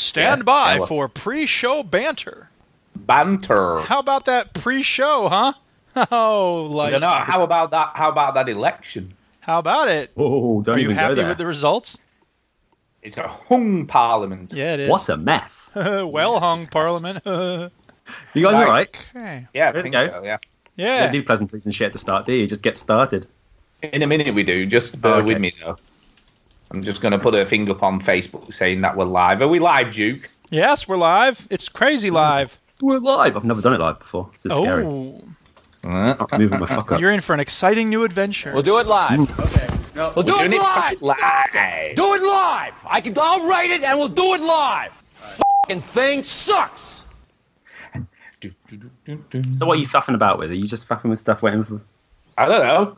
Stand Yeah, by yeah, well- for pre-show banter. Banter. How about that pre-show, huh? Oh, like don't know. How about that? How about that election? how about it? Oh, don't you know? Are you even go happy there. with the results? It's a hung parliament. Yeah, it is. What a mess. well hung Parliament. You guys Right. all right? Yeah, I think go. so. Yeah. You Yeah. don't do pleasantries and shit at the start, do you? Just get started. In a minute we do. Just bear Oh, okay. with me though. I'm just going to put a thing up on Facebook saying that we're live. Are we live, Duke? Yes, we're live. It's crazy live. We're live. I've never done it live before. This is. Oh, Uh, I'm moving my fuck up. you're in for an exciting new adventure. We'll do it live. Okay. No, we'll do we're it doing live. live. Do it live. I can. I'll write it and we'll do it live. Fucking thing sucks. So what are you faffing about with? Are you just faffing with stuff waiting for... I don't know.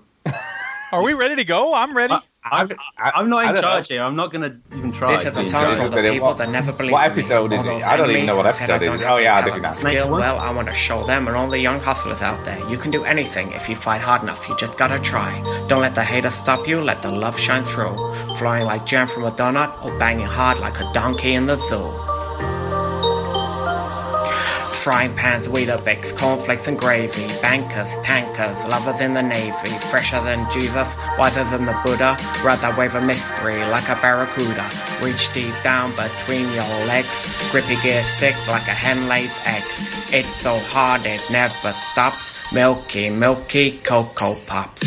Are we ready to go? I'm ready. I'm, I- I'm not in charge know. here. I'm not going to even try. These are the be in songs charge. for the What- that never believe what episode is it? I don't even know what episode I it is. Oh, yeah, I have do the now. Skill, well, I want to show them and all the young hustlers out there. You can do anything if you fight hard enough. You just gotta try. Don't let the haters stop you. Let the love shine through. Flying like jam from a donut or banging hard like a donkey in the zoo. Frying pans, Weetabix, cornflakes and gravy, bankers, tankers, lovers in the navy, fresher than Jesus, wiser than the Buddha, rather wave of mystery like a barracuda, reach deep down between your legs, grippy gear stick like a hen lays eggs, it's so hard it never stops, milky, milky Cocoa Pops.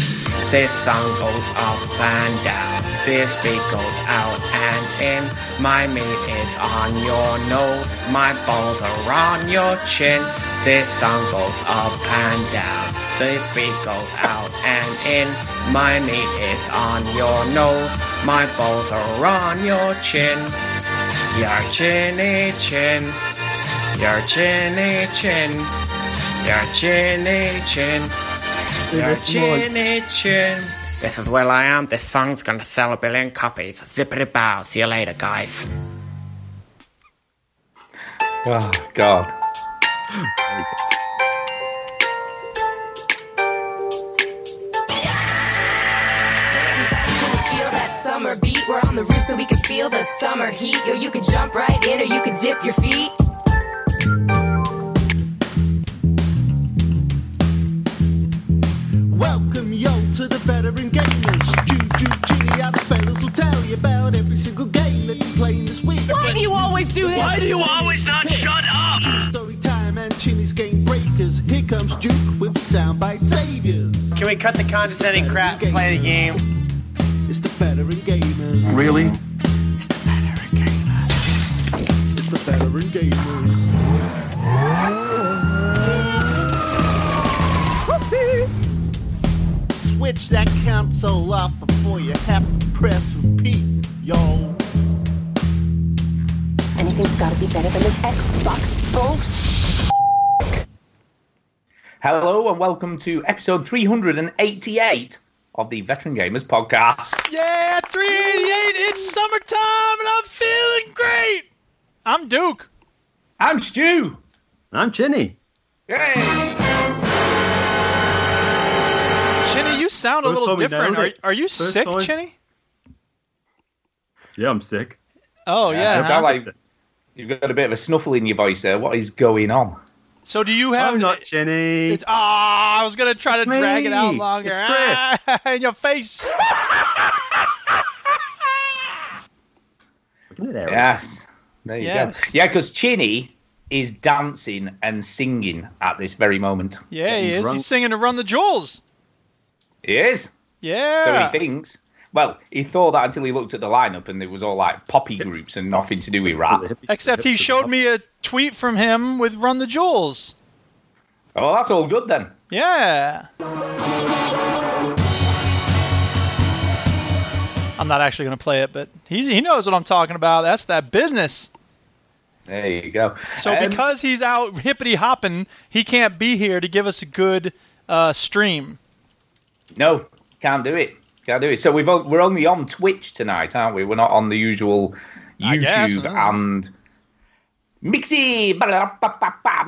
This song goes up and down, this beat goes out and in, my meat is on your nose, my balls are on your chin. This song goes up and down. This beat goes out and in. My meat is on your nose. My balls are on your chin. Your chinny chin. Your chinny chin. Your chinny chin. Your chinny chin. This is Will I Am. This song's gonna sell a billion copies. Zippity bow. See you later, guys. Oh, God. Summer beat? We're on the roof so we can feel the summer heat. Yo, you can jump right in or you can dip your feet. Welcome yo to the veteran gamers. Juju G, other fellas will tell you about every single game that you play this week. Why do you always do this? Why do you always not shut up? Stu story time and Chinny's game breakers. Here comes Duke with soundbite saviors. Can we cut the condescending crap and play the game? It's the veteran gamers. Really? It's the veteran gamers. It's the veteran gamers. Switch that console off before you have to press repeat, yo. Anything's gotta be better than this Xbox bullshit. Hello and welcome to episode 388 of the Veteran Gamers podcast. Yeah, 388. It's summertime and I'm feeling great. I'm Duke. I'm Stu. I'm Chinny. Yay! Chinny, you sound a little different. Are, are you First sick, time. Chinny? Yeah, I'm sick. Oh yeah. You huh? like you've got a bit of a snuffle in your voice there. What is going on? So do you have? I'm not Chinny. It's, ah, I was gonna try to It's drag it out me. longer. It's Chris. Ah, in your face. There. Yes. There you Yes. go. Yeah, because Chinny is dancing and singing at this very moment. Yeah, he is. drunk. He's singing to Run the Jewels. He is. Yeah. So he thinks. Well, he thought that until he looked at the lineup and it was all like poppy groups and nothing to do with rap. Except he showed me a tweet from him with Run the Jewels. Oh, that's all good then. Yeah. I'm not actually going to play it, but he, he knows what I'm talking about. That's that business. There you go. So Um, because he's out hippity hopping, he can't be here to give us a good uh, stream. No, can't do it. Can't do it. So we've we're only on Twitch tonight, aren't we? We're not on the usual I guess, YouTube uh. and Mixy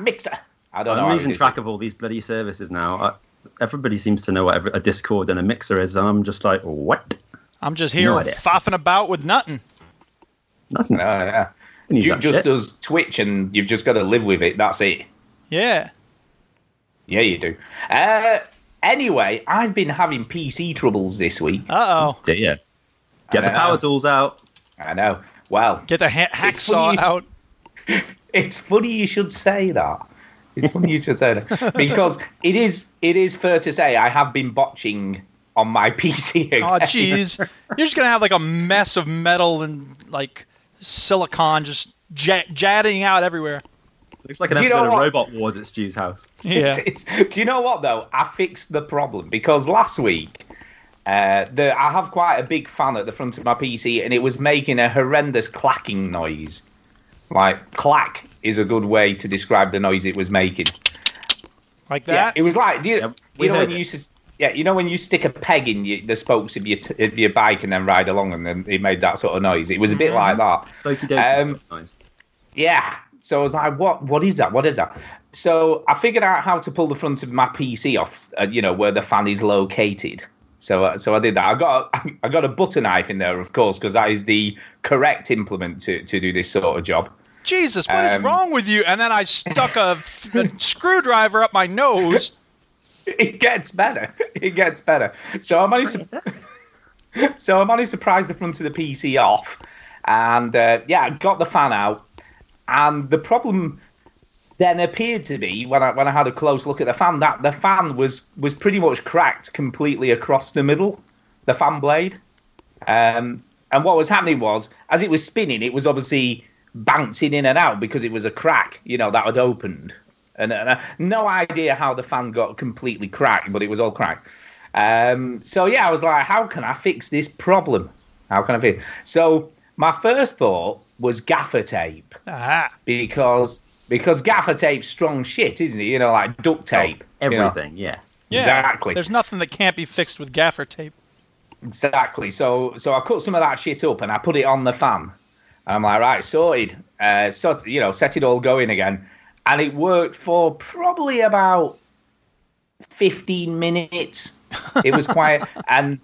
Mixer. I don't know. I'm losing it is. track of all these bloody services now. I, everybody seems to know what a Discord and a Mixer is, and I'm just like, what? I'm just here No faffing about with nothing. Nothing. No, yeah. You just shit. does Twitch, and you've just got to live with it. That's it. Yeah. Yeah, you do. Uh, anyway, I've been having PC troubles this week. Uh oh. Dear. Get the I power know. tools out. I know. Well, Get the ha- hacksaw funny- out. it's funny you should say that. It's funny you should say that because it is it is fair to say I have been botching on my PC again. Oh jeez. You're just gonna have like a mess of metal and like silicon just j- jetting out everywhere. Looks like an Do you episode know of? Robot Wars at Stu's house. Yeah. It's- do you know what though? I fixed the problem because last week, uh, the I have quite a big fan at the front of my PC, and it was making a horrendous clacking noise. Like clack is a good way to describe the noise it was making. Like that? Yeah, that. it was like do you, Yeah, you know heard when you it. used to yeah you know when you stick a peg in your, the spokes of your t- of your bike and then ride along and then it made that sort of noise. It was a bit like that. Okie dokie. Um, so nice. Yeah. So I was like, what? What is that? What is that? So I figured out how to pull the front of my PC off, uh, you know, where the fan is located. So, uh, so I did that. I got, I got a butter knife in there, of course, because that is the correct implement to, to do this sort of job. Jesus, what is Um, wrong with you? And then I stuck a, a screwdriver up my nose. It gets better. It gets better. So I managed to, so I managed to prise the front of the PC off, and uh, yeah, I got the fan out. And the problem then appeared to be when I when I had a close look at the fan that the fan was was pretty much cracked completely across the middle, the fan blade. Um, and what was happening was, as it was spinning, it was obviously bouncing in and out because it was a crack, you know, that had opened. And, and uh, no idea how the fan got completely cracked, but it was all cracked. Um, so yeah, I was like, how can I fix this problem? How can I fix? So my first thought was gaffer tape Ah. because because gaffer tape's strong shit, isn't it? You know, like duct tape. you know. Everything, yeah. Yeah. Exactly. There's nothing that can't be fixed with gaffer tape. Exactly. So so I cut some of that shit up and I put it on the fan. And I'm like, right, sorted. Uh, so you know, set it all going again, and it worked for probably about 15 minutes. It was quiet, and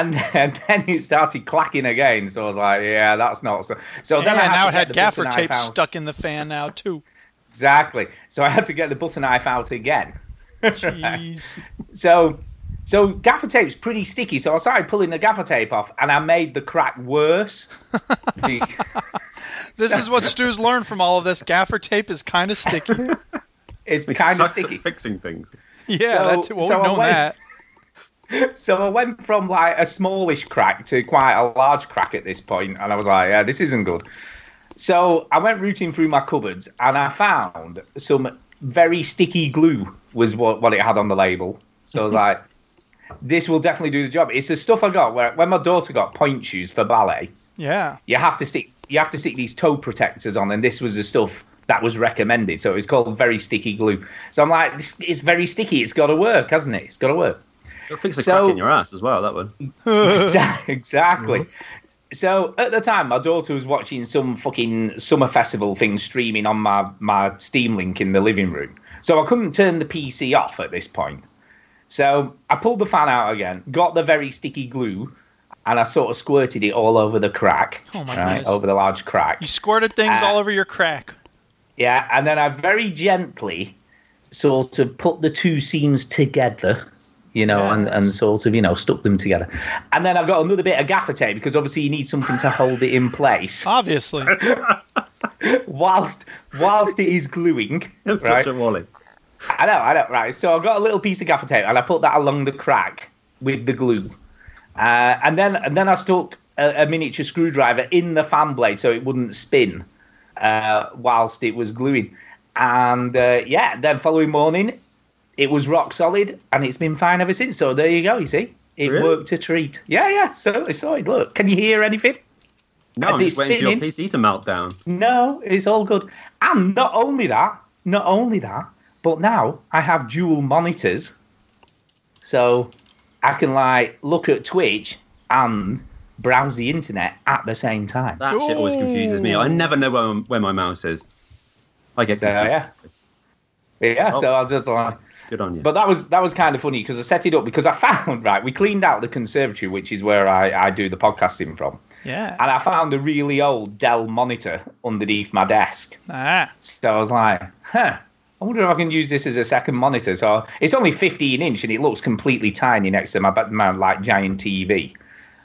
and and then it started clacking again. So I was like, yeah, that's not so. So then and I had now to it had gaffer tape out. stuck in the fan now too. Exactly. So I had to get the butter knife out again. Jeez. So, so gaffer tape's pretty sticky. So I started pulling the gaffer tape off, and I made the crack worse. Be- This is what Stu's learned from all of this. Gaffer tape is kind of sticky. it's kind of sucks at sticky. fixing things. Yeah, So- that's well, so we've I known went- that. So I went from like a smallish crack to quite a large crack at this point, and I was like, yeah, this isn't good. So I went rooting through my cupboards, and I found some very sticky glue was what, what it had on the label. So I was like, this will definitely do the job. It's the stuff I got where when my daughter got point shoes for ballet. Yeah. you have to stick you have to stick these toe protectors on, and this was the stuff that was recommended. So it was called very sticky glue. So I'm like, this is very sticky. It's got to work, hasn't it? It's got to work. It'll fix the So- crack in your ass as well, that would. Exa- exactly. So at the time, my daughter was watching some fucking summer festival thing streaming on my my Steam link in the living room. So I couldn't turn the PC off at this point. So I pulled the fan out again, got the very sticky glue, and I sort of squirted it all over the crack. Oh my right, goodness. over the large crack. You squirted things Uh, all over your crack. Yeah, and then I very gently sort of put the two seams together, you know, and, and sort of, you know, stuck them together. And then I've got another bit of gaffer tape because obviously you need something to hold it in place Obviously. whilst whilst it is gluing. It's right? such a wally. I know, I know, right. So I've got a little piece of gaffer tape and I put that along the crack with the glue. Uh, and then and then I stuck a, a miniature screwdriver in the fan blade so it wouldn't spin uh, whilst it was gluing. And uh, yeah, then following morning, it was rock solid and it's been fine ever since. So there you go, you see. It Really? worked a treat. Yeah, yeah, so it's solid. Look, can you hear anything? No, And I'm just it's waiting for your. PC to melt down. No, it's all good. And not only that, not only that, but now I have dual monitors, so I can like look at Twitch and browse the internet at the same time. That shit always confuses me. I never know where, where my mouse is. I get So, confused. yeah. Yeah, Oh. so I'll just like, Good on you. But that was that was kind of funny because I set it up because I found right. We cleaned out the conservatory, which is where I, I do the podcasting from, Yeah. and I found a really old Dell monitor underneath my desk. Ah. So I was like, huh. I wonder if I can use this as a second monitor. So it's only 15 inch and it looks completely tiny next to my, my like giant TV.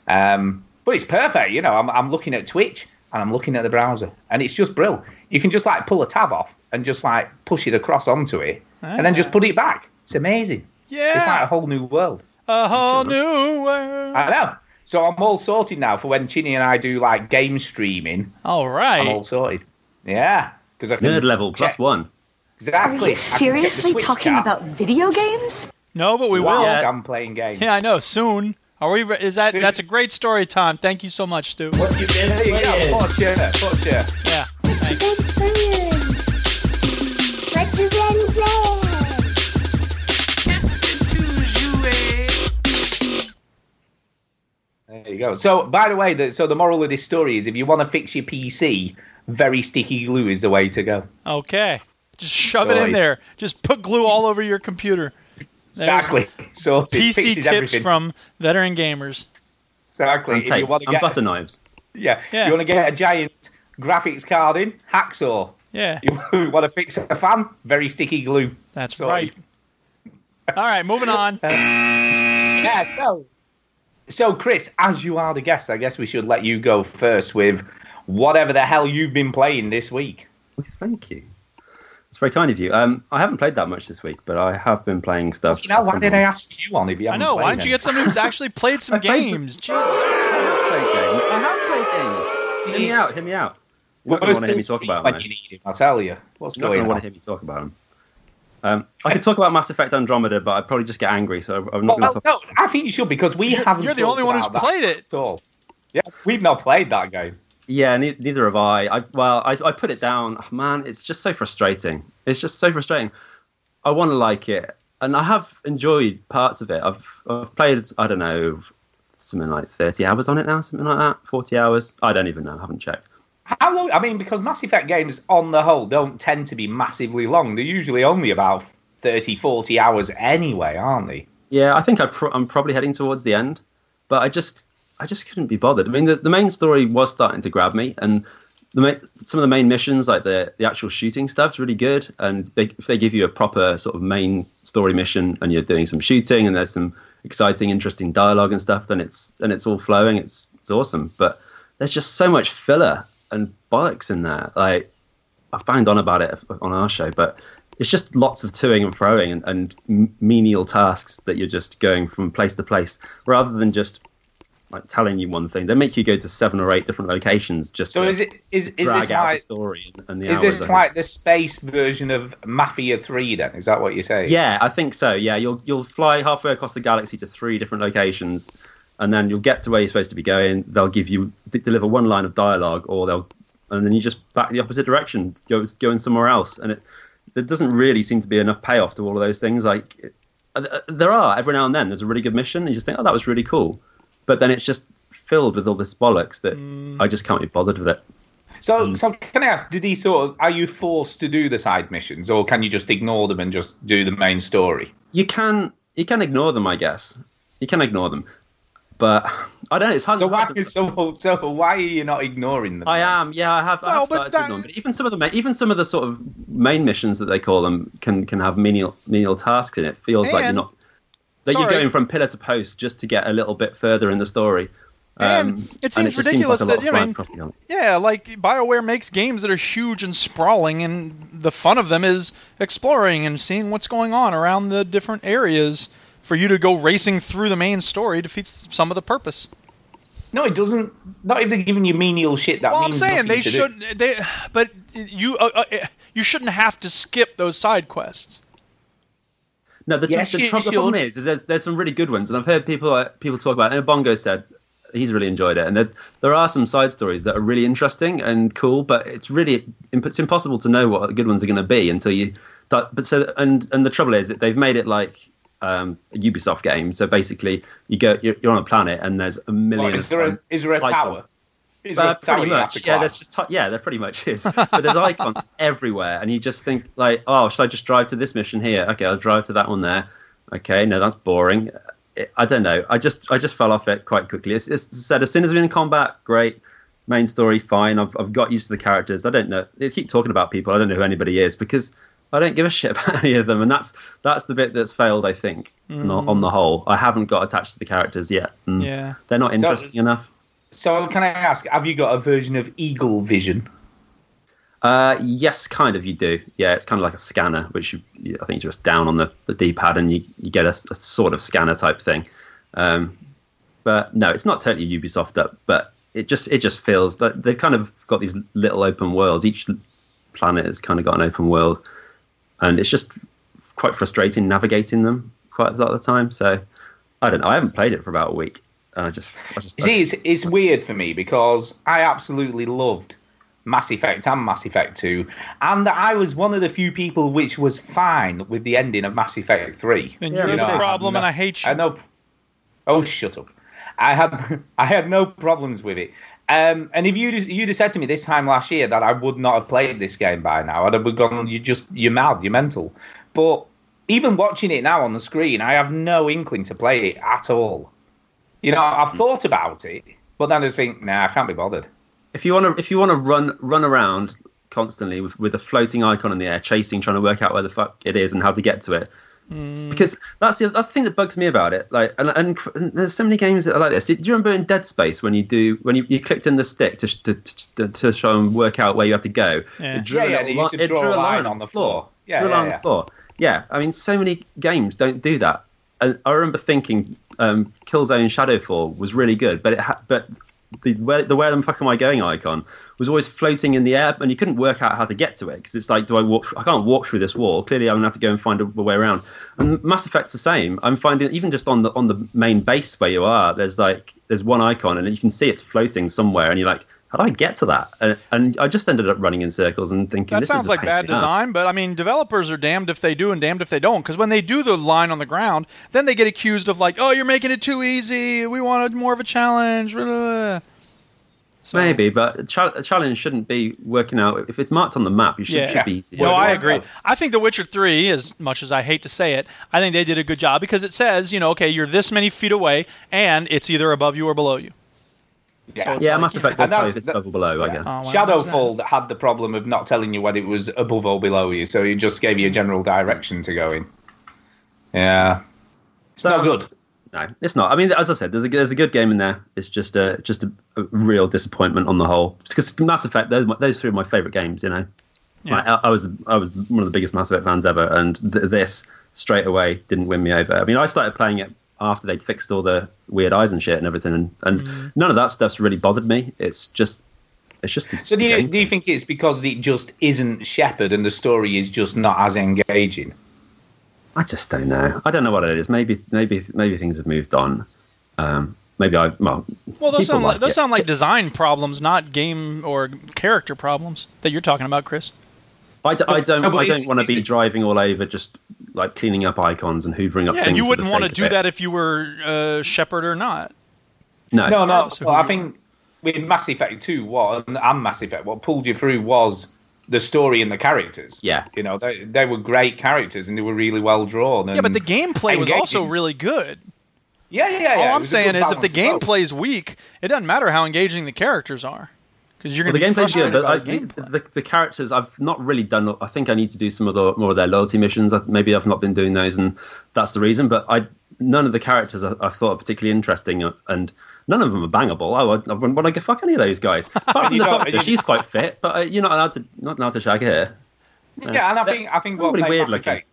Um, but it's perfect. You know, I'm, I'm looking at Twitch and I'm looking at the browser and it's just brilliant. You can just like pull a tab off and just like push it across onto it and then just ah. put it back. It's amazing. Yeah. It's like a whole new world. A whole new world. I know. So I'm all sorted now for when Chinny and I do like game streaming. All right. I'm all sorted. Yeah. Because I can Nerd level check- one. Exactly. Are you can check the seriously talking chat about video games? No, but we whilst will. I'm playing games. Yeah, I know. Soon. Are we? re- Is that? Soon. That's a great story Tom. Thank you so much, Stu. There you go. Put a chair. Put a chair. Yeah. Thanks. There you go. So, by the way, the, so the moral of this story is if you want to fix your PC, very sticky glue is the way to go. Okay. Just shove it in Sorry. there. Just put glue all over your computer. Exactly. So PC fixes tips everything. from veteran gamers. exactly. And If you want to And get butter knives. yeah, Yeah. you want to get a giant graphics card in hacksaw. Yeah, You want to fix a fan, very sticky glue. that's Sorry. right. All right, moving on. Yeah. So, so Chris, as you are the guest, I guess we should let you go first with whatever the hell you've been playing this week. Thank you. It's very kind of you. Um, I haven't played that much this week, but I have been playing stuff. You know, why did I ask you on if you I know. Why played don't you get somebody who's actually played some I played games? Jesus. I have played games. I have played games. Hear me out. Hear me out. You're not going to want to hear me talk about when you him, I tell you. What's You're not going going to want to hear me talk about them. Um, I could talk about Mass Effect Andromeda, but I'd probably just get angry, so I'm not Well, going to talk. no, I think you should because we You're- haven't. you're the only one who's played it. at all. Yeah, we've not played that game. Yeah, ne- neither have I. I well, I, I put it down. Oh, man, it's just so frustrating. It's just so frustrating. I want to like it, and I have enjoyed parts of it. I've I've played I don't know something like 30 hours on it now, something like that, 40 hours. I don't even know. I haven't checked. How long? I mean, because Mass Effect games, on the whole, don't tend to be massively long. They're usually only about 30, 40 hours anyway, aren't they? Yeah, I think I I'm probably heading towards the end, but I just I just couldn't be bothered. I mean, the, the main story was starting to grab me, and the some of the main missions, like the the actual shooting stuff, is really good. And they, if they give you a proper sort of main story mission, and you're doing some shooting, and there's some exciting, interesting dialogue and stuff, then it's then it's all flowing. It's it's awesome. But there's just so much filler and bollocks in there. Like I've banged on about it on our show, but it's just lots of toing and froing and, and menial tasks that you're just going from place to place rather than just like telling you one thing. They make you go to seven or eight different locations just So to is it is is this out like the story and, the is this like the space version of Mafia Three? Then is that what you're saying? Yeah, I think so. Yeah, you'll you'll fly halfway across the galaxy to three different locations, and then you'll get to where you're supposed to be going. They'll give you d- deliver one line of dialogue, or they'll and then you just back the opposite direction, go going somewhere else, and it there doesn't really seem to be enough payoff to all of those things. Like it, uh, there are every now and then there's a really good mission, and you just think, oh, that was really cool, but then it's just filled with all this bollocks that I just can't be bothered with it. So Um, so can I ask? Did he sort of? Are you forced to do the side missions, or can you just ignore them and just do the main story? You can you can ignore them, I guess. You can ignore them, but I don't know. It's hard. So why to- so so why are you not ignoring them? I then? am, yeah, I have. I Well, have but started that- them. But even some of the even some of the sort of main missions that they call them can can have menial menial tasks in it. Feels like you're not that sorry. you're going from pillar to post just to get a little bit further in the story. And Um, it and seems just ridiculous seems like that, you mean- across the galaxy. Yeah, like BioWare makes games that are huge and sprawling, and the fun of them is exploring and seeing what's going on around the different areas. For you to go racing through the main story defeats some of the purpose. No, it doesn't. Not if they're giving you menial shit. That well, I'm saying they to do. shouldn't. They, but you, uh, uh, you shouldn't have to skip those side quests. No, the, Yes, the, you the problem should. is, is there's, there's some really good ones, and I've heard people uh, people talk about. it. And Bongo said he's really enjoyed it, and there's there are some side stories that are really interesting and cool, but it's really it's impossible to know what the good ones are going to be until you. But so and and the trouble is that they've made it like um, a Ubisoft game. So basically, you go you're, you're on a planet, and there's a million. Is there a is there a side tower? quests. His Uh, tower pretty much, yeah. There's just ti- yeah, there pretty much is. But there's icons everywhere, and you just think like, oh, should I just drive to this mission here? Okay, I'll drive to that one there. Okay, no, that's boring. I don't know. I just I just fell off it quite quickly. It's, it's said as soon as we're in combat, great. Main story, fine. I've I've got used to the characters. I don't know. They keep talking about people. I don't know who anybody is because I don't give a shit about any of them, and that's that's the bit that's failed. I think on- on the whole, I haven't got attached to the characters yet. and Yeah. they're not So- interesting enough. So can I ask, have you got a version of Eagle Vision? Uh, yes, kind of. You do. Yeah, it's kind of like a scanner, which you, you, I think you just down on the, the D-pad and you, you get a, a sort of scanner type thing. Um, but no, it's not totally Ubisoft up, but it just it just feels that they've kind of got these little open worlds. Each planet has kind of got an open world, and it's just quite frustrating navigating them quite a lot of the time. So I don't know. I haven't played it for about a week. And I just, I just, You see, it's, it's weird for me because I absolutely loved Mass Effect and Mass Effect 2, and I was one of the few people which was fine with the ending of Mass Effect 3. And you're me the too. problem, no- and I hate you. had no. Oh, shut up! I had I had no problems with it. Um, and if you'd you'd have said to me this time last year that I would not have played this game by now, I'd have gone, "You just you're mad, you're mental." But even watching it now on the screen, I have no inkling to play it at all. You know, I've thought about it, but then I just think, nah, I can't be bothered. if you want to if you want to run run around constantly with, with a floating icon in the air chasing trying to work out where the fuck it is and how to get to it because that's the that's the thing that bugs me about it like and, and, and there's so many games that are like this do you remember in dead space when you do when you, you clicked in the stick to, to, to, to show and work out where you have to go Yeah. it drew Yeah, a yeah, little li- it drew a line on the floor. Yeah, drew a yeah, on yeah. the floor yeah i mean so many games don't do that and i remember thinking um, killzone shadowfall was really good but it ha- but the where the where the fuck am I going icon was always floating in the air, and you couldn't work out how to get to it because it's like, do I walk? I can't walk through this wall. Clearly, I'm gonna have to go and find a, a way around. And Mass Effect's the same. I'm finding even just on the on the main base where you are, there's like there's one icon, and you can see it's floating somewhere, and you're like, how do I get to that? And, and I just ended up running in circles and thinking That sounds like bad design, but I mean, developers are damned if they do and damned if they don't. Because when they do the line on the ground, then they get accused of like, oh, you're making it too easy. We wanted more of a challenge. blah, blah, blah." So, Maybe, but a cha- a challenge shouldn't be working out. If it's marked on the map, you should, Yeah. should be easy. No, I Yeah. agree. I think The Witcher 3, as much as I hate to say it, I think they did a good job because it says, you know, okay, you're this many feet away, and it's either above you or below you. Yeah, yeah, Mass Effect does tell you it's that- above or below, I guess. Oh, well, Shadowfall that had the problem of not telling you whether it was above or below you, so it just gave you a general direction to go in. Yeah, it's not good. No, it's not. I mean, as I said, there's a there's a good game in there. It's just a just a, a real disappointment on the whole. Because Mass Effect, those those three are my favorite games. You know, Yeah. Like, I, I was I was one of the biggest Mass Effect fans ever, and th- this straight away didn't win me over. I mean, I started playing it after they'd fixed all the weird eyes and shit and everything, and, and Mm. none of that stuff's really bothered me. It's just it's just. So do you do you think it's because it just isn't Shepard and the story is just not as engaging? I just don't know. I don't know what it is. Maybe maybe maybe things have moved on. Um, maybe I well. Well, those sound like, those it. sound like design problems, not game or character problems that you're talking about, Chris. I, d- I don't. No, I don't want to be it- driving all over, just like cleaning up icons and hoovering up Yeah, things. you wouldn't want to do that if you were uh, Shepard or not. No, No, no. Well, I think with Mass Effect 2, what and Mass Effect, what pulled you through was the story and the characters. Yeah. You know, they, they were great characters and they were really well drawn. And Yeah, but the gameplay was also really good. Yeah, yeah, yeah. All it I'm saying is, if the gameplay is weak, it doesn't matter how engaging the characters are, because you're Well, going the to be gameplay's good, but I, the the, the characters I've not really done. I think I need to do some of the more of their loyalty missions. Maybe I've not been doing those, and that's the reason. But I none of the characters I, I thought are particularly interesting, uh, and none of them are bangable. I, would- I wouldn't want to go fuck any of those guys. Apart from the don't- doctor, you- she's quite fit, but uh, you're not allowed to not allowed to shag her. Yeah, and I think I think what made weird Mass looking. Effect,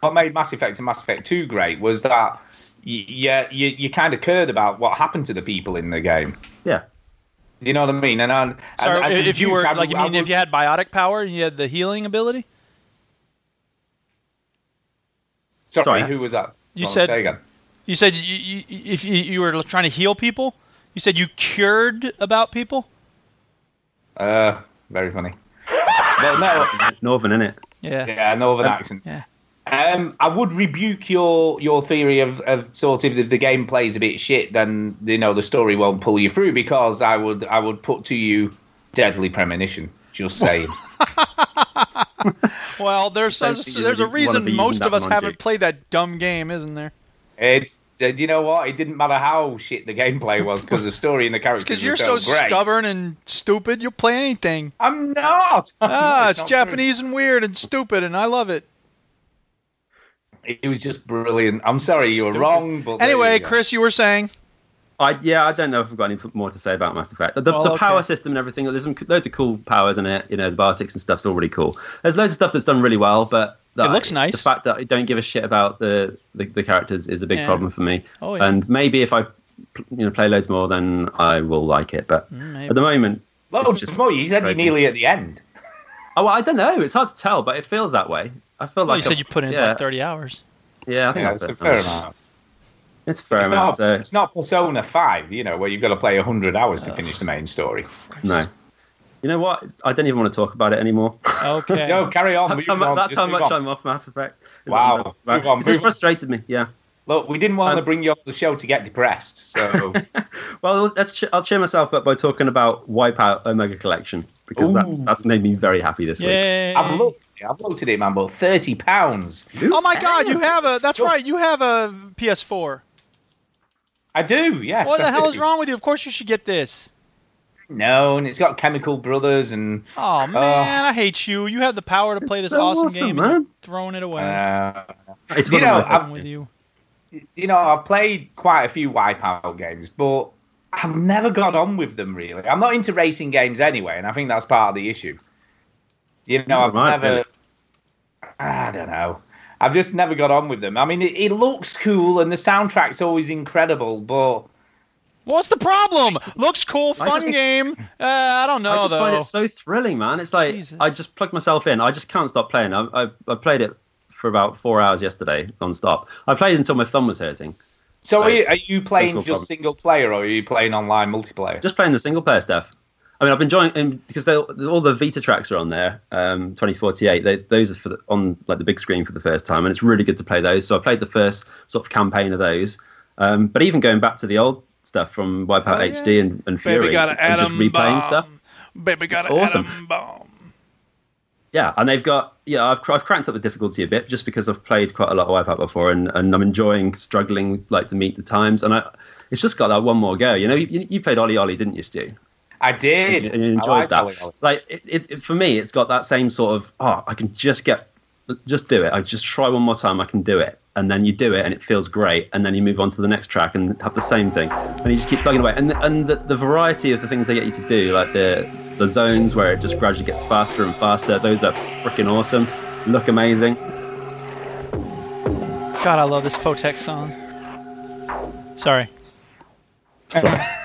what made Mass Effect and Mass Effect 2 great was that you you, you, you kind of cared about what happened to the people in the game. Yeah. You know what I mean? And, and, So and, and if you were I- like, you I mean if you had biotic power and you had the healing ability? sorry, Sorry. who was that? You Well, said- say again. You said you, you, if you, you were trying to heal people, you said you cured about people. Uh, very funny. Well, no, Northern, innit? Yeah. yeah, Northern Um, accent. yeah. Um, I would rebuke your your theory of, of sort of if the game plays a bit shit, then you know the story won't pull you through because I would I would put to you Deadly Premonition. Just saying. Well, there's Don't there's, think you there's a reason most of us one haven't played that dumb game, isn't there? It's uh, you know what? It didn't matter how shit the gameplay was because the story and the characters Because you're so, so great. stubborn and stupid, you'll play anything. I'm not. Ah, it's not true. Japanese and weird and stupid, and I love it. It was just brilliant. I'm sorry you were Stupid. wrong, but Anyway, you. Chris, you were saying. I yeah, I don't know if I've got any more to say about Mass Effect. The, Well, the okay. power system and everything, there's some, loads of cool powers in it. You know, the biotics and stuff's all really cool. There's loads of stuff that's done really well, but the, It looks nice. The fact that I don't give a shit about the the, the characters is a big Yeah. problem for me. Oh, yeah. And maybe if I you know play loads more, then I will like it. But Mm, maybe. at the moment, Well, it's just more, you said you're nearly at the end. Oh, well, I don't know. It's hard to tell, but it feels that way. I feel Well, like you said I've- you put in yeah, like 30 hours. Yeah, I think Yeah, that's it's a fair amount. It's fair It's amount. not, So it's not Persona 5, you know, where you've got to play 100 hours to finish the main story. no. You know what? I don't even want to talk about it anymore. Okay. No, carry on. that's how, move mu- on, that's how much on. I'm off Mass Effect. Is Wow. that- Move on, It's move just on. frustrated me. Yeah. Look, we didn't want to Um, bring you on the show to get depressed, so Well, let's ch- I'll cheer myself up by talking about Wipeout Omega Collection because that, that's made me very happy this week. Yay. I've looked. I've looked at it, man. But thirty pounds. Oh my God, you have a. That's right, you have a PS4. I do. Yes. What I the hell is wrong with you? Of course you should get this. No, and it's got Chemical Brothers and. Oh man, I hate you. You have the power to play this so awesome, awesome, game man. and you're throwing it away. Uh, It's You one know, I've- with you. you know, I've played quite a few Wipeout games, but I've never got on with them really. I'm not into racing games anyway, and I think that's part of the issue. You know, I've right, never. really? I don't know. I've just never got on with them. I mean, it, it looks cool, and the soundtrack's always incredible, but What's the problem? Looks cool, I fun just- game. Uh, I don't know I just though. find it so thrilling, man. It's like Jesus. I just plug myself in. I just can't stop playing. I, I, I played it for about four hours yesterday, non-stop. I played until my thumb was hurting. so are you, are you playing just problem. single player, or are you playing online multiplayer? Just playing the single player stuff. I mean, I've been enjoying and because all the Vita tracks are on there. Um, 2048. They, those are for the, on like the big screen for the first time, and it's really good to play those. So I played the first sort of campaign of those. Um, but even going back to the old stuff from Wipeout Oh, yeah. HD and, and Fury, Baby got an and just replaying bomb. stuff. Baby got It's an awesome. atom bomb. Yeah, and they've got yeah. I've I've cranked up the difficulty a bit just because I've played quite a lot of Wipeout before, and, and I'm enjoying struggling like to meet the times, and I it's just got that one more go. You know, you, you played Ollie Ollie, didn't you, Stu? I did. and you enjoyed liked that. Ollie Ollie. Like it, it, it- for me, it's got that same sort of oh, I can just get, just do it. I just try one more time, I can do it, and then you do it, and it feels great, and then you move on to the next track and have the same thing, and you just keep plugging away, and and the, the variety of the things they get you to do, like the the zones where it just gradually gets faster and faster, those are freaking awesome, look amazing. God, I love this Photek song. Sorry. So,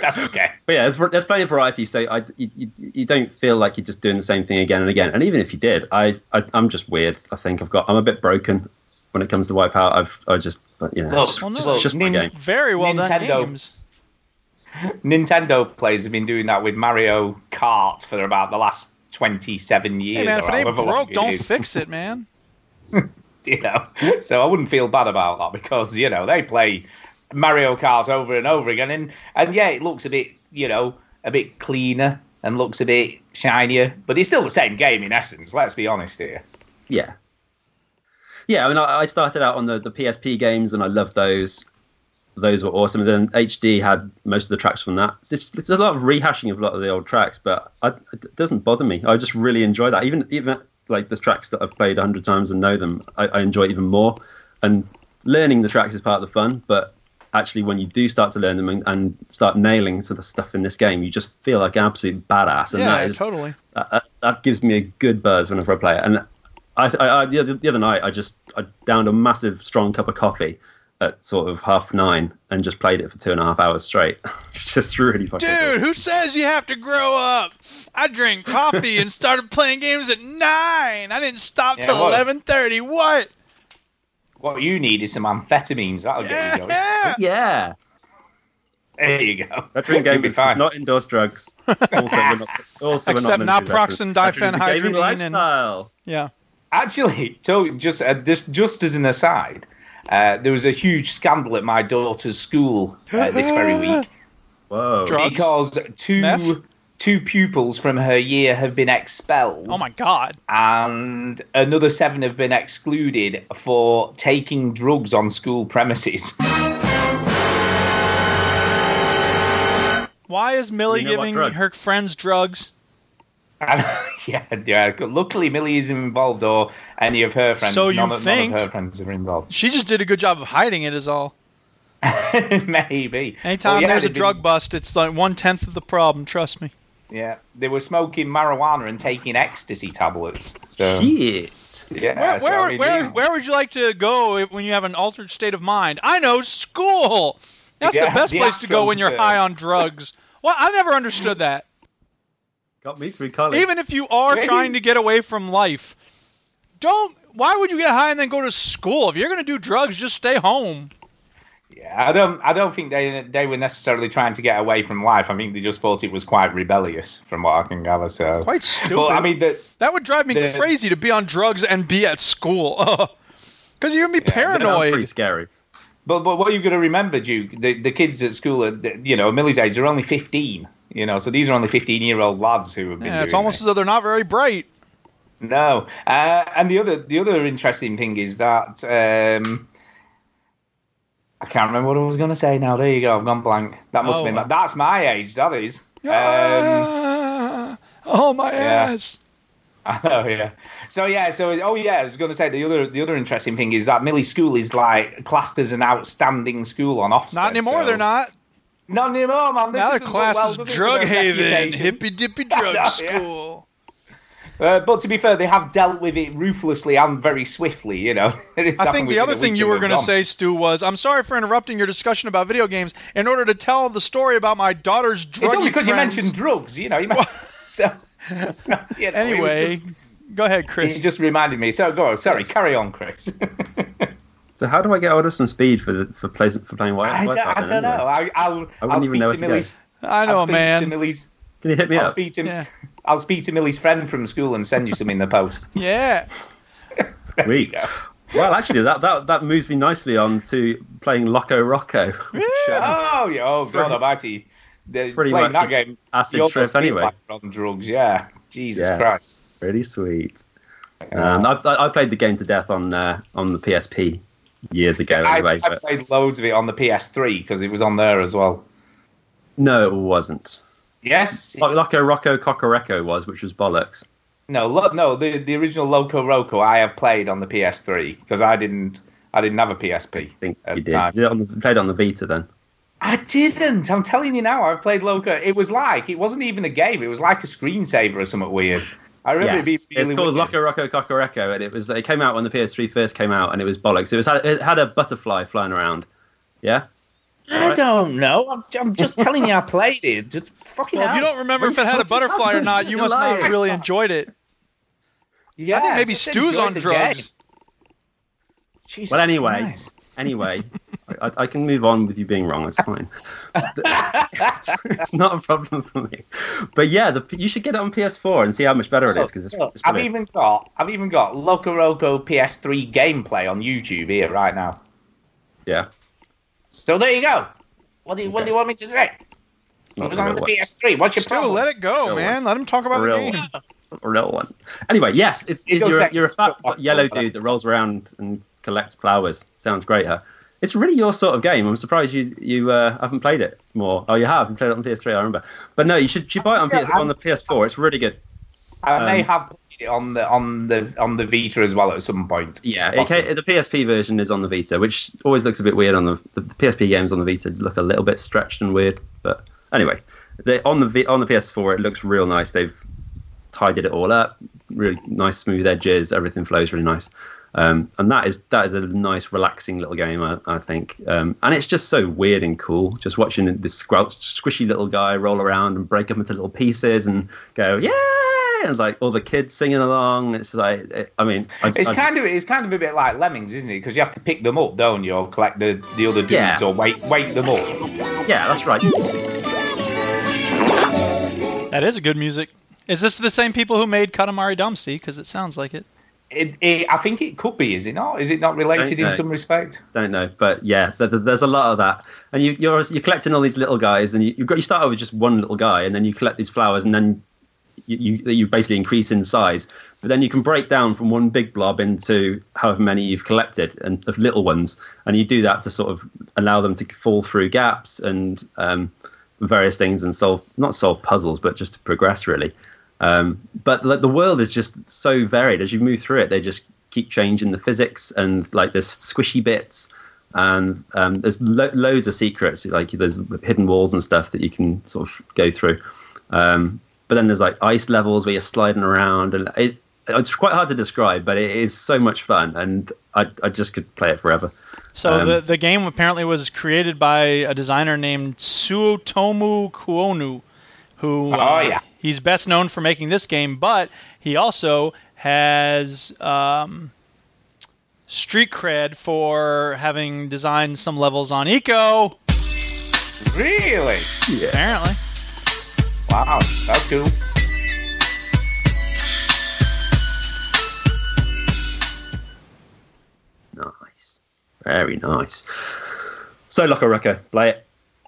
That's okay. But yeah, there's, there's plenty of variety, so I, you, you, you don't feel like you're just doing the same thing again and again. And even if you did, I, I I'm just weird. I think I've got I'm a bit broken when it comes to Wipeout. I've I just but, you know Look, it's just, well, it's no, just, just my Nin- game. Very well done Nintendo. games. Nintendo players have been doing that with Mario Kart for about the last 27 years. Hey man, if or it ain't however long broke, it don't is, fix it, man. You know, so I wouldn't feel bad about that because you know they play Mario Kart over and over again, and and yeah, it looks a bit you know a bit cleaner and looks a bit shinier, but it's still the same game in essence. Let's be honest here. Yeah. Yeah, I mean, I, started out on the, the PSP games and I loved those. Those were awesome. And then HD had most of the tracks from that. It's, just, it's a lot of rehashing of a lot of the old tracks, but I, it doesn't bother me. I just really enjoy that. Even even like the tracks that I've played a hundred times and know them, I, I enjoy even more. And learning the tracks is part of the fun, but actually when you do start to learn them and, and start nailing to the stuff in this game, you just feel like an absolute badass. And yeah, that is totally. that, that, that gives me a good buzz whenever I play it. And I, I, I the, other, the other night, I just I downed a massive strong cup of coffee at sort of half nine and just played it for two and a half hours straight. it's just really fucking Dude, cool. who says you have to grow up? I drank coffee and started playing games at nine. I didn't stop Yeah, till eleven thirty. What? What you need is some amphetamines. That'll get you going. Yeah. Yeah, There you go. veteran You'll be gamers fine. does not endorse drugs. Also, we're not, also Except naproxen, military veterans. Veteran diphenhydramine, and- lifestyle. Yeah. Actually, to, just uh, just just as an aside, uh, there was a huge scandal at my daughter's school uh, this very week Whoa. Drugs? because two Meth? Two pupils from her year have been expelled. Oh my god. and another seven have been excluded for taking drugs on school premises. Why is Millie You know giving her friends drugs? And, yeah, yeah. Luckily, Millie isn't involved, or any of her friends. So you none, of- none of her friends are involved. She just did a good job of hiding it, is all. Maybe. Anytime Well, yeah, there's a they've drug been- bust, it's like one tenth of the problem. Trust me. Yeah, they were smoking marijuana and taking ecstasy tablets. So Shit. yeah, Where, so, where, I mean, where, these- where would you like to go if- when you have an altered state of mind? I know school. That's Yeah, the best the place to go when you're Astro high on drugs. Well, I never understood that. Got me through college. Even if you are Maybe- trying to get away from life, don't. Why would you get high and then go to school? If you're gonna do drugs, just stay home. Yeah, I don't. I don't think they they were necessarily trying to get away from life. I think they just thought it was quite rebellious, from what I can gather. So Quite stupid. Well, I mean, the, that would drive me the- crazy to be on drugs and be at school. Because you're gonna be Yeah, paranoid. pretty scary. But but what you've got to remember, Duke, the, the kids at school, are, you know, Millie's age, are only 15. You know, so these are only 15 year old lads who have been. Yeah, it's almost as though they're not very bright. No, uh, and the other the other interesting thing is that um, I can't remember what I was going to say now. There you go, I've gone blank. That must Oh, have been uh, my, that's my age. That is. Um, Ah, oh my yeah. ass. Oh yeah. So yeah. So oh yeah. I was going to say the other the other interesting thing is that Millie School is like classed as an outstanding school on Ofsted. Not anymore. so- They're not. Not anymore, man. This now look classed well, as does it, for drug haven, hippy dippy drug Yeah. School. Uh, but to be fair, they have dealt with it ruthlessly and very swiftly. You know. I think the other thing you were going to say, Stu, was I'm sorry for interrupting your discussion about video games in order to tell the story about my daughter's drug. It's only because you mentioned drugs. You know. You might, so, so, you know, Anyway, just- go ahead, Chris. Chris. just reminded me. So go on. Sorry, carry on, Chris. So how do I get hold of some speed for the, for play, for playing White? I don't, I don't know. I, I'll, I wouldn't I'll even speak know to where. Millie's. I know, I'll speak man. To Millie's, Can you hit me I'll up? speak to. Yeah. I'll speak to Millie's friend from school and send you some in the post. Yeah. Sweet. Well, actually, that, that that moves me nicely on to playing Loco Roco. which, Oh yeah. Oh God Pretty- Almighty. The, pretty playing much that game. acid you almost trip feel anyway. like on drugs. Yeah. Jesus Yeah. Christ. Pretty sweet. Um, I, I I played the game to death on uh, on the PSP years ago. I, Anyway, I but played loads of it on the PS3 because it was on there as well. no, it wasn't. Yes. Like Loco Roco Cocoreccho was, which was bollocks. No, lo- no, the the original Loco Roco I have played on the PS3 because I didn't I didn't have a PSP I think at you the did. time. You did on the, played on the Vita then. I didn't. I'm telling you now. I've played Loco. It was like it wasn't even a game. It was like a screensaver or something weird. I remember Yes. it being really it's called. Loco Roco Cocoreccho, and it was it came out when the PS3 first came out, and it was bollocks. It was it had a butterfly flying around. Yeah. I don't know. I'm, I'm just telling you I played it. Just fucking Well, if you don't remember if it had a butterfly or not, you must not lying. really enjoyed it. Yeah, I think maybe just Stu's on drugs. game. Jesus Well, anyway, Christ. anyway, I, I can move on with you being wrong. It's fine. it's, it's not a problem for me. But yeah, the, you should get it on PS4 and see how much better it is because it's, it's I've even got I've even got Loco Roco PS3 gameplay on YouTube here right now. yeah. So there you go. What do you What do you want me to say? It was on the one. PS3. What's your Stu, problem? let it go, Real man. Let him talk about the Real game. one. A real one. Anyway, yes, it's, it's you're, sec- you're a fat go- yellow dude that rolls around and collects flowers. Sounds great, huh? It's really your sort of game. I'm surprised you you uh, haven't played it more. Oh, you have. You played it on PS3. I remember. But no, you should, you buy it on, Yeah, PS, on the PS4. It's really good. I may um, have played it on the on the on the Vita as well at some point. Yeah, it the PSP version is on the Vita, which always looks a bit weird on the, the, PSP games on the Vita look a little bit stretched and weird. But anyway, they, on the on the PS4 it looks real nice. They've tidied it all up, really nice smooth edges. Everything flows really nice. Um, and that is that is a nice, relaxing little game, I, I think. Um, and it's just so weird and cool, just watching this squel- squishy little guy roll around and break up into little pieces and go, yeah, and it's like all the kids singing along. It's like, it, I mean, I, It's I- kind of it's kind of a bit like Lemmings, isn't it? Because you have to pick them up, don't you, or collect the the other dudes, Yeah. or wait wake them up. yeah, that's right. That is a good music. Is this the same people who made Katamari Damacy? Because it sounds like it. It, it, I think it could be, is it not? Is it not related in some respect? Don't know, but yeah, there, there's- there's a lot of that, and you, you're you're collecting all these little guys, and you you've got you start out with just one little guy, and then you collect these flowers, and then you you, you basically increase in size, but then you can break down from one big blob into however many you've collected and of little ones, and you do that to sort of allow them to fall through gaps and um, various things and solve not solve puzzles, but just to progress really. Um, but like, the world is just so varied as you move through it. They just keep changing the physics and like there's squishy bits and um, there's lo- loads of secrets. Like there's hidden walls and stuff that you can sort of go through. Um, but then there's like ice levels where you're sliding around and it, it's quite hard to describe, but it is so much fun and I, I just could play it forever. So Um, the the game apparently was created by a designer named Tsutomu Kouno, who Oh, uh, yeah. he's best known for making this game, but he also has um, street cred for having designed some levels on Ico. Really? Yeah. Apparently, Wow, that's cool. Nice. Very nice. So Loco Roco, play it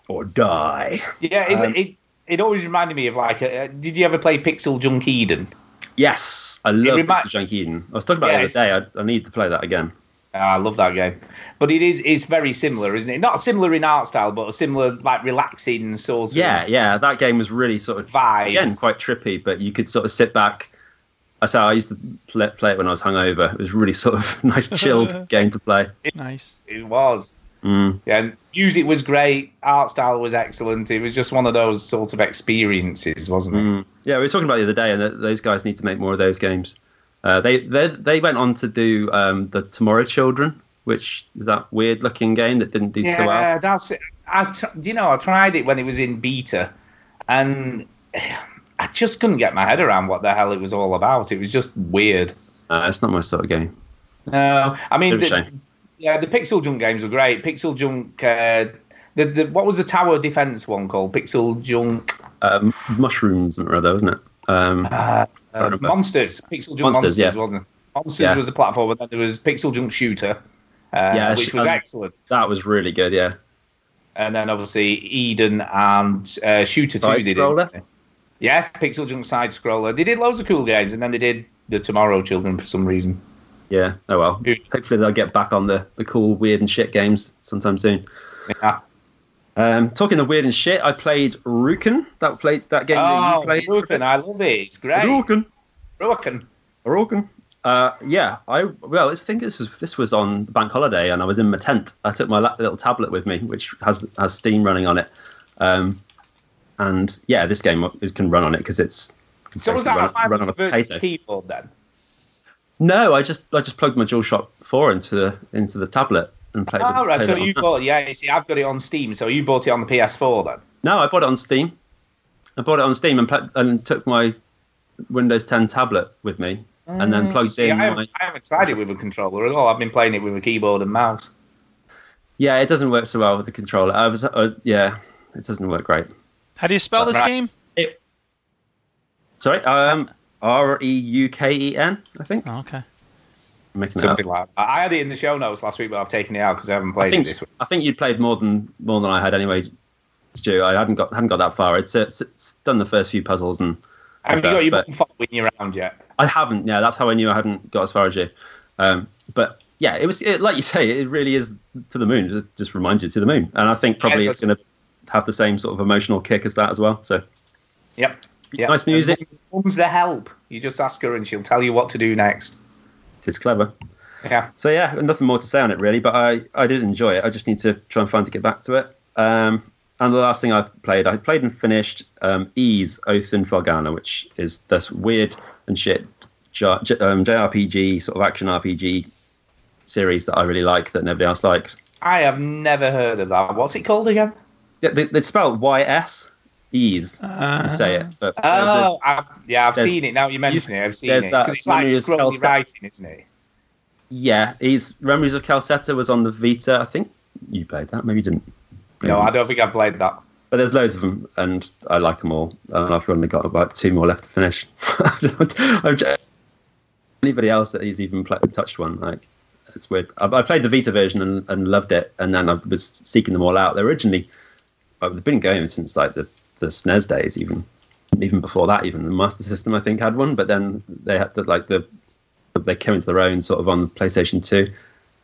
or die. Yeah, it, Um, it, it always reminded me of like, uh, did you ever play Pixel Junk Eden? Yes, I love remi- Pixel Junk Eden. I was talking about Yeah, it the other day. I, I need to play that again. Ah, I love that game, but it is it's very similar, isn't it? Not similar in art style, but a similar like relaxing sort of Yeah, yeah, that game was really sort of vibe. again quite trippy, but you could sort of sit back. I say I used to play, play it when I was hungover. It was really sort of nice, chilled game to play. nice. It was. Mm. Yeah, and music was great, art style was excellent. It was just one of those sort of experiences, wasn't it? Mm. Yeah, we were talking about it the other day, and those guys need to make more of those games. Uh, they they they went on to do um, the Tomorrow Children, which is that weird looking game that didn't do Yeah, so well. that's it. I t- you know, I tried it when it was in beta, and I just couldn't get my head around what the hell it was all about. It was just weird. Uh, it's not my sort of game. No, I mean, Bit of a the, yeah, the Pixel Junk games were great. Pixel Junk, uh, the, the what was the tower defense one called? Pixel Junk Um, mushrooms or other, wasn't it? Um, uh, uh. Monsters. Pixel Junk Monsters, Monsters, yeah. wasn't it? Monsters Yeah. was the platform, and then there was Pixel Junk Shooter, uh, Yeah, which was um, excellent. that was really good. Yeah. And then obviously Eden and uh, Shooter Two Side did scroller? it. Yes, Pixel Junk side scroller. They did loads of cool games, and then they did the Tomorrow Children for some reason. Yeah. Oh well. Hopefully they'll get back on the, the cool, weird and shit games sometime soon. Yeah. Um, talking of weird and shit, I played Ruken. That played that game that Oh, you played. Ruken, I love it. It's great. Ruken. Ruken. Ruken. Uh, yeah, I well, I think this was this was on bank holiday, and I was in my tent. I took my little tablet with me, which has has Steam running on it. Um, and yeah, this game can run on it because it's So was that a run, run on a 500 potato. keyboard then? No, I just I just plugged my DualShock 4 into the into the tablet and played. Oh, it- right. played So it on you that. bought, yeah, you see, I've got it on Steam. So you bought it on the PS4 then? No, I bought it on Steam. I bought it on Steam and pla- and took my Windows 10 tablet with me, and then plugged Mm, See, I in haven't, my. I haven't tried it with a controller at all. I've been playing it with a keyboard and mouse. Yeah, it doesn't work so well with the controller. I was, I was yeah, it doesn't work great. How do you spell this Right. game? Sorry, um, R E U K E N, I think. Oh, okay. I'm making that Something up. like that. I had it in the show notes last week, but I've taken it out because I haven't I played think it this week. I think you'd played more than more than I had anyway, Stu. I hadn't got hadn't got that far. It's, it's, it's done the first few puzzles and Have you got your but- button following you around yet? I haven't. Yeah, that's how I knew I hadn't got as far as you. Um, but yeah, it was it, like you say. It really is to the moon. It just, just reminds you to the moon, and I think probably Yeah, it's going to have the same sort of emotional kick as that as well. So Yep. yep. Nice music. And Mum's the help. You just ask her and she'll tell you what to do next. It's clever. Yeah. So yeah, nothing more to say on it really, but I, I did enjoy it. I just need to try and find to get back to it. Um, and the last thing I've played, I played and finished um, Ys Oath in Felghana, which is this weird and shit J- J- um, JRPG sort of action RPG series that I really like that nobody else likes. I have never heard of that. What's it called again? Yeah, they, they spell Y S Ease. Uh, you say it, but uh, Oh, I've, yeah, I've seen it. Now you mention it, I've seen it. that Because it's like memory scrolly Celceta. writing, isn't it? yeah, Ys Memories of Celceta was on the Vita. I think you played that. Maybe you didn't. No, I don't think I've played that. But there's loads of them, and I like them all. And I've only got about two more left to finish. I'm ju- anybody else that has even pla touched one. Like it's weird. I, I played the Vita version and, and loved it, and then I was seeking them all out. They originally well, they've been going since like the the SNES days, even even before that. Even the Master System I think had one, but then they had the, like the they came into their own sort of on PlayStation Two.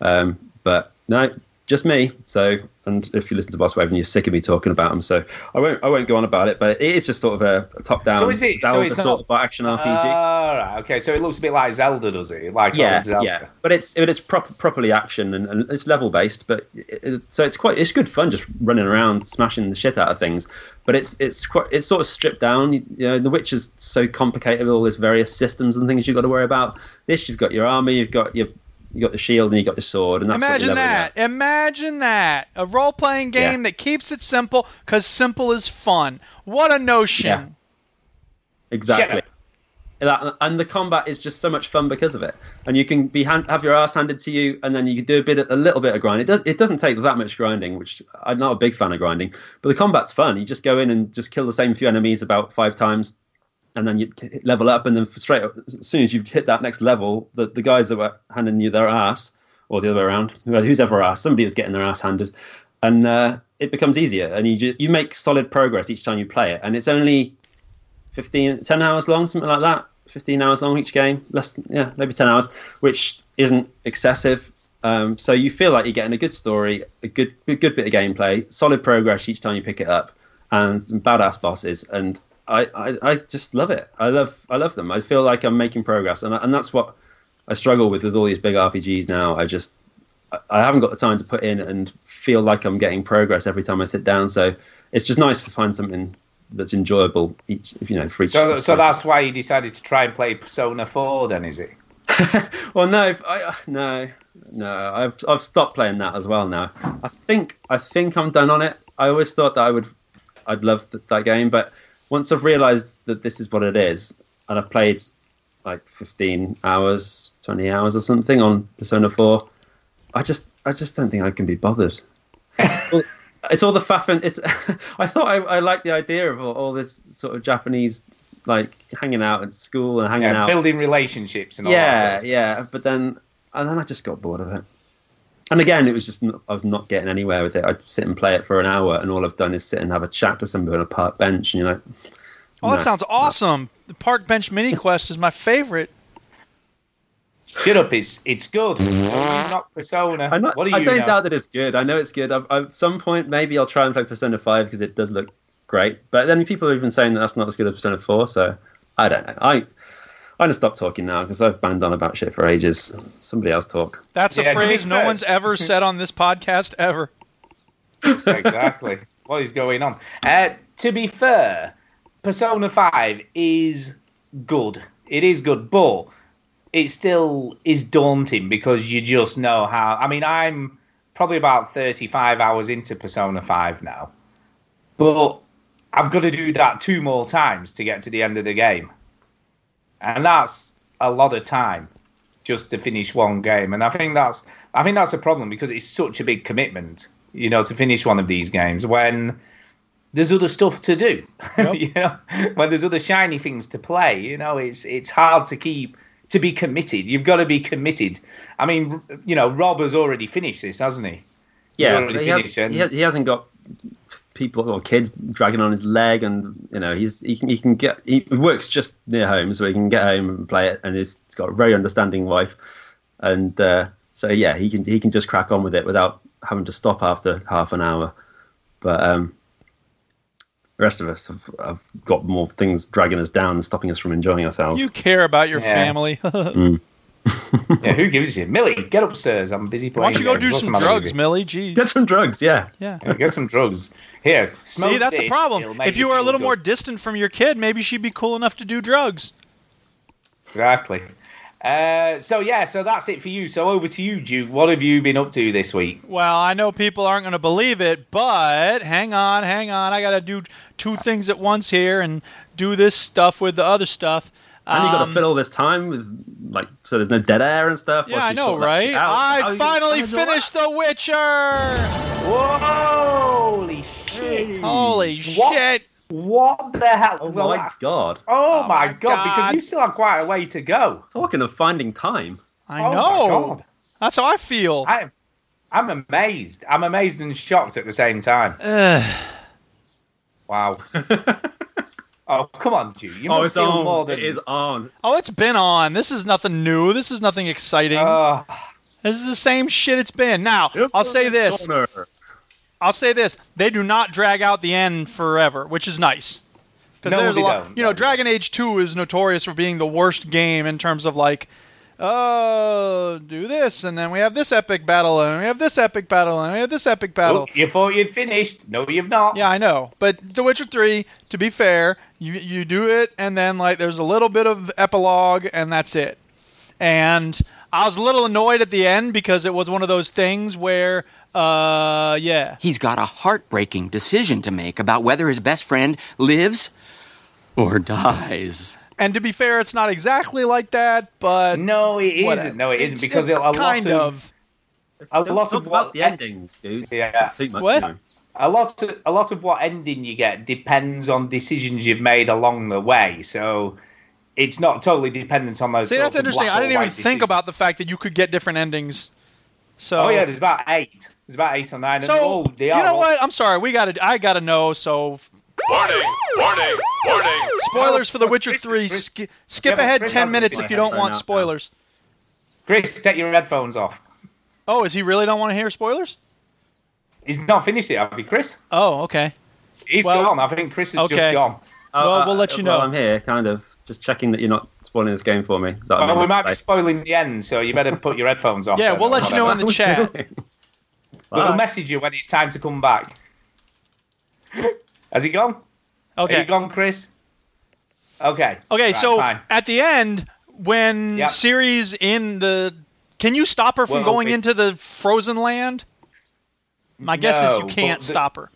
Um, but no, just me. So, and if you listen to Bosswave, and you're sick of me talking about them, so I won't I won't go on about it. But it is just sort of a, a top-down So is it- so it's not- sort of action RPG. Ah, right, okay, so it looks a bit like Zelda, does it? Like yeah, yeah, but it's but it's proper properly action and, and it's level based, but it, it- so it's quite it's good fun just running around smashing the shit out of things. But it's it's quite it's sort of stripped down. You, you know, The Witch is so complicated with all these various systems and things you've got to worry about. This you've got your army, you've got your you got the shield and you got the sword, and that's what Imagine you're leveling that. Imagine that. A role playing game that keeps it simple because simple is fun. What a notion. Yeah. Exactly. That, and the combat is just so much fun because of it. And you can be hand, have your ass handed to you, and then you can do a bit, a little bit of grinding. It, does, it doesn't take that much grinding, which I'm not a big fan of grinding. But the combat's fun. You just go in and just kill the same few enemies about five times, and then you level up. And then straight up, as soon as you've hit that next level, the, the guys that were handing you their ass, or the other way around, who's ever ass, somebody was getting their ass handed, and uh, it becomes easier. And you ju- you make solid progress each time you play it. And it's only 15, 10 hours long, something like that. 15 hours long each game, less, yeah, maybe 10 hours, which isn't excessive. Um, so you feel like you're getting a good story, a good, good, good bit of gameplay, solid progress each time you pick it up, and some badass bosses. And I, I, I just love it. I love, I love them. I feel like I'm making progress, and I, and that's what I struggle with with all these big RPGs now. I just, I- haven't got the time to put in and feel like I'm getting progress every time I sit down. So it's just nice to find something that's enjoyable each, you know, for each. So, so that's why you decided to try and play Persona 4, then, is it? well, no, I, no, no. I've I've stopped playing that as well now. I think I think I'm done on it. I always thought that I would, I'd love th- that game, but once I've realised that this is what it is, and I've played like 15 hours, 20 hours or something on Persona 4, I just I just don't think I can be bothered. It's all, it's all the faffing. it's. I thought I, I liked the idea of all, all this sort of Japanese like hanging out at school and hanging Yeah, out building relationships and all that yeah, sort of stuff. yeah. But then, and then I just got bored of it. And again, it was just I was not getting anywhere with it. I'd sit and play it for an hour, and all I've done is sit and have a chat to somebody on a park bench, and you're like, Oh, that no. sounds awesome. The Park Bench Mini Quest is my favorite. Shut up, it's it's good. not Persona. I'm not, what do I you don't know? doubt that it's good. I know it's good. I've, I've- at some point, maybe I'll try and play Persona 5 because it does look great. But then people are even saying that that's not as good as Persona 4, so I don't know. I I'm gonna stop talking now because I've banned on about shit for ages. Somebody else talk. That's a Yeah, to phrase no one's ever said on this podcast ever. exactly. what is going on? Uh, to be fair, Persona 5 is good. It is good, but it still is daunting because you just know how. I mean, I'm probably about 35 hours into Persona 5 now, but I've got to do that two more times to get to the end of the game. And that's a lot of time just to finish one game. And I think that's I think that's a problem because it's such a big commitment, you know, to finish one of these games when there's other stuff to do. you know, when there's other shiny things to play, you know, it's it's hard to keep to be committed. You've got to be committed. I mean, you know, Rob has already finished this, hasn't he? He's Yeah, he, has, and- he, has, he hasn't got people or kids dragging on his leg, and you know he's he can he can get he works just near home, so he can get home and play it, and he's, he's got a very understanding wife, and uh, so yeah, he can he can just crack on with it without having to stop after half an hour. But um, the rest of us have, have got more things dragging us down and stopping us from enjoying ourselves. You care about your Yeah. family. Mm. yeah, who gives a shit? Millie, get upstairs. I'm busy Why don't you go games. do What's some the matter with drugs, you? Millie? Jeez. Get some drugs, yeah. Yeah. Yeah, get some drugs. Here, smoke See, that's the problem. If you were a little good. more distant from your kid, maybe she'd be cool enough to do drugs. Exactly. Uh, so yeah, so that's it for you. So over to you, Duke. What have you been up to this week? Well, I know people aren't going to believe it, but hang on, hang on. I got to do two things at once here and do this stuff with the other stuff. And you got Um, to fill all this time with like so there's no dead air and stuff. Yeah, I know, right? shit. How I finally you finished The Witcher. Whoa, holy shit! Holy What? shit! What the hell? Oh Well, my I- god! oh, Oh my my god, because you still have quite a way to go. Talking of finding time. I Oh my know. God. That's how I feel. I, I'm amazed. I'm amazed and shocked at the same time. Wow. oh, come on, Jew. You oh, must it's feel on. more than. It is on. oh, it's been on. This is nothing new. This is nothing exciting. Oh, this is the same shit it's been. Now, I'll say this. Corner. I'll say this: they do not drag out the end forever, which is nice. Because No, there's a lot, don't. you know, Dragon Age 2 is notorious for being the worst game in terms of like, oh, do this, and then we have this epic battle, and we have this epic battle, and we have this epic battle. you thought you'd finished. No, you've not. Yeah, I know. But The Witcher 3, to be fair, you you do it and then like there's a little bit of epilogue and that's it. And I was a little annoyed at the end because it was one of those things where uh yeah. He's got a heartbreaking decision to make about whether his best friend lives or dies. And to be fair, it's not exactly like that, but No, it whatever. isn't. No, it isn't because it's a lot kind of, a Don't lot talk of about what the ending, dude. Yeah. Too much. What? you know. a lot of a lot of what ending you get depends on decisions you've made along the way. So it's not totally dependent on those. See, that's interesting. I didn't even white think about the fact that you could get different endings. So Oh yeah, there's about eight. There's about eight or nine. and So they're all, they you are know all- what? I'm sorry. We got to I got to know. So Warning, warning, warning. spoilers for The Witcher 3. Chris- Sk- skip Yeah, ahead Chris 10 minutes if you don't want spoilers. Chris, take your headphones off. Oh, is he really don't want to hear spoilers? He's not finished yet, have you, Chris? Oh, okay. He's Well, gone. I think Chris has okay. just gone. Oh, Well, uh, we'll let you well, know. I'm here, kind of, just checking that you're not spoiling this game for me. That Well, we in might be spoiling the end, so you better put your headphones off. Yeah, we'll let you know in the chat. But we'll message you when it's time to come back. Has he gone? Are Okay. you gone, Chris? Okay. Okay, Right, so fine. at the end, when Yep. Ciri's in the, can you stop her from Well, going it- into the frozen land? My guess is you can't the- stop her.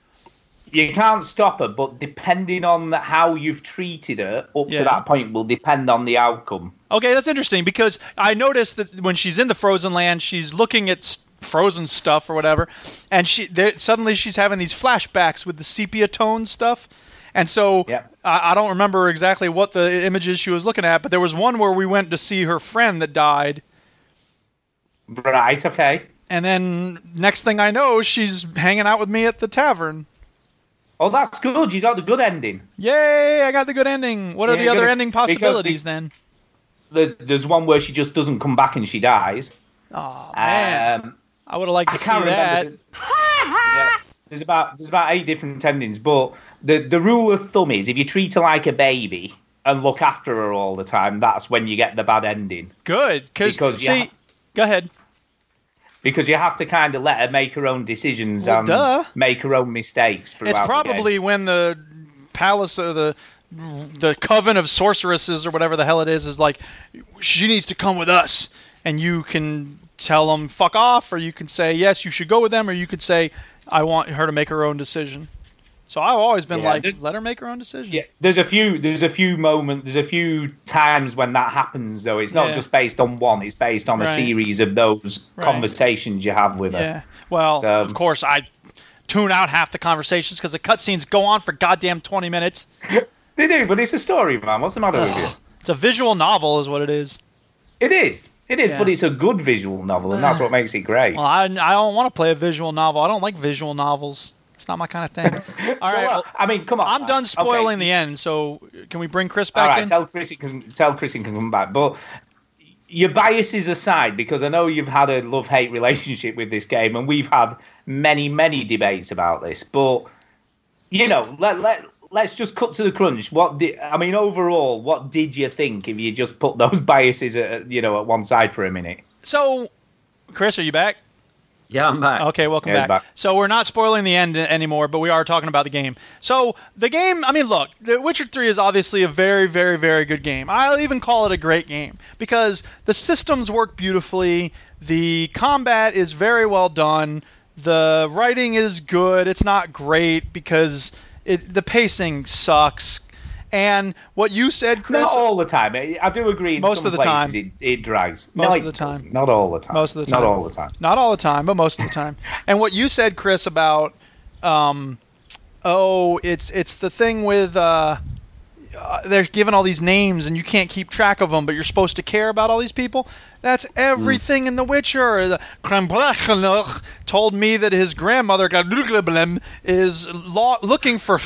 You can't stop her, but depending on how you've treated her up Yeah. to that point will depend on the outcome. Okay, that's interesting because I noticed that when she's in the frozen land, she's looking at frozen stuff or whatever, and she there, suddenly she's having these flashbacks with the sepia tone stuff. And so Yep. I, I don't remember exactly what the images she was looking at, but there was one where we went to see her friend that died, Right, okay. and then next thing I know, she's hanging out with me at the tavern. Oh, that's good. You got the good ending. Yay! I got the good ending. What are Yeah, the other gonna- ending possibilities then? The, there's one where she just doesn't come back and she dies. Oh man, Um, I would have liked to see that. yeah, there's about there's about eight different endings, but the the rule of thumb is if you treat her like a baby and look after her all the time, that's when you get the bad ending. Good, cause, Because, see, yeah. go ahead. Because you have to kind of let her make her own decisions Well, and duh. make her own mistakes. It's the probably when the palace or the the coven of sorceresses or whatever the hell it is is like she needs to come with us and you can tell them fuck off or you can say yes you should go with them or you could say I want her to make her own decision. So I've always been Yeah, like let her make her own decision. Yeah, there's a few there's a few moments, there's a few times when that happens though. It's not Yeah. just based on one, it's based on Right. a series of those Right. conversations you have with her. Yeah. Well, So- of course I tune out half the conversations because the cutscenes go on for goddamn 20 minutes. They do, but it's a story, man. What's the matter with you? It's a visual novel, is what it is. It is. It is, Yeah. but it's a good visual novel, and that's what makes it great. Well, I, I don't want to play a visual novel. I don't like visual novels. It's not my kind of thing. All So, right, uh, well, I mean, come on. I'm done spoiling Okay. the end. So can we bring Chris back right, in? tell Chris he can tell Chris he can come back. But your biases aside, because I know you've had a love hate relationship with this game, and we've had many many debates about this. But you know, let let let's just cut to the crunch. What did I mean overall? What did you think if you just put those biases at you know at one side for a minute? So, Chris, are you back? Yeah, I'm back. Okay, welcome Yeah, back. back. So we're not spoiling the end anymore, but we are talking about the game. So the game, I mean, look, The Witcher 3 is obviously a very, very, very good game. I'll even call it a great game because the systems work beautifully, the combat is very well done, the writing is good. It's not great because it, the pacing sucks. And what you said, Chris, Not all the time. I I do agree. Most some of the places time. it, it drags. Most no, of the time. Not all the time. Most of the time. Not all the time. Not all the time, but most of the time. And what you said, Chris, about um, oh, it's it's the thing with uh, uh, they're given all these names and you can't keep track of them, but you're supposed to care about all these people. That's everything in The Witcher. Kremblechnoch told me that his grandmother is lo- looking for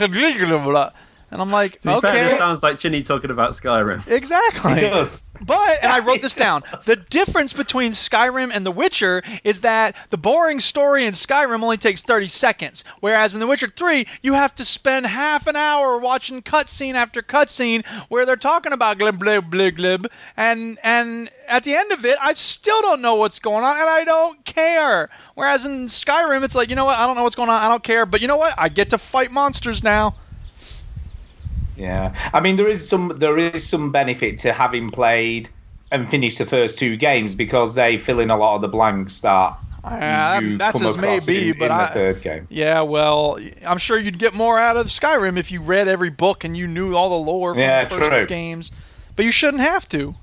and I'm like, To be fair, okay, this sounds like Chinny talking about Skyrim. Exactly. It does. But, and I wrote this down, the difference between Skyrim and The Witcher is that the boring story in Skyrim only takes 30 seconds, whereas in The Witcher 3, you have to spend half an hour watching cutscene after cutscene where they're talking about glib, glib, glib, glib, and, and at the end of it, I still don't know what's going on, and I don't care. Whereas in Skyrim, it's like, you know what, I don't know what's going on, I don't care, but you know what, I get to fight monsters now. Yeah, I mean there is some there is some benefit to having played and finished the first two games because they fill in a lot of the blanks that Uh, that's as may be, in, but in I, the third game. Yeah, well, I'm sure you'd get more out of Skyrim if you read every book and you knew all the lore from Yeah, the first true. games. But you shouldn't have to.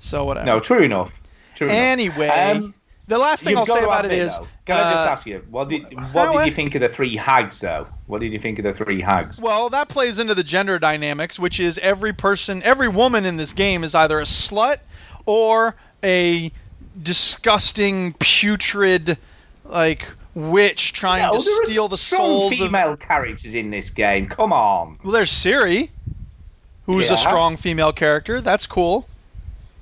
So whatever. No, true enough. True enough. Anyway, Um, the last thing You've I'll say about it admit, is, though, can I just uh, ask you what did what did I- you think of the three hags though? What did you think of the three hags? Well, that plays into the gender dynamics, which is every person, every woman in this game is either a slut or a disgusting, putrid, like witch trying No, to steal the strong souls of. female characters in this game. Come on. Well, there's Ciri, who's Yeah. a strong female character. That's cool.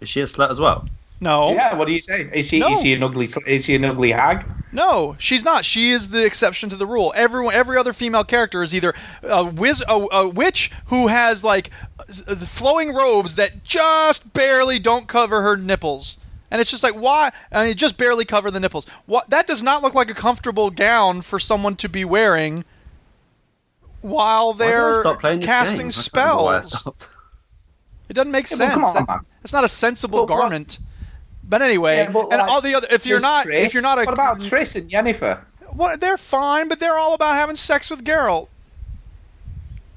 Is she a slut as well? No. Yeah, what do you say? Is she No. is she an ugly is she an ugly hag? No, she's not. She is the exception to the rule. Everyone, every other female character is either a, wiz, a, a witch who has like uh, flowing robes that just barely don't cover her nipples, and it's just like why? I mean, just barely cover the nipples. What? That does not look like a comfortable gown for someone to be wearing while Why did I they're stop playing this casting game? I can't remember why I spells. It doesn't make Yeah, sense. come on, That- that's not a sensible But what- garment. But anyway, Yeah, but and like, all the other if you're not Triss. if you're not a what about Triss and Yennefer? what they're fine, but they're all about having sex with Geralt.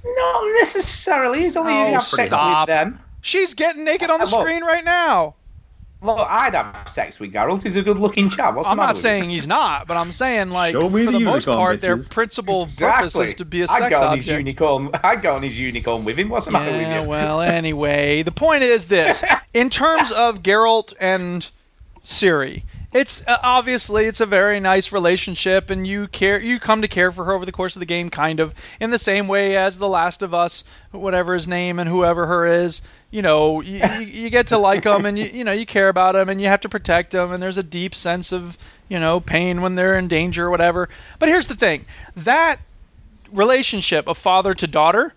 Not necessarily. He's only Oh, have sex stop. with them. She's getting naked on the Uh, screen right now. Look, I'd have sex with Geralt. He's a good-looking chap. What's the I'm not with saying you? he's not, but I'm saying like for the the most unicorn, part, their principal Exactly. purpose is to be a I'd sex go on his unicorn. I'd go on his unicorn with him. What's the matter with Yeah, you? well, anyway, the point is this: in terms of Geralt and Ciri, it's uh, obviously it's a very nice relationship, and you care, you come to care for her over the course of the game, kind of in the same way as The Last of Us, whatever his name and whoever her is. You know, you, you, you get to like them, and you you know you care about them, and you have to protect them, and there's a deep sense of you know pain when they're in danger or whatever. But here's the thing: that relationship of father to daughter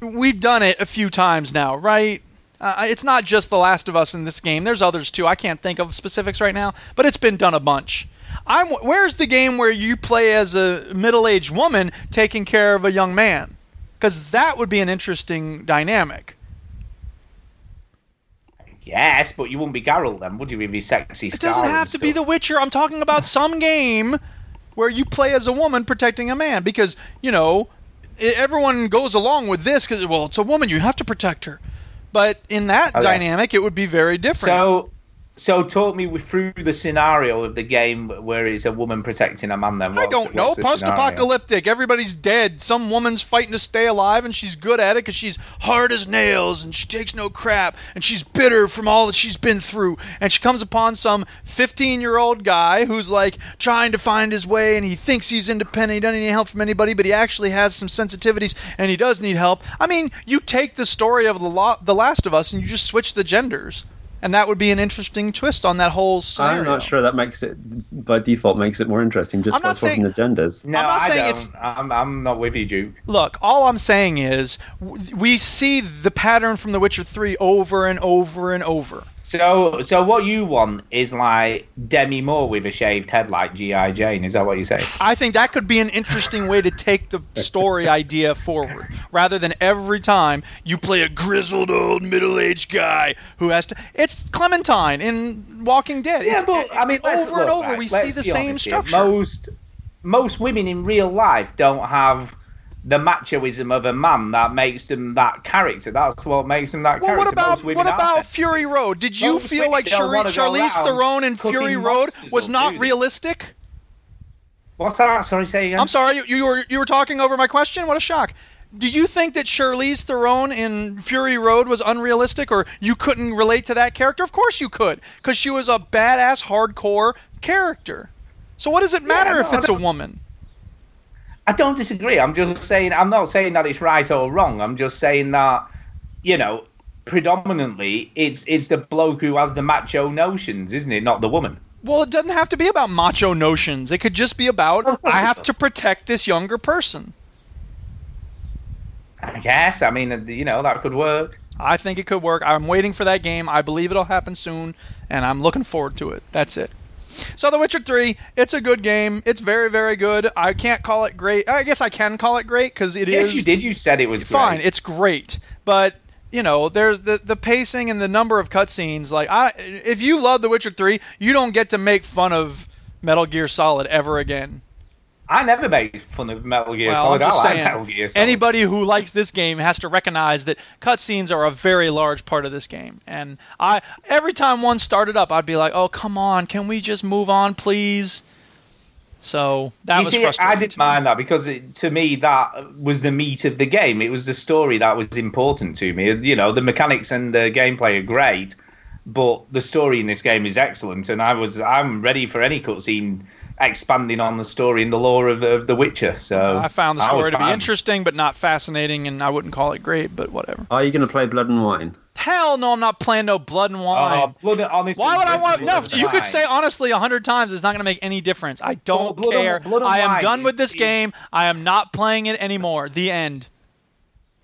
we've done it a few times now, right? Uh, it's not just The Last of Us in this game. There's others too. I can't think of specifics right now, but it's been done a bunch. I'm, where's the game where you play as a middle-aged woman taking care of a young man? Because that would be an interesting dynamic. Yes, but you wouldn't be Geralt then, would you? With his sexy It doesn't have to be The Witcher. I'm talking about some game where you play as a woman protecting a man because you know everyone goes along with this because well it's a woman you have to protect her. But in that Okay. dynamic, it would be very different. So, so talk me through the scenario of the game where it's a woman protecting a man. Then I don't know. what's? Post-apocalyptic. Everybody's dead. Some woman's fighting to stay alive, and she's good at it because she's hard as nails, and she takes no crap, and she's bitter from all that she's been through. And she comes upon some 15-year-old guy who's like trying to find his way, and he thinks he's independent. He doesn't need help from anybody, but he actually has some sensitivities, and he does need help. I mean, you take the story of the, lo- the Last of Us, and you just switch the genders. And that would be an interesting twist on that whole scenario. I'm not sure that makes it by default makes it more interesting just I'm by not swapping saying- the genders. No, I'm not I saying don't. it's- I'm, I'm not with you, Duke. Look, all I'm saying is we see the pattern from The Witcher 3 over and over and over. So, so what you want is like Demi Moore with a shaved head, like GI Jane. Is that what you say? I think that could be an interesting way to take the story idea forward, rather than every time you play a grizzled old middle-aged guy who has to. It's Clementine in Walking Dead. Yeah, It's- but I mean, over and over right, we let's see the same honest here. structure. Most most women in real life don't have the machoism of a man that makes them that character. That's what makes them that well, character. what about what about. Fury Road? Did you Most feel like don't Charlize, wanna go Charlize around Theron in Fury Road was not do realistic? What's that? Sorry, say again. I'm sorry, you, you were you were talking over my question. What a shock! Did you think that Charlize Theron in Fury Road was unrealistic, or you couldn't relate to that character? Of course you could, because she was a badass, hardcore character. So what does it matter no, if it's a woman? I don't disagree. I'm just saying. I'm not saying that it's right or wrong. I'm just saying that, you know, predominantly it's it's the bloke who has the macho notions, isn't it? Not the woman. Well, it doesn't have to be about macho notions. It could just be about I have to protect this younger person. I guess. I mean, you know, that could work. I think it could work. I'm waiting for that game. I believe it'll happen soon, and I'm looking forward to it. That's it. So The Witcher 3, it's a good game. It's very, very good. I can't call it great. I guess I can call it great because it is yes, you did. You said it was fine. great. It's great, but you know, there's the the pacing and the number of cutscenes. Like, I if you love The Witcher 3, you don't get to make fun of Metal Gear Solid ever again. I never made fun of Metal Gear well, Solid. I'm just saying, Metal Gear Solid. anybody who likes this game has to recognize that cutscenes are a very large part of this game. And I, every time one started up, I'd be like, "Oh, come on, can we just move on, please?" So that you was see, frustrating. I didn't mind that because it, to me that was the meat of the game. It was the story that was important to me. You know, the mechanics and the gameplay are great, but the story in this game is excellent, and I was I'm ready for any cutscene expanding on the story and the lore of, of The Witcher. So I found the story to be interesting, but not fascinating, and I wouldn't call it great, but whatever. Are you going to play Blood and Wine? Hell no, I'm not playing no blood and oh, wine. Oh, blood, honestly, Why would I Blood- want? No, you and could say honestly a hundred times. It's not going to make any difference. I don't Blood and- care. Blood and I am done is- with this is- game. I am not playing it anymore. The end.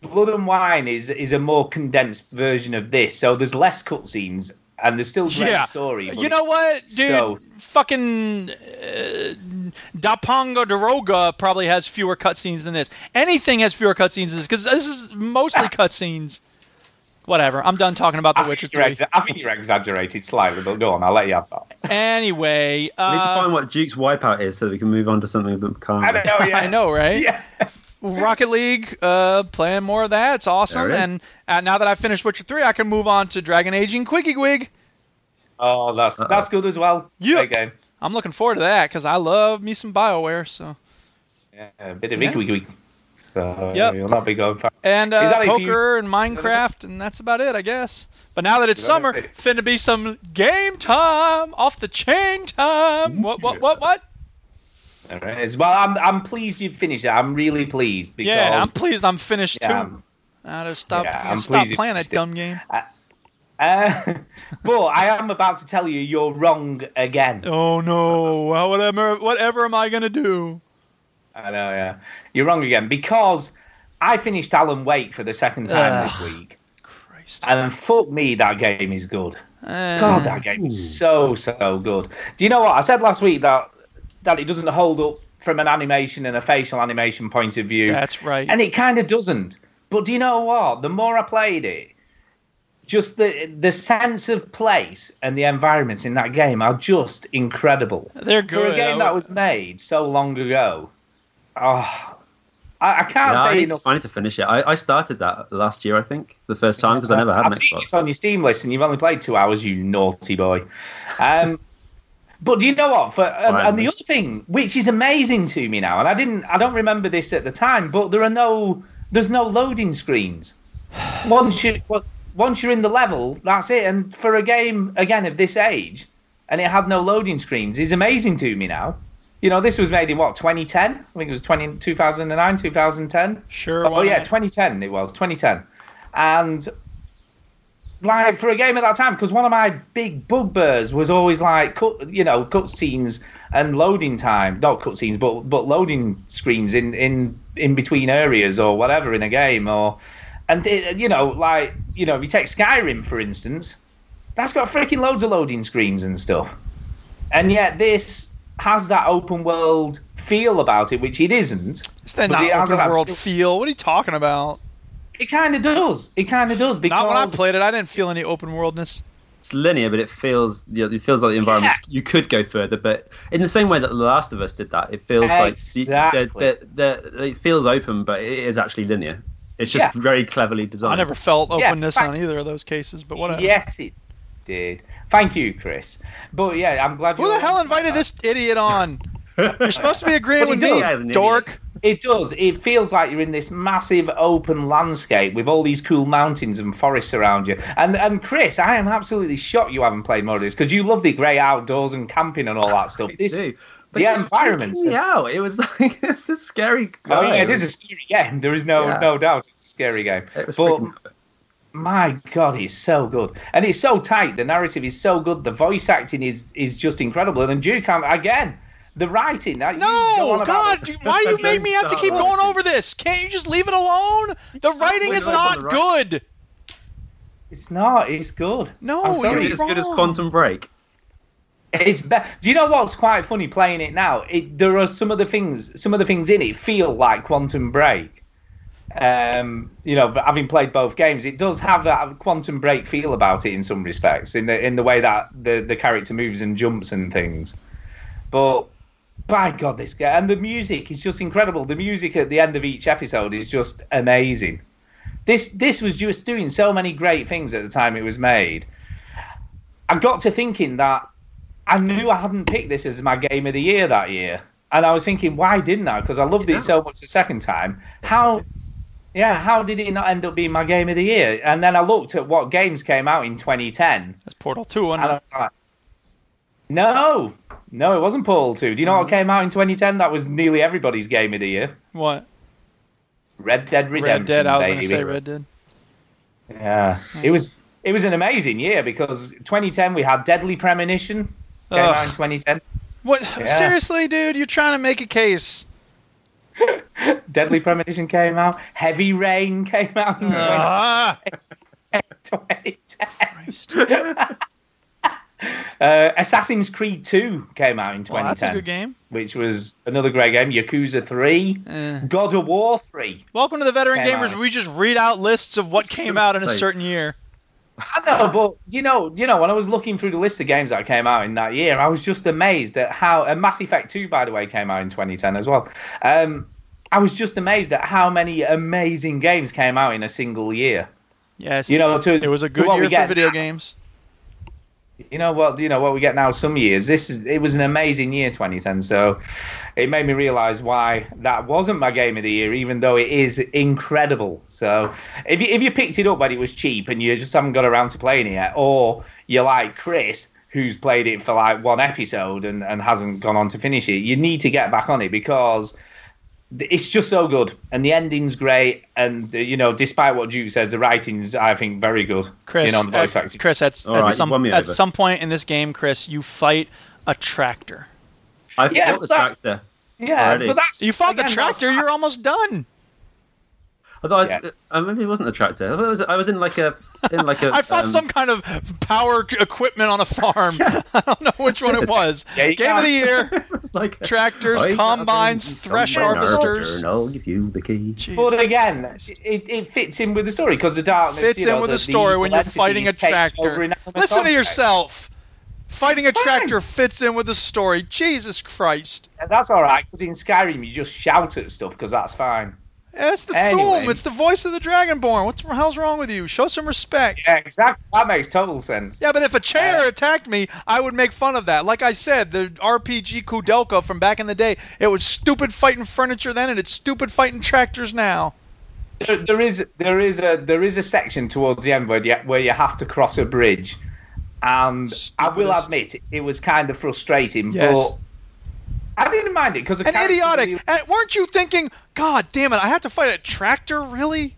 Blood and Wine is is a more condensed version of this, so there's less cutscenes and there's still great Yeah. story. but You know what, dude? so- Fucking uh, Daponga Daroga probably has fewer cutscenes than this. Anything has fewer cutscenes than this because this is mostly cutscenes. Whatever. I'm done talking about The I Witcher 3. exa- I think you're exaggerated slightly, but go on, I'll let you have that. Anyway, I need to uh, find what Duke's Wipeout is so that we can move on to something a bit calmer. I know, yeah. I know, right? Yeah. Rocket League, uh, playing more of that. It's awesome. There it is. And uh, now that I've finished Witcher 3, I can move on to Dragon Age and Quickie Gwig. Oh, that's that's good as well. Yeah. Great game. I'm looking forward to that because I love me some BioWare. So Yeah, a bit of Yeah. yeah. week. So Yep. you'll not be going far. and Is uh, that if you- poker and Minecraft, and that's about it, I guess. But now that it's summer, finna be some game time, off the chain time. What? What? What? What? All right. Well, I'm I'm pleased you've finished it. I'm really pleased because Yeah, I'm pleased I'm finished Yeah, too. I'm- I just stop, Yeah, I'm stop playing that dumb game. Uh, but I am about to tell you you're wrong again. Oh no! Well, whatever, whatever am I gonna do? I know, yeah. You're wrong again because I finished Alan Wake for the second time this week. Christ. And fuck me, that game is good. Uh, God, that game is so so good. Do you know what I said last week that that it doesn't hold up from an animation and a facial animation point of view, That's right. and it kind of doesn't. But do you know what? The more I played it, just the the sense of place and the environments in that game are just incredible. They're good. For a game that was made so long ago, oh, I, I can't Yeah, I say need, enough. to, I need to finish it. I, I started that last year, I think, the first time because I never had an I've seen Xbox. this on your Steam list, and you've only played two hours, you naughty boy. Um, but do you know what? For um, and, and the other thing, which is amazing to me now, and I didn't, I don't remember this at the time, but there are no, there's no loading screens. Once you, well, once you're in the level, that's it. And for a game again of this age, and it had no loading screens, is amazing to me now. You know, this was made in what 2010? I think it was 20, 2009, 2010. Sure. Oh yeah, not? 2010 it was 2010, and like for a game at that time, because one of my big bugbears was always like cut, you know, cutscenes and loading time, not cutscenes, but but loading screens in in in between areas or whatever in a game, or and it, you know, like you know, if you take Skyrim for instance, that's got freaking loads of loading screens and stuff, and yet this has that open world feel about it, which it isn't. It's the not open world feel. What are you talking about? It kind of does. It kind of does because Not when I played it. I didn't feel any open worldness. It's linear, but it feels yeah, it feels like the environment. You could go further, but in the same way that The Last of Us did that, it feels like the, Exactly. the, the, the, it feels open, but it is actually linear. It's just Yeah. very cleverly designed. I never felt Yeah, openness fact- on either of those cases, but whatever. Yes, it did. Thank you, Chris. But yeah, I'm glad. Who you're the hell invited that. this idiot on? You're supposed to be agreeing with me, does. dork. It does. It feels like you're in this massive open landscape with all these cool mountains and forests around you. And and Chris, I am absolutely shocked you haven't played more of this because you love the grey outdoors and camping and all that stuff. This, do. But the environments. freaking. It was like it's a scary. Oh yeah, it is a scary game. There is no Yeah. no doubt it's a scary game. It was but freaking. my god, it's so good, and it's so tight. The narrative is so good. The voice acting is is just incredible. And then, Duke, again, the writing. that- you go No, God, the- you- why do you make me have to keep Don't going over this? Can't you just leave it alone? The writing is not put good. It's not. It's good. No, I'm Is sorry. you're as good as. Quantum Break? It's be- Do you know what's quite funny playing it now? It, there are some of the things, some of the things in it feel like Quantum Break. Um, you know, but having played both games, it does have that Quantum Break feel about it in some respects, in the in the way that the the character moves and jumps and things. But by God, this guy and the music is just incredible. The music at the end of each episode is just amazing. This this was just doing so many great things at the time it was made. I got to thinking that I knew I hadn't picked this as my game of the year that year, and I was thinking, why didn't I? Because I loved it so much the second time. How, yeah, how did it not end up being my game of the year? And then I looked at what games came out in 2010, That's Portal 2, and wasn't I it? was like, no, no, it wasn't Portal 2. Do you know what came out in 2010? That was nearly everybody's game of the year. What? Red Dead Redemption. Red Dead. I was going to say Red Dead. Yeah, it was it was an amazing year because 2010 we had Deadly Premonition came Ugh. out in 2010. What? Yeah. Seriously, dude? You're trying to make a case. Deadly Premonition came out. Heavy Rain came out in 2010. Ah, 2010. Christ. Uh, Assassin's Creed 2 came out in 2010, Well, that's a good game. which was another great game. Yakuza 3, Eh. God of War 3. Welcome to the Veteran Gamers. out. We just read out lists of what came out in a certain year. I know, but you know, you know, when I was looking through the list of games that came out in that year, I was just amazed at how. And Mass Effect 2, by the way, came out in 2010 as well. Um, I was just amazed at how many amazing games came out in a single year. Yes. You know, to it was a good year for video now. games. You know what? You know what we get now. Some years, this is it was an amazing year, 2010. So it made me realise why that wasn't my game of the year, even though it is incredible. So if you if you picked it up when it was cheap and you just haven't got around to playing it yet, or you're like Chris, who's played it for like one episode and, and hasn't gone on to finish it, you need to get back on it because it's just so good and the ending's great and uh, you know despite what Duke says the writing's I think very good Chris, you know the voice at, Chris, at, at right, some at over. some point in this game, Chris, you fight a tractor. I've Yeah, got the but- tractor. yeah Already. but that's You fought the again, that's- tractor. You're almost done. I thought I, Yeah. uh, maybe it wasn't a tractor. I, thought was, I was in like a in like a. I fought um, some kind of power equipment on a farm. I don't know which one it was. Yeah, you Game of the year. like Tractors, I combines, a thresh harvesters. harvester, And I'll give you the key. Jeez. But again, it, it fits in with the story because the darkness fits you know, in with the, the story when you're fighting a tractor. Listen to yourself. Fighting a fine. tractor fits in with the story. Jesus Christ. And that's all right because in Skyrim you just shout at stuff because that's fine. It's the Anyway. Thu'um. It's the voice of the Dragonborn. What the hell's wrong with you? Show some respect. Yeah, exactly. That makes total sense. Yeah, but if a chair uh, attacked me, I would make fun of that. Like I said, the RPG Koudelka from back in the day, it was stupid fighting furniture then, and it's stupid fighting tractors now. There, there is there is a there is a section towards the end where you, where you have to cross a bridge, and I will admit it was kind of frustrating, Yes. but I didn't mind it because an idiotic. And weren't you thinking, God damn it, I have to fight a tractor? Really?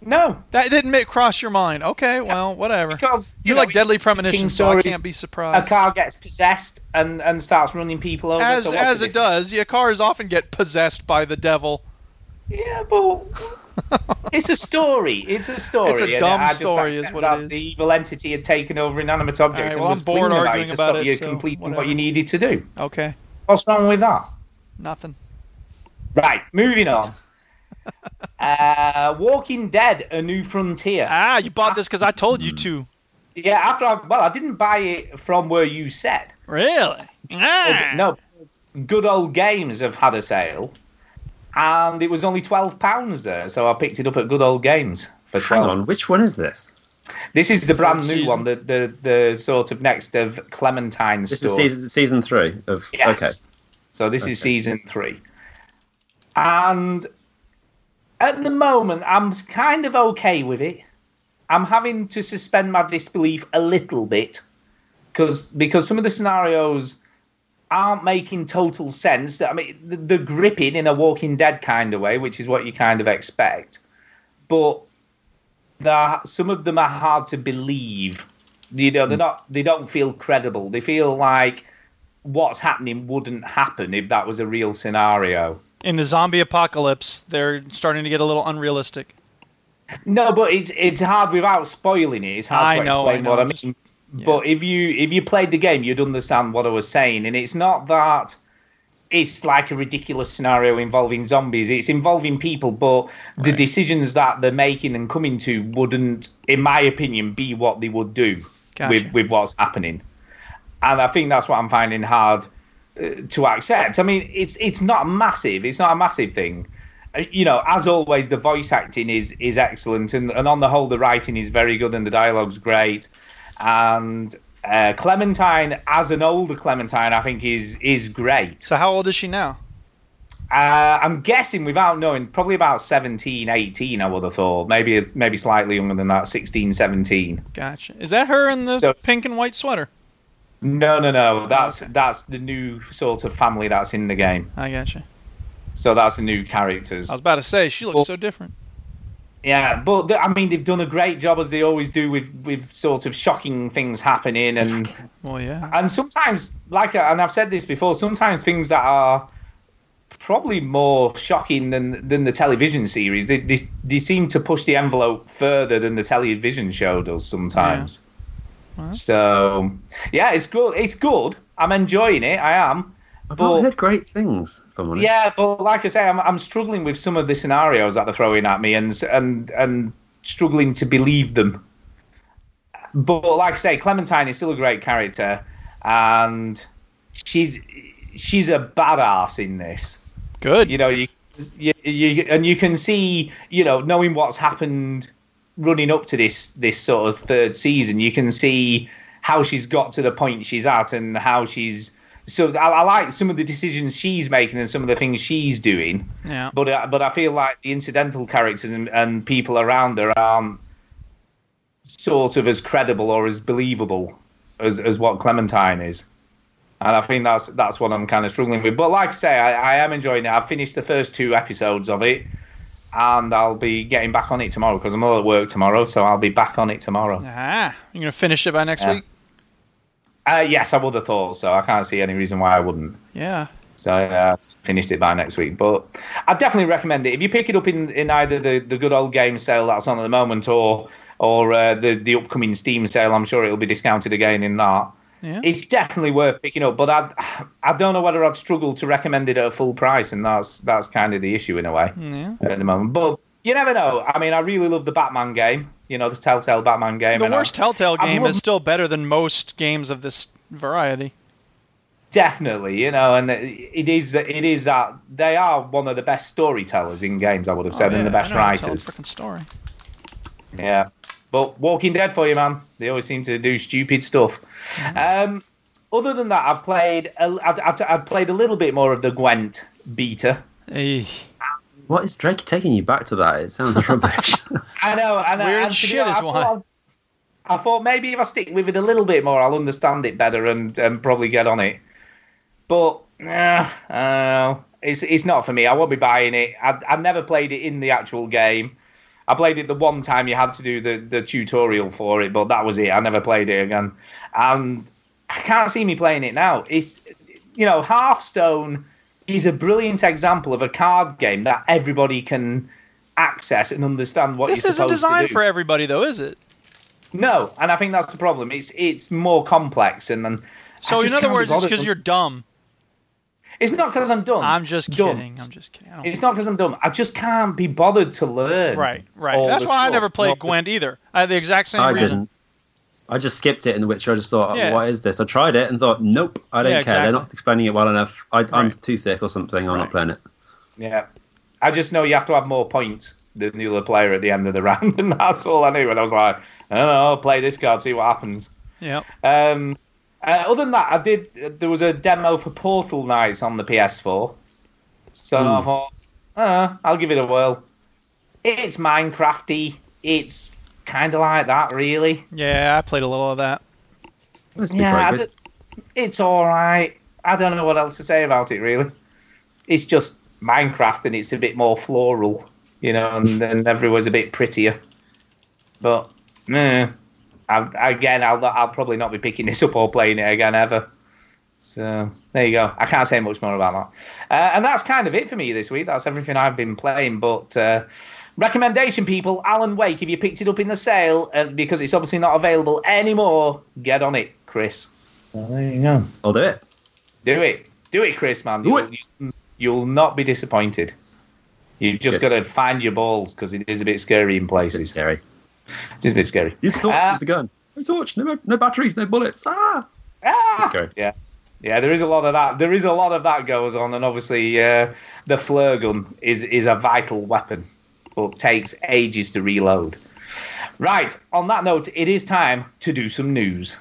No, That didn't make, cross your mind. Okay, well, whatever. because You know, like Deadly it's Premonition, so I can't be surprised. A car gets possessed and, and starts running people over. As so as it does, your cars often get possessed by the devil. Yeah, but it's a story. It's a story. It's a dumb story is what it is. The evil entity had taken over inanimate objects Alright, and well, was I'm bored arguing to about stop it, you so completing whatever. what you needed to do. Okay, What's wrong with that? nothing. Right, moving on. uh, Walking Dead: A New Frontier. Ah, you bought this because I told you to. Yeah, after I well, I didn't buy it from where you said. Really? Because- Ah. No, Good Old Games have had a sale, and it was only twelve pounds there, so I picked it up at Good Old Games for Hang on, which one is this? This is the brand new season. one, the, the the sort of next of Clementine's This store. is season season three of. Yes. Okay. So this is season three, and at the moment I'm kind of okay with it. I'm having to suspend my disbelief a little bit because because some of the scenarios aren't making total sense. I mean, th- they're gripping in a Walking Dead kind of way, which is what you kind of expect. But they're- some of them are hard to believe. You know, they're hmm. not. They don't feel credible. They feel like what's happening wouldn't happen if that was a real scenario. In the zombie apocalypse, they're starting to get a little unrealistic. No, but it's it's hard without spoiling it. It's hard I to know, explain I what know, I just- mean. But if you if you played the game, you'd understand what I was saying. And it's not that it's like a ridiculous scenario involving zombies. It's involving people, but the decisions that they're making and coming to wouldn't, in my opinion, be what they would do Gotcha. with with what's happening. And I think that's what I'm finding hard uh, to accept. I mean, it's it's not massive. It's not a massive thing. Uh, You know, as always, the voice acting is is excellent, and, and on the whole, the writing is very good, and the dialogue's great. And uh, Clementine, as an older Clementine, I think is is great. So how old is she now? Uh, I'm guessing, without knowing, probably about 17, 18, I would have thought. Maybe maybe slightly younger than that, 16, 17. Gotcha. Is that her in the So- pink and white sweater? No, no, no. That's that's the new sort of family that's in the game. I gotcha. So that's the new characters. I was about to say she looks Well- so different. Yeah, but th- I mean, they've done a great job as they always do with with sort of shocking things happening, and Well, yeah. and sometimes, like, uh, and I've said this before, sometimes things that are probably more shocking than than the television series. They they, they seem to push the envelope further than the television show does sometimes. Well. So yeah, it's good. It's good. I'm enjoying it. I am. I've But- not heard great things. If I'm honest. Yeah, but like I say, I'm, I'm struggling with some of the scenarios that they're throwing at me, and and and struggling to believe them. But like I say, Clementine is still a great character, and she's she's a badass in this. Good. You know, you, you, you and you can see, you know, knowing what's happened running up to this this sort of third season, you can see how she's got to the point she's at and how she's. So I, I like some of the decisions she's making and some of the things she's doing, Yeah. but uh, but I feel like the incidental characters and, and people around her aren't sort of as credible or as believable as, as what Clementine is. And I think that's that's what I'm kind of struggling with. But like I say, I, I am enjoying it. I've finished the first two episodes of it, and I'll be getting back on it tomorrow because I'm all at work tomorrow, so I'll be back on it tomorrow. Ah, you're gonna finish it by next Yeah. week? Uh, yes, I would have thought so. I can't see any reason why I wouldn't. Yeah. So uh, finished it by next week. But I definitely recommend it if you pick it up in, in either the, the good old game sale that's on at the moment or or uh, the the upcoming Steam sale. I'm sure it'll be discounted again in that. Yeah. It's definitely worth picking up, but I I don't know whether I'd struggle to recommend it at a full price, and that's that's kind of the issue in a way Yeah. at the moment. But you never know. I mean, I really love the Batman game. You know, the Telltale Batman game. The and I- worst Telltale game loved- is still better than most games of this variety. Definitely, you know, and it is it is that they are one of the best storytellers in games. I would have said, Oh, and the yeah, best know how to tell a writers. frickin' story. Yeah, but Walking Dead for you, man. They always seem to do stupid stuff. Mm-hmm. Um, other than that, I've played a, I've, I've, I've played a little bit more of the Gwent beta. Hey. What is Drake taking you back to that? It sounds rubbish. I know, and, Weird and shit is I why. thought- I thought maybe if I stick with it a little bit more, I'll understand it better and, and probably get on it. But uh, uh, it's it's not for me. I won't be buying it. I I never played it in the actual game. I played it the one time you had to do the, the tutorial for it, but that was it. I never played it again. And I can't see me playing it now. It's you know, Hearthstone is a brilliant example of a card game that everybody can access and understand what This you're isn't supposed to designed do. for everybody, though, is it? No, and I think that's the problem. It's it's more complex and then. So, I in other can't words, it's because you're dumb. It's not because I'm dumb. I'm just Dumb. kidding. I'm just kidding. It's not because I'm dumb. I just can't be bothered to learn. Right, right. That's the why I never played Not- Gwent either. I had the exact same I reason. didn't. I just skipped it in The Witcher. I just thought, oh, Yeah. what is this? I tried it and thought, nope, I don't Yeah, care. They're not explaining it well enough. I, I'm Right. too thick or something. I'm Right. not playing it. Yeah. I just know you have to have more points than the other player at the end of the round, and that's all I knew. And I was like, I don't know, I'll play this card, see what happens. Yeah. Um, Uh, other than that, I did. There was a demo for Portal Knights on the PS4, so I Hmm. thought, uh, I'll give it a whirl. It's Minecrafty. It's kind of like that, really. Yeah, I played a little of that. Yeah, I d- it's all right. I don't know what else to say about it, really. It's just Minecraft, and it's a bit more floral, you know, and, and everywhere's a bit prettier. But, eh, I, again, I'll, I'll probably not be picking this up or playing it again ever. So there you go. I can't say much more about that. Uh, and that's kind of it for me this week. That's everything I've been playing. But uh, recommendation, people, Alan Wake. If you picked it up in the sale, uh, because it's obviously not available anymore, get on it, Chris. So there you go. I'll do it. Do it. Do it, Chris, man. Do you'll, it. you- You'll not be disappointed. You've just got to find your balls because it is a bit scary in It's places. scary. It is a bit scary. Use the torch. Uh, use the gun. No torch. No, no batteries. No bullets. Ah. Ah! scary. Yeah. Yeah, there is a lot of that. There is a lot of that goes on, and obviously uh, the flare gun is is a vital weapon, but takes ages to reload. Right. On that note, it is time to do some news.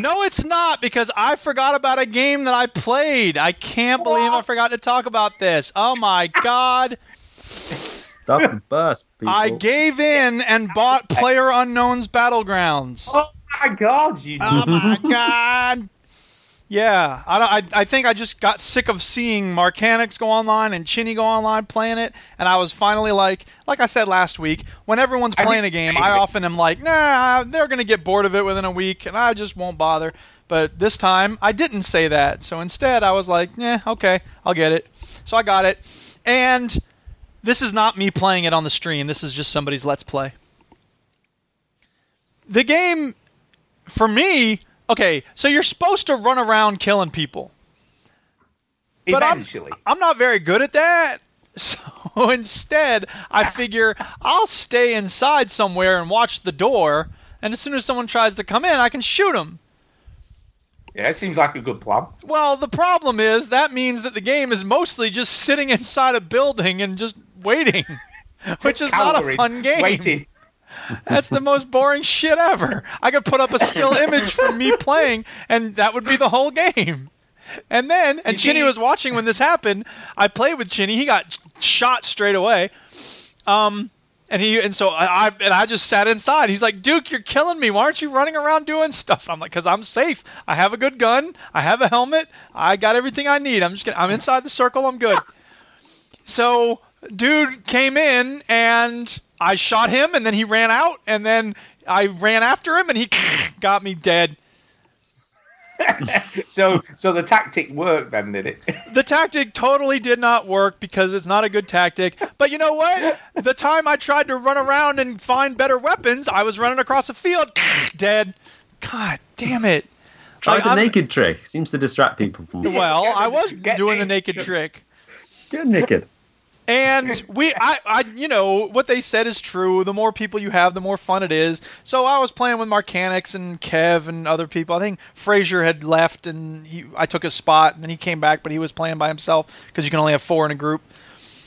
No, it's not because I forgot about a game that I played. I can't believe I forgot to talk about this. Oh my god. Stop the bus, people. I gave in and bought PlayerUnknown's Battlegrounds. Oh my god, you Oh my god. Yeah, I, I, I think I just got sick of seeing Marcanics go online and Chinny go online playing it, and I was finally like, like I said last week, when everyone's playing a game, I often am like, nah, they're gonna get bored of it within a week, and I just won't bother. But this time, I didn't say that, so instead, I was like, yeah, okay, I'll get it. So I got it, and this is not me playing it on the stream. This is just somebody's let's play. The game for me, okay, so you're supposed to run around killing people. But I'm- I'm not very good at that. So instead, I figure I'll stay inside somewhere and watch the door, and as soon as someone tries to come in, I can shoot them. Yeah, it seems like a good plan. Well, the problem is that means that the game is mostly just sitting inside a building and just waiting, which is not a Cowering, fun game. Waiting. That's the most boring shit ever. I could put up a still image from me playing, and that would be the whole game. And then, and Chinny was watching when this happened. I played with Chinny. He got shot straight away. Um, and he and so I, I and I just sat inside. He's like, Duke, you're killing me. Why aren't you running around doing stuff? I'm like, cause I'm safe. I have a good gun. I have a helmet. I got everything I need. I'm just gonna, I'm inside the circle. I'm good. So dude came in and I shot him and then he ran out and then I ran after him and he got me dead. so so the tactic worked then, did it? The tactic totally did not work because it's not a good tactic. But you know what? The time I tried to run around and find better weapons, I was running across a field, dead. God damn it. Try Like, the I'm- naked trick. Seems to distract people from Well, I was get doing the naked. naked trick. get naked. And we, I, I, you know, what they said is true. The more people you have, the more fun it is. So I was playing with Marcanics and Kev and other people. I think Frazier had left, and he, I took his spot, and then he came back, but he was playing by himself because you can only have four in a group.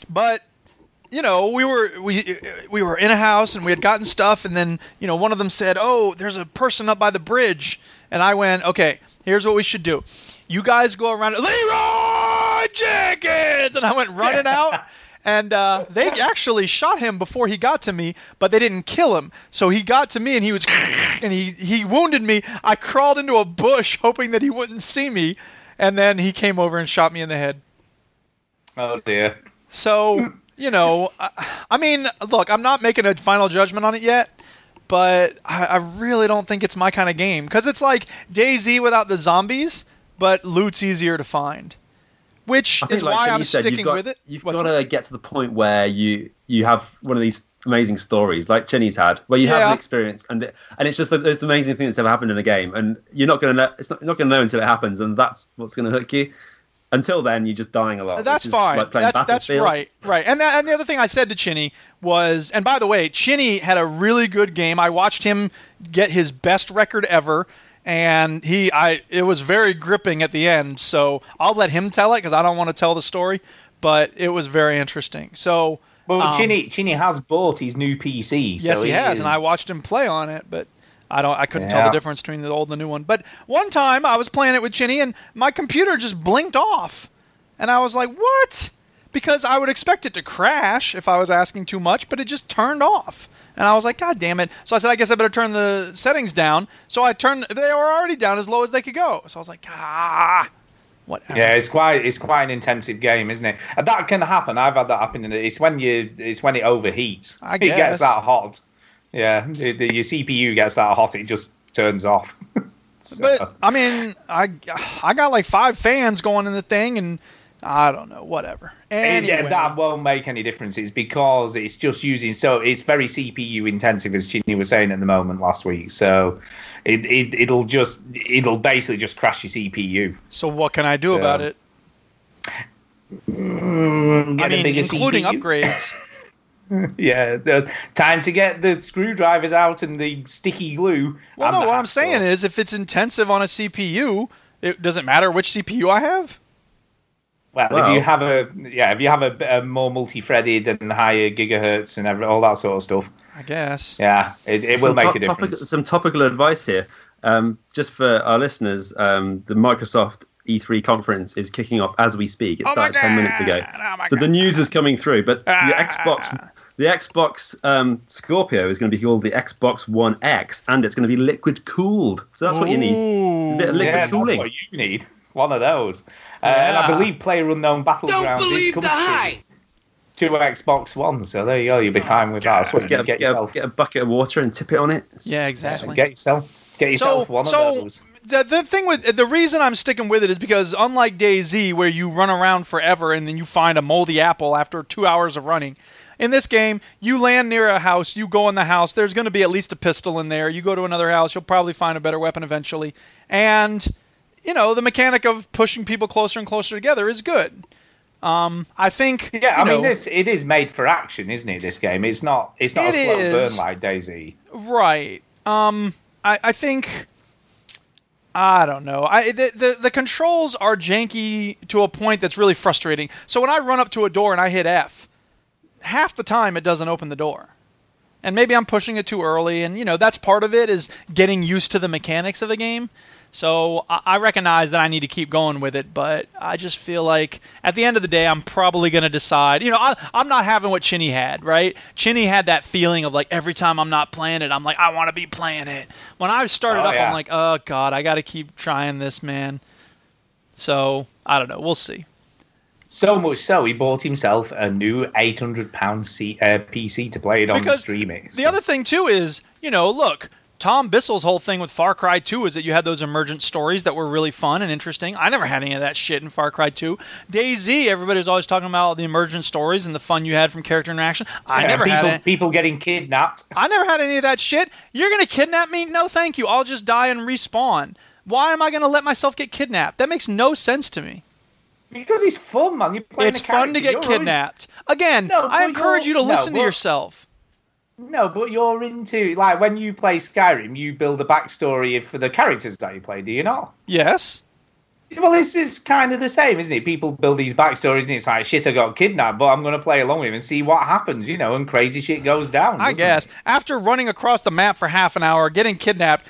But you know, we were we we were in a house and we had gotten stuff, and then you know one of them said, "Oh, there's a person up by the bridge," and I went, "Okay, here's what we should do. You guys go around, Leeroy Jenkins," and I went running out. And uh, they actually shot him before he got to me, but they didn't kill him. So he got to me and he was, and he, he wounded me. I crawled into a bush hoping that he wouldn't see me, and then he came over and shot me in the head. Oh dear. So, you know, I, I mean, look, I'm not making a final judgment on it yet, but I, I really don't think it's my kind of game because it's like DayZ without the zombies, but loot's easier to find, which think, is like why I'm said, sticking got, with it. You've What's got to get to the point where you you have one of these amazing stories like Chinny's had, where you have an experience and it- and it's just the most amazing thing that's ever happened in a game, and you're not gonna know it's not, not gonna know until it happens, and that's what's gonna hook you. Until then, you're just dying a lot. That's fine. Like that's that's right, right. And that, and the other thing I said to Chinny was, and by the way, Chinny had a really good game. I watched him get his best record ever, and he, I, it was very gripping at the end. So I'll let him tell it because I don't want to tell the story, but it was very interesting. So. Well, um, Chinny Chinny has bought his new PC. Yes, so he has, is- and I watched him play on it. But I don't. I couldn't tell the difference between the old and the new one. But one time I was playing it with Chinny, and my computer just blinked off, and I was like, "What?" Because I would expect it to crash if I was asking too much, but it just turned off. And I was like, God damn it. So I said, I guess I better turn the settings down. So I turned, they were already down as low as they could go. So I was like, ah, whatever. Yeah, it's quite it's quite an intensive game, isn't it? And that can happen. I've had that happen. It's when you it's when it overheats. I It gets that hot. Yeah, the, the, your CPU gets that hot, it just turns off. So- But I mean, I I got like five fans going in the thing, and I don't know, whatever. And Anyway, yeah, that won't make any difference. It's because it's just using so it's very CPU intensive, as Chinny was saying at the moment last week. So it, it it'll just it'll basically just crash your CPU. so what can I do So- about it? Mm, I mean, including CPU. upgrades. Yeah, the, time to get the screwdrivers out and the sticky glue. Well, no, what I'm saying is, if it's intensive on a CPU, it doesn't matter which CPU I have. Well, if you have a yeah, if you have a, a more multi-threaded and higher gigahertz and every, all that sort of stuff, I guess. yeah, it, it will make top- a difference. Topic, some topical advice here. Um, just for our listeners, um, the Microsoft E3 conference is kicking off as we speak. It Oh started 10 minutes ago. Oh my so the news is coming through, but the Ah. Xbox the Xbox um, Scorpio is going to be called the Xbox One X, and it's going to be liquid cooled. So that's what you need. A bit of liquid yeah, cooling. that's what you need. One of those. Uh, and I believe PlayerUnknown Battlegrounds is coming to, to Xbox One. So there you go. You'll be fine with that. So what you Get a, get, get, a, yourself. get a bucket of water and tip it on it. Yeah, exactly. Get yourself. Get yourself so, one so of those. The, the thing with the reason I'm sticking with it is because unlike DayZ, where you run around forever and then you find a moldy apple after two hours of running, in this game you land near a house, you go in the house. There's going to be at least a pistol in there. You go to another house, you'll probably find a better weapon eventually, and you know the mechanic of pushing people closer and closer together is good. Um, I think. Yeah, I mean, this it is made for action, isn't it? This game. It's not. It's not It a slow is. burn like DayZ. Right. Um, I, I think. I don't know. I the, the the controls are janky to a point that's really frustrating. So when I run up to a door and I hit F, half the time it doesn't open the door. And maybe I'm pushing it too early, and you know that's part of it is getting used to the mechanics of the game. So I, I recognize that I need to keep going with it, but I just feel like at the end of the day, I'm probably going to decide. You know, I, I'm not having what Chinny had, right? Chinny had that feeling of like every time I'm not playing it, I'm like I want to be playing it. When I started Oh, up, yeah. I'm like, oh god, I got to keep trying this, man. So I don't know. We'll see. So much so, he bought himself a new 800 pound uh, PC to play it on Because streaming. The other thing too is, you know, look, Tom Bissell's whole thing with Far Cry 2 is that you had those emergent stories that were really fun and interesting. I never had any of that shit in Far Cry 2. DayZ, everybody was always talking about the emergent stories and the fun you had from character interaction. I Yeah, never people, had it. people getting kidnapped. I never had any of that shit. You're gonna kidnap me? No, thank you. I'll just die and respawn. Why am I gonna let myself get kidnapped? That makes no sense to me. Because it's fun, man. You're playing It's fun to get You're kidnapped. Again, No, I encourage you to no, listen to yourself. No, but you're into like when you play Skyrim, you build a backstory for the characters that you play. Do you not? Yes. Well, this is kind of the same, isn't it? People build these backstories, and it's like, shit, I got kidnapped, but I'm going to play along with him and see what happens, you know, and crazy shit goes down. I guess. it? After running across the map for half an hour, getting kidnapped,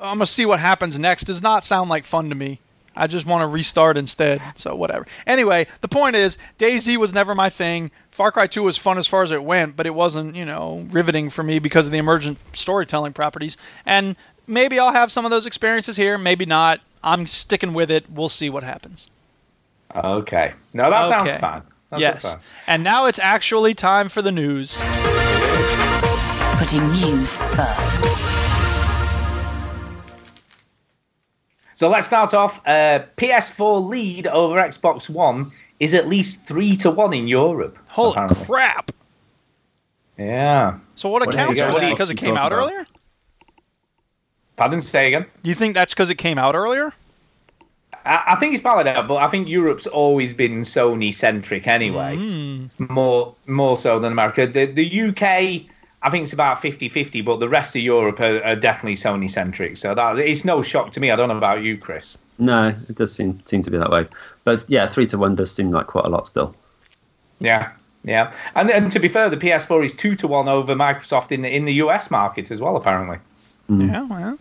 I'm gonna see what happens next. Does not sound like fun to me. I just want to restart instead. So whatever. Anyway, the point is, DayZ was never my thing. Far Cry 2 was fun as far as it went, but it wasn't, you know, riveting for me because of the emergent storytelling properties. And maybe I'll have some of those experiences here, maybe not. I'm sticking with it. We'll see what happens. Okay. No, that sounds Okay. fun. That sounds yes. fun. And now it's actually time for the news. Putting news first. So let's start off. Uh, PS4 lead over Xbox One is at least three to one in Europe. Holy apparently. crap! Yeah. So what What accounts for what that? Because it came talking out about? earlier? Pardon, say again. Do you think that's because it came out earlier? I, I think it's valid that, but I think Europe's always been Sony centric anyway. Hmm. More more so than America. The the UK, I think it's about 50-50, but the rest of Europe are, are definitely Sony centric. So that it's no shock to me. I don't know about you, Chris. No, it does seem seem to be that way. But yeah, three to one does seem like quite a lot still. Yeah. Yeah, and and to be fair, the PS4 is two to one over Microsoft in the in the US market as well, apparently. Mm. Yeah, well.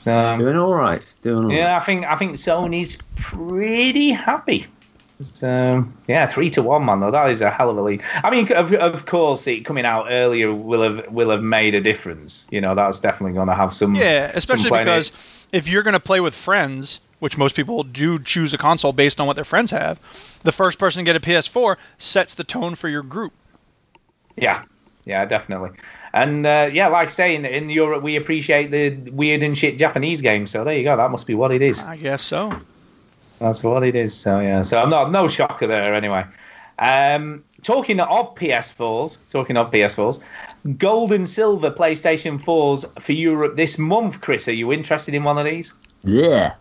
So um, Doing all right. Doing all right. yeah, I think I think Sony's pretty happy. So yeah, three to one, man. Though that is a hell of a lead. I mean, of, of course, it coming out earlier will have will have made a difference. You know, that's definitely going to have some. Yeah, especially it. because if you're going to play with friends, which most people do choose a console based on what their friends have, the first person to get a PS4 sets the tone for your group. Yeah, yeah, definitely. And uh, yeah, like I say, in, in Europe, we appreciate the weird and shit Japanese games. So there you go. That must be what it is. I guess so. That's what it is. So yeah. So I'm not no shocker there anyway. Um, talking of PS4s, talking of PS4s, gold and silver PlayStation 4s for Europe this month. Chris, are you interested in one of these? Yeah.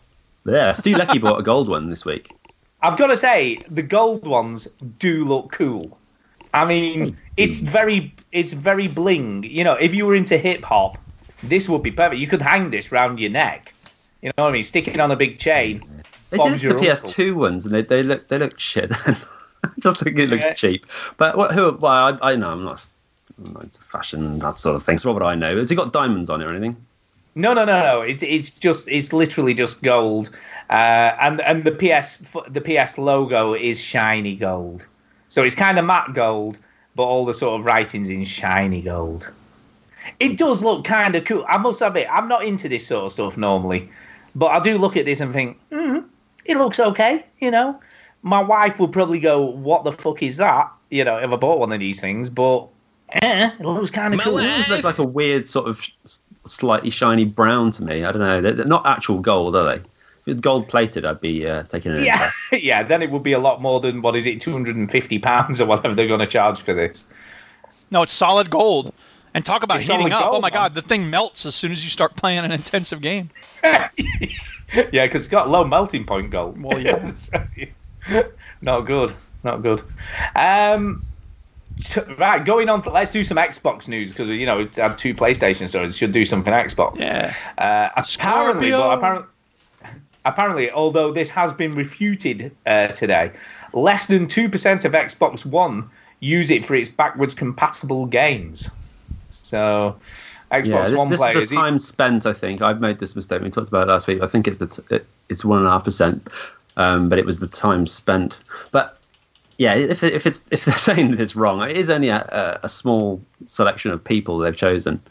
Yeah. Stu Lecky bought a gold one this week. I've got to say, the gold ones do look cool. I mean, it's very, it's very bling. You know, if you were into hip hop, this would be perfect. You could hang this round your neck. You know what I mean? Stick it on a big chain. They Bob's did the. PS2 ones, and they, they look they look shit. Just think it looks Yeah. cheap. But what? Who? Well, I, I know I'm not, I'm not into fashion and that sort of thing. So what would I know? Has it got diamonds on it or anything? No, no, no, no. It's it's just it's literally just gold, uh, and and the PS the PS logo is shiny gold. So it's kind of matte gold, but all the sort of writings in shiny gold. It does look kind of cool. I must admit, I'm not into this sort of stuff normally, but I do look at this and think, mm, it looks okay. You know, my wife would probably go, "What the fuck is that?" You know, if I bought one of these things, but eh, it looks kind of cool. It always looks like a weird sort of sh- slightly shiny brown to me. I don't know. They're, they're not actual gold, are they? If it's gold plated, I'd be uh, taking it. Yeah, yeah. Then it would be a lot more than what is it, two hundred and fifty pounds or whatever they're going to charge for this. No, it's solid gold. And talk about It's heating up. oh my man. god, the thing melts as soon as you start playing an intensive game. yeah, because it's got low melting point gold. Well, yeah. So, not good, not good. Um, so- right, going on. Let's do some Xbox news because you know it's have two PlayStation stores. Should do something Xbox. Yeah. Uh, apparently, but apparently, apparently, although this has been refuted uh, today, less than two percent of Xbox One use it for its backwards compatible games. So, Xbox yeah, this, One this players. is the time spent. I think I've made this mistake. We talked about it last week. I think it's the t- it, it's one and a half percent, um, but it was the time spent. But yeah, if if it's if they're saying that it's wrong, it is only a, a, a small selection of people they've chosen,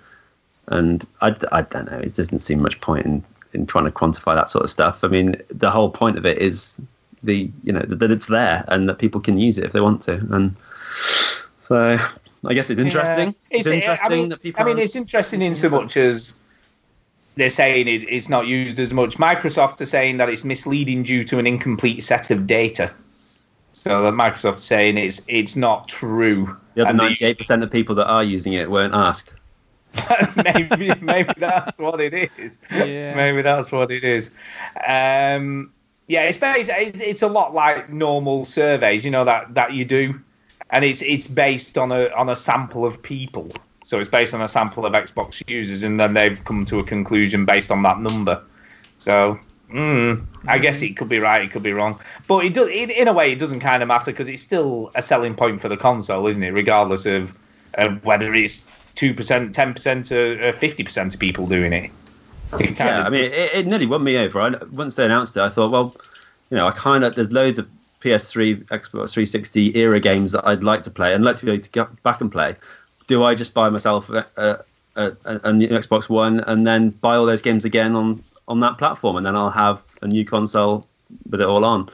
and I, I don't know. It doesn't seem much point in in trying to quantify that sort of stuff. I mean, the whole point of it is the you know that it's there and that people can use it if they want to, and so I guess it's interesting. Yeah. It's, interesting I mean, that people. I mean, it's interesting in so much as they're saying it, it's not used as much. Microsoft are saying that it's misleading due to an incomplete set of data. So that Microsoft saying it's it's not true. The other ninety-eight percent of people that are using it weren't asked. maybe maybe that's what it is. Yeah. Maybe that's what it is. Um, yeah, it's based, it's it's a lot like normal surveys, you know that that you do, and it's it's based on a on a sample of people. So it's based on a sample of Xbox users, and then they've come to a conclusion based on that number. So. Mm, I guess it could be right, it could be wrong, but it does. It, in a way, it doesn't kind of matter because it's still a selling point for the console, isn't it? Regardless of, of whether it's two percent, ten percent, or fifty percent of people doing it. It Yeah, I mean, it, it nearly won me over. I, once they announced it, I thought, well, you know, I kind of there's loads of PS3, Xbox 360 era games that I'd like to play and like to be able to get back and play. Do I just buy myself a, a, a, a new Xbox One and then buy all those games again on on that platform, and then I'll have a new console with it all on?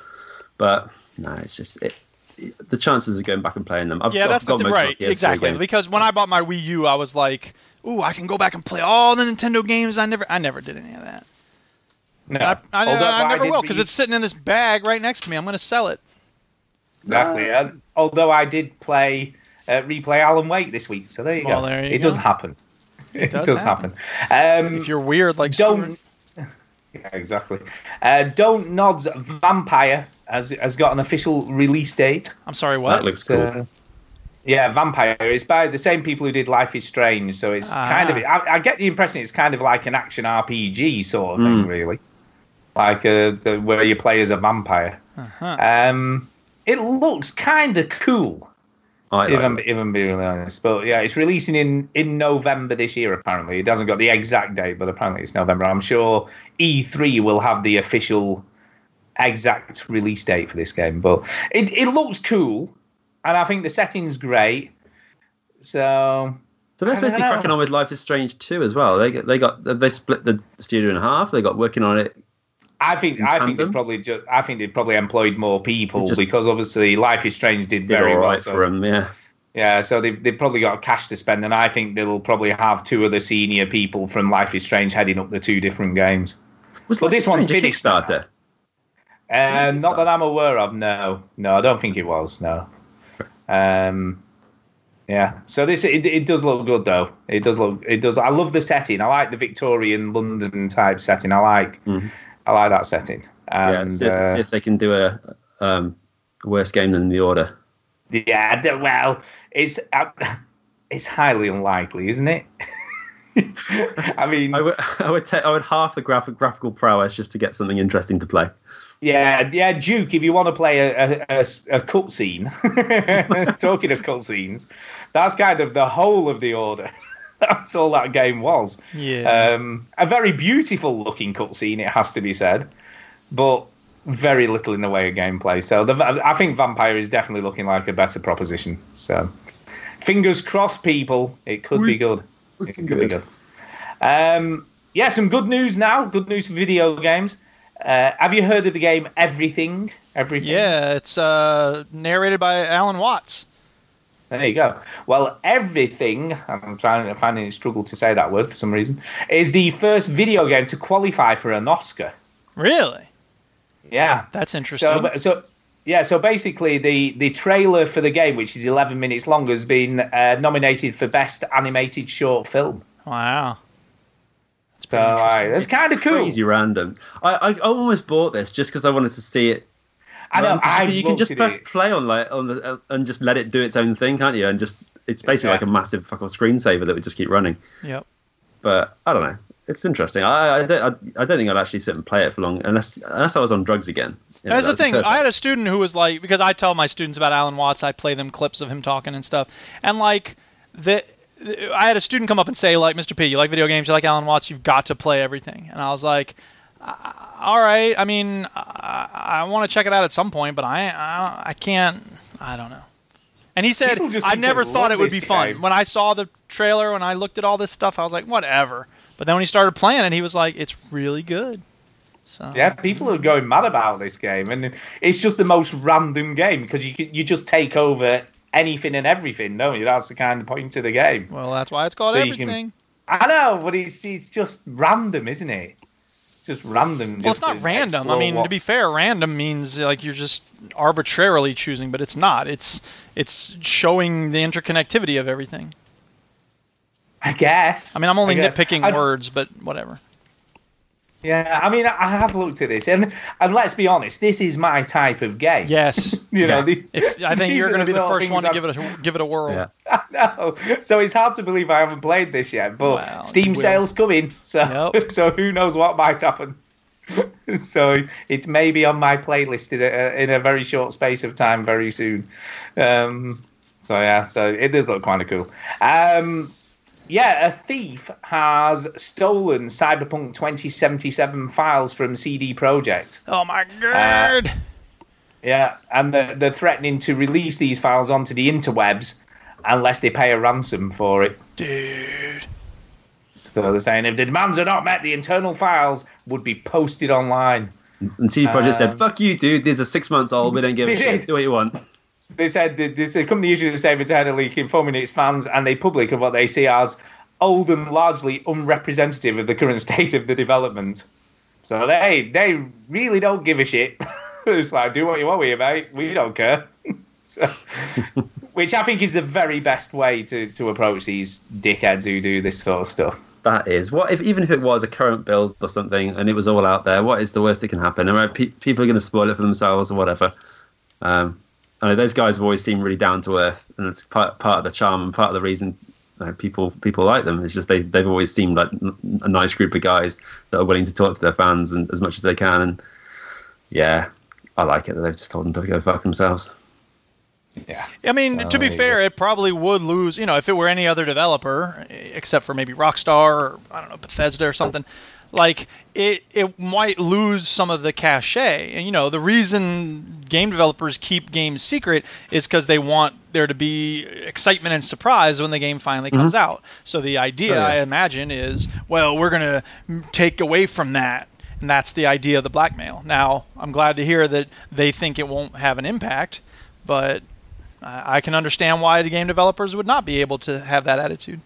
But no, it's just it, the chances of going back and playing them. I've, yeah, I've that's the right, the exactly. Because when I bought my Wii U, I was like, "Ooh, I can go back and play all the Nintendo games." I never, I never did any of that. No. I, I, Although I never did will because it's sitting in this bag right next to me. I'm gonna sell it. exactly. And although I did play uh, replay Alan Wake this week, so there you Well, go. there you it does happen. It, does does, happen. happen. Um, If you're weird like don't. Stuart. Yeah, exactly. Uh, don't nods Vampyr has has got an official release date. I'm sorry, what? That looks cool. Uh, yeah, Vampyr. It's by the same people who did Life is Strange, so it's Ah. kind of. I, I get the impression it's kind of like an action RPG sort of thing, Mm. really, like uh, the, where you play as a vampire. Uh-huh. Um, it looks kind of cool. I if, like I'm, if I'm being really honest. But yeah, it's releasing in, in November this year, apparently. It hasn't got the exact date, but apparently it's November. I'm sure E3 will have the official exact release date for this game. But it, it looks cool, and I think the setting's great. So. So they're I supposed to be cracking on with Life is Strange 2 as well. They they got they split the studio in half. They got working on it. I think I think they probably just I think they probably employed more people Just- because obviously Life is Strange did Did very well. so- for them, yeah. Yeah, so they've, they've probably got cash to spend, and I think they'll probably have two of the senior people from Life is Strange heading up the two different games. Was But Life this is one's finished. Kickstarter. Uh, not that I'm aware of. No, no, I don't think it was. No. Um, yeah. So this it, it does look good though. It does look. It does. I love the setting. I like the Victorian London type setting. I like. Mhm. I like that setting. Yeah, see, uh, see if they can do a um, worse game than The Order. Yeah, well, it's uh, it's highly unlikely, isn't it? I mean, I would I would I would half the graphic graphical prowess just to get something interesting to play. yeah, yeah, Duke. If you want to play a a, a, a cutscene, talking of cutscenes, that's kind of the whole of the order. That's all that game was. Yeah. Um, a very beautiful looking cutscene, it has to be said, but very little in the way of gameplay. So the, I think Vampyr is definitely looking like a better proposition. So fingers crossed, people. It could be good. It could be good. Um, yeah, some good news now. Good news for video games. Uh, have you heard of the game Everything? Everything. Yeah, it's uh, narrated by Alan Watts. There you go. Well, everything, I'm trying to finding it struggle to say that word for some reason, is the first video game to qualify for an Oscar. Really? Yeah. That's interesting. So, so yeah, so basically the the trailer for the game, which is 11 minutes long, has been uh, nominated for best animated short film. wow. So uh, that's kind of cool. Crazy random. I, I almost bought this just because I wanted to see it. I know. I you can, just looked press it. play on like on the uh, and just let it do its own thing, can't you? And just it's basically Yeah. like a massive fucking screensaver that would just keep running. Yep. But I don't know. It's interesting. I I don't I, I don't think I'd actually sit and play it for long unless unless I was on drugs again. You know, That's the that'd thing. perfect. I had a student who was like, because I tell my students about Alan Watts, I play them clips of him talking and stuff, and like the. I had a student come up and say, like, Mr. P, you like video games, you like Alan Watts, you've got to play everything. And I was like, all right. I mean, I, I want to check it out at some point, but I, I, I can't. I don't know. And he said, I never thought it would be fun. game. When I saw the trailer, when I looked at all this stuff, I was like, whatever. But then when he started playing it, he was like, it's really good. So Yeah, people are going mad about this game, and it's just the most random game because you you just take over anything and everything, don't you? That's the kind of point of the game. Well, that's why it's called So you can- everything. I know, but it's it's just random, isn't it? Just random. Well, it's not random. I mean, what- to be fair, random means like you're just arbitrarily choosing, but it's not. It's it's showing the interconnectivity of everything. I guess. I mean, I'm only nitpicking I- words, but whatever. Yeah, I mean, I have looked at this, and and let's be honest, this is my type of game. Yes. you know, Yeah. the, If, I think you're going to be the first one to things give it a give it a whirl. Yeah. I know. So it's hard to believe I haven't played this yet, but Steam sales coming, so so who knows what might happen. so it may be on my playlist in a, in a very short space of time very soon. Um, so yeah, so it does look kind of cool. Um, yeah, a thief has stolen Cyberpunk 2077 files from CD Projekt. Oh my god! Yeah, and they're, they're threatening to release these files onto the interwebs unless they pay a ransom for it. Dude. So they're saying if the demands are not met, the internal files would be posted online. And CD Projekt said, Um, "Fuck you, dude. These are six months old. We don't give a shit. Do what you want." They said that this, the company issued a statement to head a Leak informing its fans and the public of what they see as old and largely unrepresentative of the current state of the development. So they they really don't give a shit. it's like do what you want with it, mate. We don't care. so, which I think is the very best way to, to approach these dickheads who do this sort of stuff. That is what if even if it was a current build or something and it was all out there, what is the worst that can happen? I mean, pe- people are going to spoil it for themselves or whatever. Um, I know those guys have always seemed really down to earth, and it's part part of the charm and part of the reason you know, people people like them. It's just they they've always seemed like a nice group of guys that are willing to talk to their fans and as much as they can. And yeah, I like it that they've just told them to go fuck themselves. Yeah. I mean, to be Oh, fair, it probably would lose. You know, if it were any other developer, except for maybe Rockstar or I don't know Bethesda or something, like it it might lose some of the cachet. And you know, the reason game developers keep games secret is because they want there to be excitement and surprise when the game finally comes mm-hmm. out. So the idea, Oh, yeah. I imagine, is well, we're gonna take away from that. And that's the idea of the blackmail. Now, I'm glad to hear that they think it won't have an impact, but I I can understand why the game developers would not be able to have that attitude.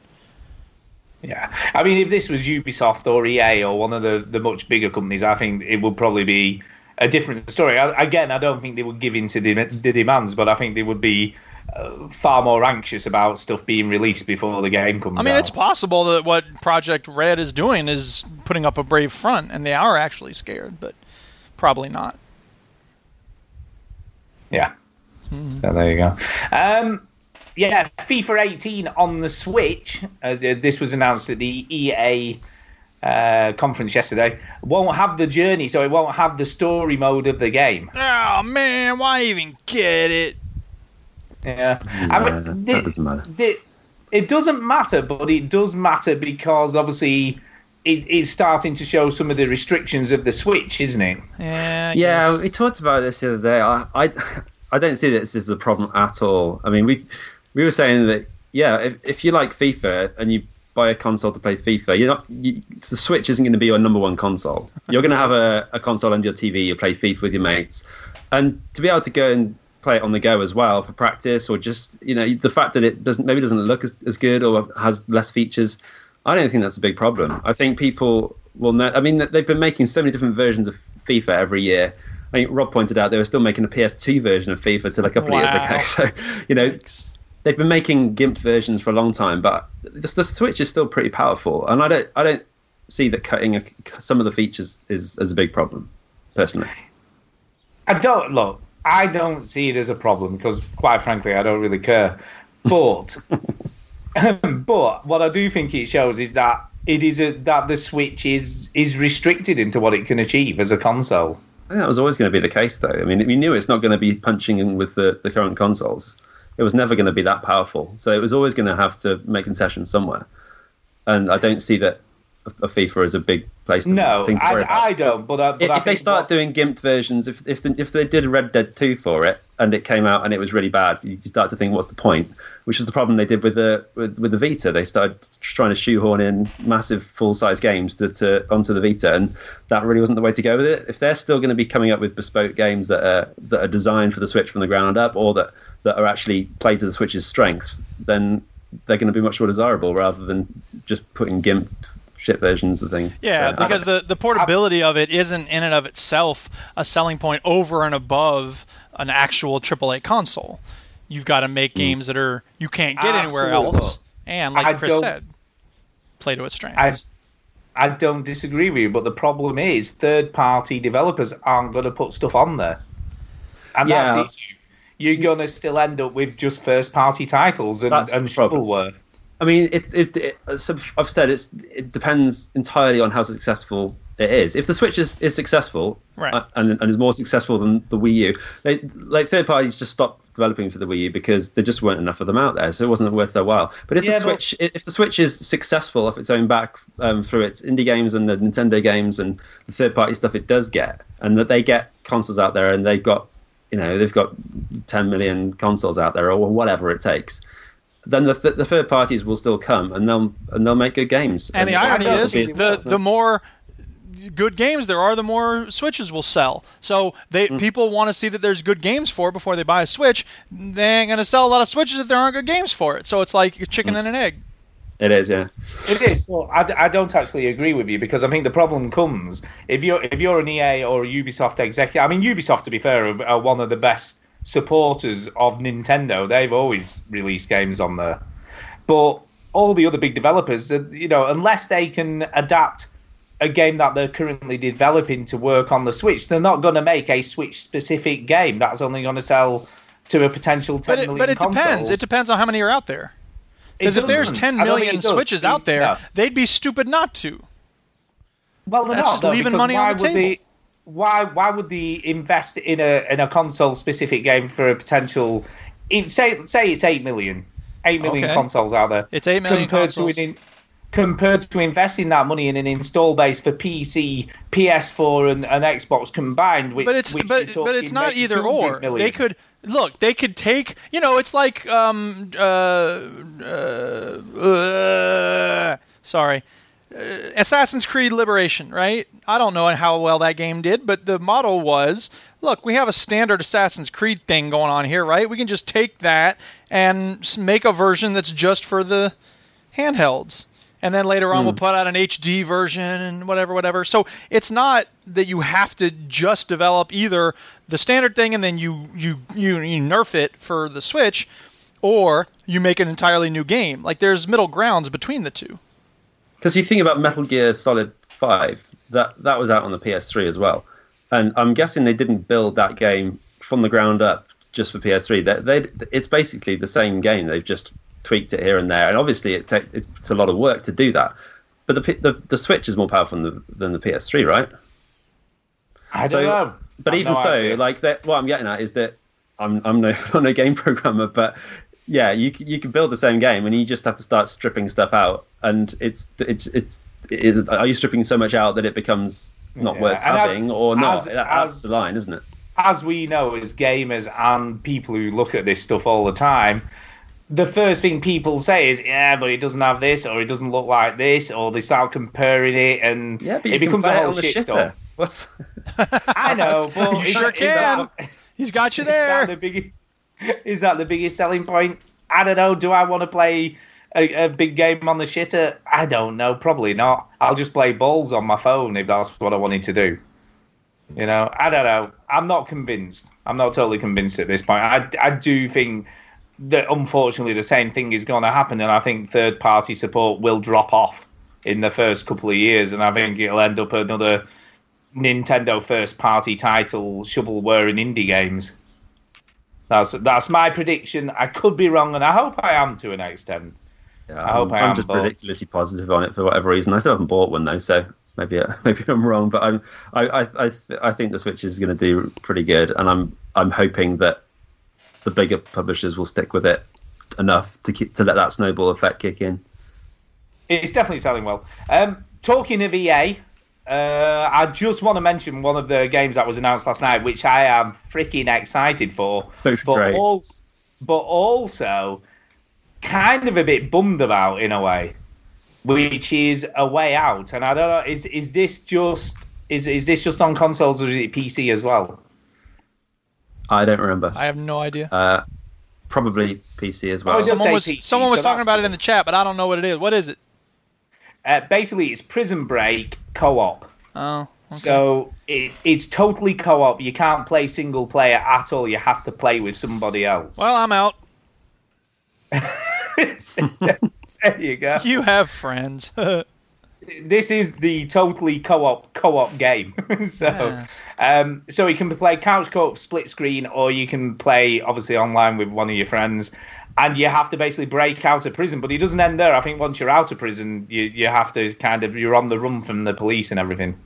Yeah, I mean, if this was Ubisoft or EA or one of the, the much bigger companies, I think it would probably be a different story. I, again, I don't think they would give in to the, the demands, but I think they would be uh, far more anxious about stuff being released before the game comes out. I mean, out. it's possible that what Projekt Red is doing is putting up a brave front, and they are actually scared, but probably not. Yeah. So there you go. Um, yeah, FIFA 18 on the Switch, as uh, this was announced at the EA uh, conference yesterday, won't have the journey, so it won't have the story mode of the game. Oh man, why even get it? Yeah. I mean, that the- doesn't matter. the- it doesn't matter, but it does matter because obviously it, it's starting to show some of the restrictions of the Switch, isn't it? Yeah. I Yeah, guess. we talked about this the other day. I, I, I don't see this as a problem at all. I mean, we, we were saying that yeah, if, if you like FIFA and you buy a console to play FIFA, you're not you, the Switch isn't going to be your number one console. You're going to have a, a console under your TV. You play FIFA with your mates, and to be able to go and play it on the go as well for practice, or just you know the fact that it doesn't maybe doesn't look as, as good or has less features. I don't think that's a big problem. I think people will know. I mean, they've been making so many different versions of FIFA every year. I think Rob pointed out they were still making a PS2 version of FIFA till a couple of years ago. So, you know, they've been making GIMP versions for a long time, but the, the Switch is still pretty powerful, and I don't, I don't see that cutting a, some of the features is as a big problem, personally. I don't look. I don't see it as a problem because, quite frankly, I don't really care. But, but what I do think it shows is that it is a, that the Switch is is restricted into what it can achieve as a console. That was always going to be the case, though. I mean, we knew it's not going to be punching in with the, the current consoles. It was never going to be that powerful, so it was always going to have to make concessions somewhere. And I don't see that a FIFA is a big place. To, No, thing to worry about. I, I don't. But, I, but if, I if they start what- doing GIMP versions, if if the, if they did Red Dead 2 for it and it came out and it was really bad, you start to think, what's the point? Which is the problem they did with the with, with the Vita. They started trying to shoehorn in massive full size games to, to onto the Vita, and that really wasn't the way to go with it. If they're still going to be coming up with bespoke games that are that are designed for the Switch from the ground up, or that that are actually played to the Switch's strengths, then they're going to be much more desirable rather than just putting GIMP shit versions of things. Yeah, So, because the, the portability of it isn't in and of itself a selling point over and above an actual AAA console. You've got to make hmm. games that are you can't get anywhere else, and like I Chris said, play to its strengths. I I don't disagree with you, but the problem is third party developers aren't going to put stuff on there, and Yeah. that's the issue. You're going to still end up with just first party titles and, That's and the problem. shovelware. I mean, it, it, it, I've said, it's, it depends entirely on how successful it is. If the Switch is, is successful Right. uh, and, and is more successful than the Wii U, they, like third parties just stopped developing for the Wii U because there just weren't enough of them out there, so it wasn't worth their while. But if Yeah, the but- Switch, if the Switch is successful off its own back um, through its indie games and the Nintendo games and the third party stuff it does get, and that they get consoles out there and they've got, you know, they've got 10 million consoles out there or whatever it takes then the, the third parties will still come and they'll and they'll make good games. And the irony is, the the more good games there are, the more Switches will sell. So they Mm. people want to see that there's good games for it before they buy a Switch. They ain't gonna sell a lot of Switches if there aren't good games for it. So it's like a Mm. chicken and an egg. It is, yeah. It is, but I, I don't actually agree with you because I think the problem comes if you're if you're an EA or a Ubisoft executive. I mean, Ubisoft, to be fair, are, are one of the best supporters of Nintendo. They've always released games on there, but all the other big developers, uh, you know, unless they can adapt a game that they're currently developing to work on the Switch, they're not going to make a Switch specific game that's only going to sell to a potential 10 But it, million but it depends. It depends on how many are out there. Because if there's doesn't. 10 I don't think million. Switches It- out there, no. they'd be stupid not to. Well, they're That's not, just though, leaving money on the table. They, why why would they invest in a in a console specific game for a potential say say it's eight million, eight million Okay. consoles out there. It's 8 million compared consoles. to an in, compared to investing that money in an install base for PC, PS4, and, and Xbox combined. Which, but it's which but but it's not either or. million. They could look. They could take. You know, it's like um uh, uh, uh sorry. Uh, Assassin's Creed Liberation, right? I don't know how well that game did, but the model was, look, we have a standard Assassin's Creed thing going on here, right? We can just take that and make a version that's just for the handhelds. And then later on, Hmm. we'll put out an HD version and whatever, whatever. So it's not that you have to just develop either the standard thing and then you you you, you nerf it for the Switch, or you make an entirely new game. Like there's middle grounds between the two. Because you think about Metal Gear Solid 5, that that was out on the PS3 as well, and I'm guessing they didn't build that game from the ground up just for PS3. They, they it's basically the same game. They've just tweaked it here and there, and obviously it ta- it's a lot of work to do that. But the the, the Switch is more powerful than the, than the PS3, right? I don't So- know. But I've even no so, idea. like that, what I'm getting at is that I'm I'm no I'm no game programmer, but yeah, you you can build the same game, and you just have to start stripping stuff out, and it's it's it's, it's are you stripping so much out that it becomes not Yeah, worth and as- having or not? as- That- that's as- the line, isn't it? as we know as gamers and people who look at this stuff all the time, the first thing people say is, yeah, but it doesn't have this, or it doesn't look like this, or they start comparing it, and Yeah, it becomes a whole on the shit storm. What's I know, but You sure that- can. He's got you there. Is that the biggest, is that the biggest selling point? I don't know. Do I want to play a, a big game on the shitter? I don't know. Probably not. I'll just play balls on my phone if that's what I wanted to do. You know, I don't know. I'm not convinced. I'm not totally convinced at this point. I, I do think that unfortunately the same thing is going to happen, and I think third party support will drop off in the first couple of years, and I think it'll end up another Nintendo first party title shovelware in indie games. That's that's my prediction. I could be wrong, and I hope I am to an extent. Yeah, I hope I'm, I I'm am, just but- ridiculously positive on it for whatever reason. I still haven't bought one though, so maybe maybe I'm wrong. But I'm I I I, th- I think the Switch is going to do pretty good, and I'm I'm hoping that the bigger publishers will stick with it enough to keep, to let that snowball effect kick in. It's definitely selling well. Um, talking of EA, uh, I just want to mention one of the games that was announced last night, which I am freaking excited for. Looks but great. Also, but also kind of a bit bummed about in a way, which is a way out. And I don't know, is is this just is is this just on consoles or is it PC as well? I don't remember. I have no idea. Uh, probably PC as well. Was just- Someone was PC, someone was so talking that's about it in the chat, but I don't know what it is. What is it? Uh, basically, it's Prison Break co-op. Oh, okay. So it, it's totally co-op. You can't play single player at all. You have to play with somebody else. well, I'm out. there you go. You have friends. This is the totally co-op co-op game. so Yes. um, so you can play couch co-op, split screen, or you can play obviously online with one of your friends. And you have to basically break out of prison, but it doesn't end there. I think once you're out of prison, you you have to kind of you're on the run from the police and everything.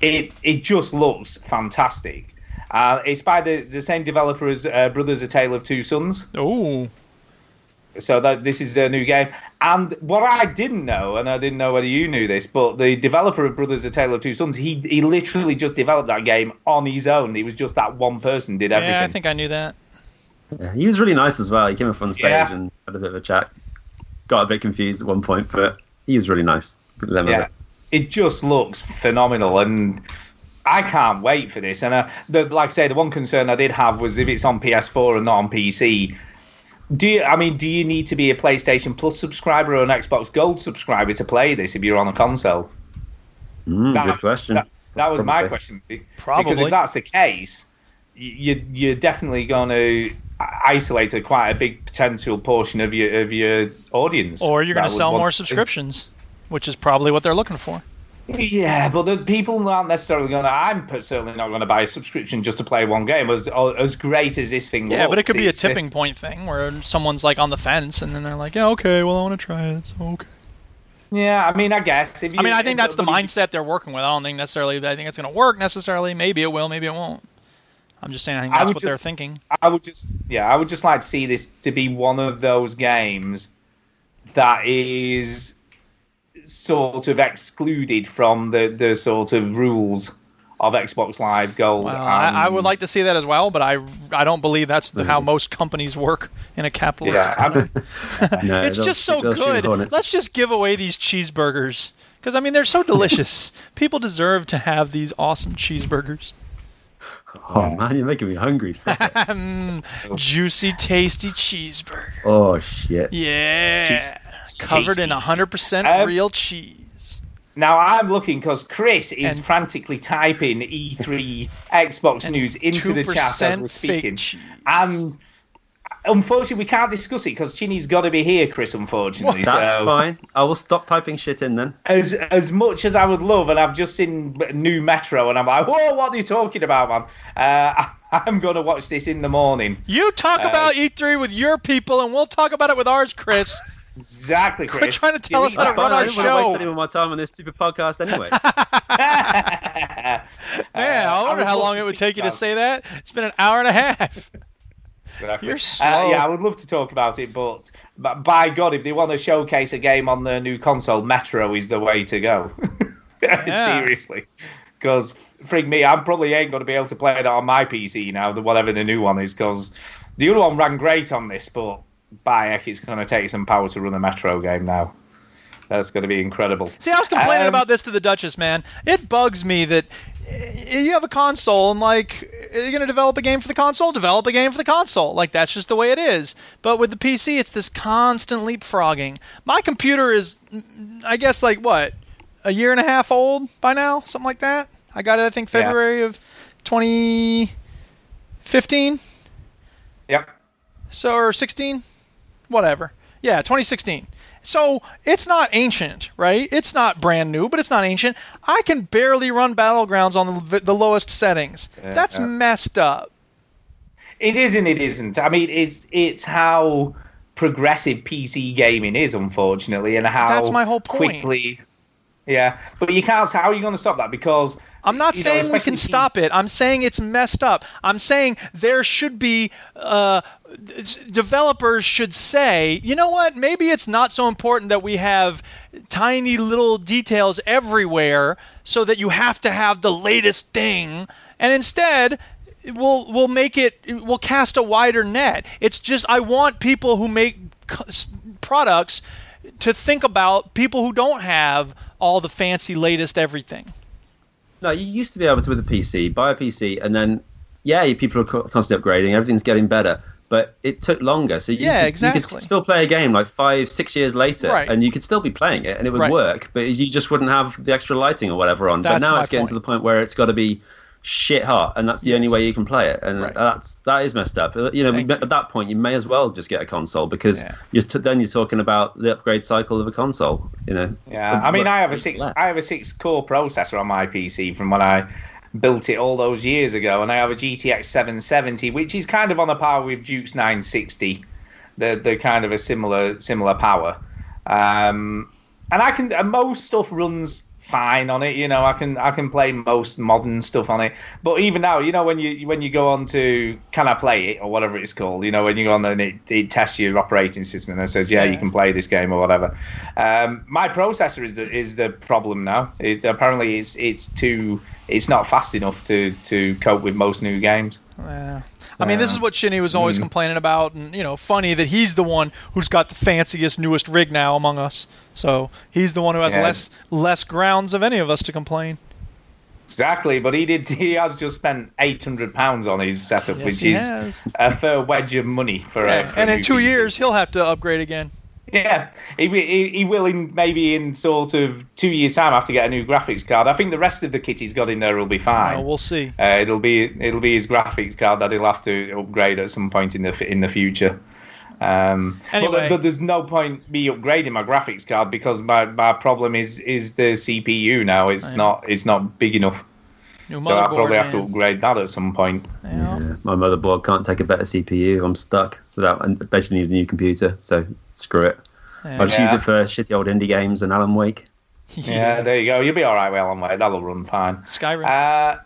It it just looks fantastic. Uh, it's by the, the same developer as uh, Brothers: A Tale of Two Sons. oh, So that this is a new game. And what I didn't know, and I didn't know whether you knew this, but the developer of Brothers: A Tale of Two Sons, he he literally just developed that game on his own. It was just that one person did everything. yeah, I think I knew that. Yeah, he was really nice as well. He came up on stage Yeah. and had a bit of a chat. Got a bit confused at one point, but he was really nice. Let him have yeah, it. it just looks phenomenal, and I can't wait for this. And uh, the, like I say, the one concern I did have was if it's on PS4 and not on PC. Do you, I mean, do you need to be a PlayStation Plus subscriber or an Xbox Gold subscriber to play this if you're on a console? Mm, That- good question. That, that was my question. Probably. question. Because if that's the case, y- you, you're definitely going to isolate a quite a big potential portion of your of your audience. Or you're going to sell more subscriptions, which is probably what they're looking for. Yeah, but the people aren't necessarily going to. I'm certainly not going to buy a subscription just to play one game. As as great as this thing Yeah, but it could be a tipping point thing where someone's like on the fence and then they're like, yeah, okay, well, I want to try it. So okay. Yeah, I mean, I guess. If you, I mean, I think that's the mindset they're working with. I don't think necessarily. I think it's going to work necessarily. Maybe it will. Maybe it won't. I'm just saying I think that's would what they're just- thinking. I would just yeah, I would just like to see this to be one of those games that is sort of excluded from the the sort of rules of Xbox Live Gold. Well, I, I would like to see that as well, but I I don't believe that's the, how most companies work in a capitalist. Yeah, I'm- No, it's just so shoot- they'll shoot good. Let's just give away these cheeseburgers because I mean they're so delicious. People deserve to have these awesome cheeseburgers. Oh man, you're making me hungry. Mm, juicy, tasty cheeseburger. oh shit. Yeah, Cheese- covered in 100% Um, real cheese. Now I'm looking because Chris is And- frantically typing E3 Xbox news into the chat as we're speaking, cheese. and unfortunately we can't discuss it because Chinny's got to be here, Chris. Unfortunately, That's so fine. I will stop typing shit in then. as as much as I would love, and I've just seen new Metro, and I'm like, whoa, what are you talking about, man? Uh, I, I'm gonna watch this in the morning. You talk Uh, about E3 with your people, and we'll talk about it with ours, Chris. Exactly, Chris. Quit trying to tell us how to run our I didn't want to waste show. any more time on this stupid podcast anyway. Man, Man, I wonder how long it would take you to say that. It's been an hour and a half. You're slow. Uh, yeah, I would love to talk about it, but, but by God, if they want to showcase a game on the new console, Metro is the way to go. Seriously. Because, frig me, I probably ain't going to be able to play it on my PC now, the whatever the new one is, because the other one ran great on this, but by heck, it's going to take some power to run a Metro game now. That's going to be incredible. See, I was complaining Um, about this to the Duchess, man. It bugs me that uh, you have a console and like you're gonna develop a game for the console, develop a game for the console. Like that's just the way it is. But with the PC, it's this constant leapfrogging. My computer is, I guess, like what, a year and a half old by now, something like that. I got it, I think, Yeah. February of 2015. Yep. So or 16, whatever. Yeah, 2016. So it's not ancient, right? It's not brand new, but it's not ancient. I can barely run Battlegrounds on the, the lowest settings. That's yeah. messed up. It is and it isn't. I mean, it's it's how progressive PC gaming is, unfortunately, and how That's my whole point. quickly. Yeah, but you can't. How are you going to stop that? Because I'm not you know, saying we especially can stop it. I'm saying it's messed up. I'm saying there should be uh, developers should say, you know what? Maybe it's not so important that we have tiny little details everywhere, so that you have to have the latest thing, and instead. We'll we'll make it we'll cast a wider net. It's just I want people who make products to think about people who don't have all the fancy latest everything. No, you used to be able to with a PC, buy a PC, and then yeah, people are constantly upgrading, everything's getting better. But it took longer, so you, Yeah, could, you could still play a game like five, six years later, Right. and you could still be playing it, and it would Right. work, but you just wouldn't have the extra lighting or whatever on. That's but now it's getting to the point where it's got to be shit hot, and that's the only way you can play it, and Right. that's that is messed up. You know, Thank at that point, you may as well just get a console because Yeah. you're t- then you're talking about the upgrade cycle of a console. You know. Yeah, I mean, I have a six. I have a six core processor on my PC from when I built it all those years ago, and I have a GTX 770, which is kind of on a par with Duke's 960. They're, they're kind of a similar similar power. Um, and I can and most stuff runs fine on it. You know, I can I can play most modern stuff on it. But even now, you know, when you when you go on to can I play it or whatever it's called, you know, when you go on and it, it tests your operating system and it says yeah, Yeah. you can play this game or whatever. Um, my processor is the is the problem now. It, apparently, it's it's too it's not fast enough to to cope with most new games. Yeah. I mean, this is what Chinny was always mm. complaining about, and you know, funny that he's the one who's got the fanciest, newest rig now among us. So he's the one who has Yeah. less less grounds of any of us to complain. Exactly, but he did. He has just spent eight hundred pounds on his setup, Yes, which is has. a fair wedge of money for a. Yeah, For a and in two PC. years he'll have to upgrade again. Yeah, he, he, he will in maybe in sort of two years' time have to get a new graphics card. I think the rest of the kit he's got in there will be fine. Well, we'll see. Uh, it'll be it'll be his graphics card that he'll have to upgrade at some point in the in the future. Um, but- Anyway. but, there's no point me upgrading my graphics card because my, my problem is is the CPU now. It's not it's not big enough. New So I'll probably have to upgrade that at some point. Yeah. Yeah, my motherboard can't take a better CPU. I'm stuck without. I basically need a new computer, so screw it. I'll just use it for shitty old indie games and Alan Wake. Yeah, there you go. You'll be all right, well, on way. That'll run fine. Skyrim. Uh,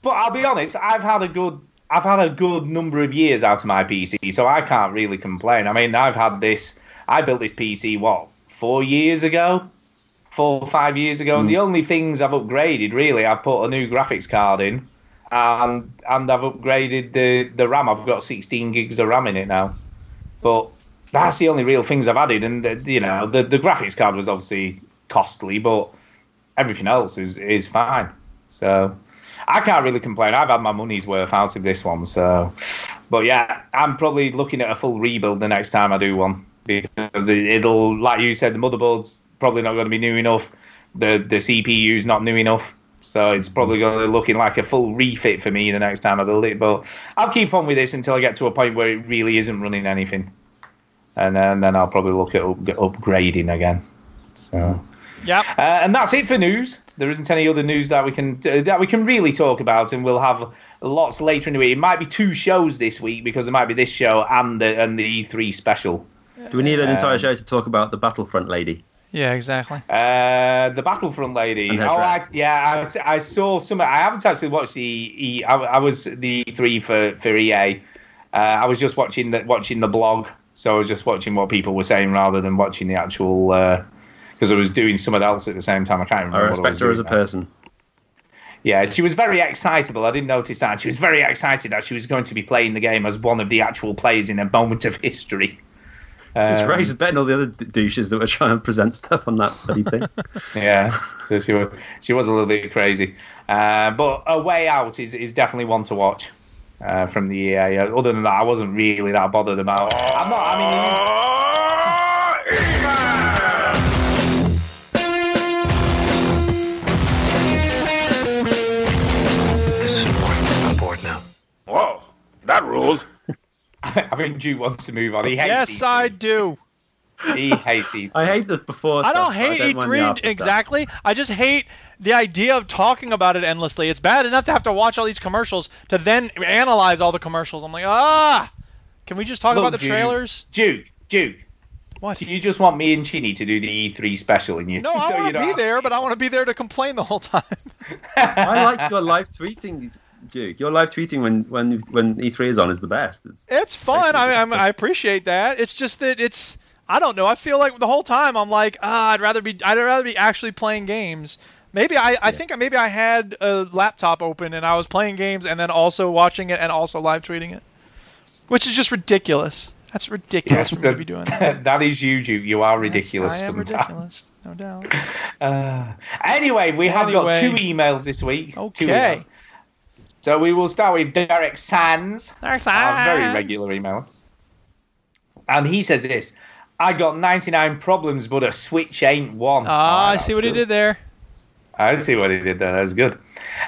but I'll be honest, I've had a good I've had a good number of years out of my PC, so I can't really complain. I mean, I've had this. I built this PC what four years ago, four or five years ago, and the mm. only things I've upgraded really, I've put a new graphics card in, and and I've upgraded the the RAM. I've got 16 gigs of RAM in it now, but that's the only real things I've added. And the, you know, the the graphics card was obviously costly, but everything else is is fine. So I can't really complain. I've had my money's worth out of this one. So, but yeah, I'm probably looking at a full rebuild the next time I do one because it'll, like you said, the motherboard's probably not going to be new enough. The the CPU's not new enough. So it's probably going to be looking like a full refit for me the next time I build it. But I'll keep on with this until I get to a point where it really isn't running anything, and then, then I'll probably look at up, upgrading again. So. Yeah. Uh, and that's it for news. There isn't any other news that we can uh, that we can really talk about, and we'll have lots later in the week. It might be two shows this week because there might be this show and the and the E3 special. Do we need an entire Um, show to talk about the Battlefront lady? Yeah, exactly. Uh, the Battlefront lady. Oh, I, yeah, I, I saw some. I haven't actually watched the. E, I, I was the E3 for for EA. Uh, I was just watching the watching the blog, so I was just watching what people were saying rather than watching the actual. Because I was doing something else at the same time. I can't I remember. what I respect was her as a now. person. Yeah, she was very excitable. I didn't notice that. She was very excited that she was going to be playing the game as one of the actual players in a moment of history. It's Um, great. She's better all the other d- douches that were trying to present stuff on that bloody thing. yeah, so she was she was a little bit crazy, uh, but a way out is is definitely one to watch uh, from the EA. Uh, Other than that, I wasn't really that bothered about. I'm not. I mean, This is important. I'm bored now. Whoa, that ruled. I think Drew wants to move on. He hates Yes, I do. He hates E3. I hate this before. I don't but hate don't E3 after stuff. exactly. I just hate the idea of talking about it endlessly. It's bad enough to have to watch all these commercials to then analyze all the commercials. I'm like, ah, can we just talk Look, about the Duke, trailers? Duke, Duke. What? You just want me and Chinny to do the E3 special, and you. No, I so you want to don't be there, but I want to be there to complain the whole time. I like your live tweeting, Duke. Your live tweeting when when when E3 is on is the best. It's, It's fun. I, I'm, I appreciate that. It's just that it's. I don't know. I feel like the whole time I'm like, ah, I'd rather be. I'd rather be actually playing games. Maybe I. I think maybe I had a laptop open and I was playing games and then also watching it and also live tweeting it, which is just ridiculous. That's ridiculous Yes, for me to be doing that. that is you, Duke. You are ridiculous I am sometimes. ridiculous, no doubt. Uh, anyway, we have got two emails this week. Two Okay. Emails. So we will start with Derek Sands, Derek Sands. our very regular email. And he says this I got 99 problems, but a Switch ain't one. Ah, I see what he did there. I see what he did there. That's good.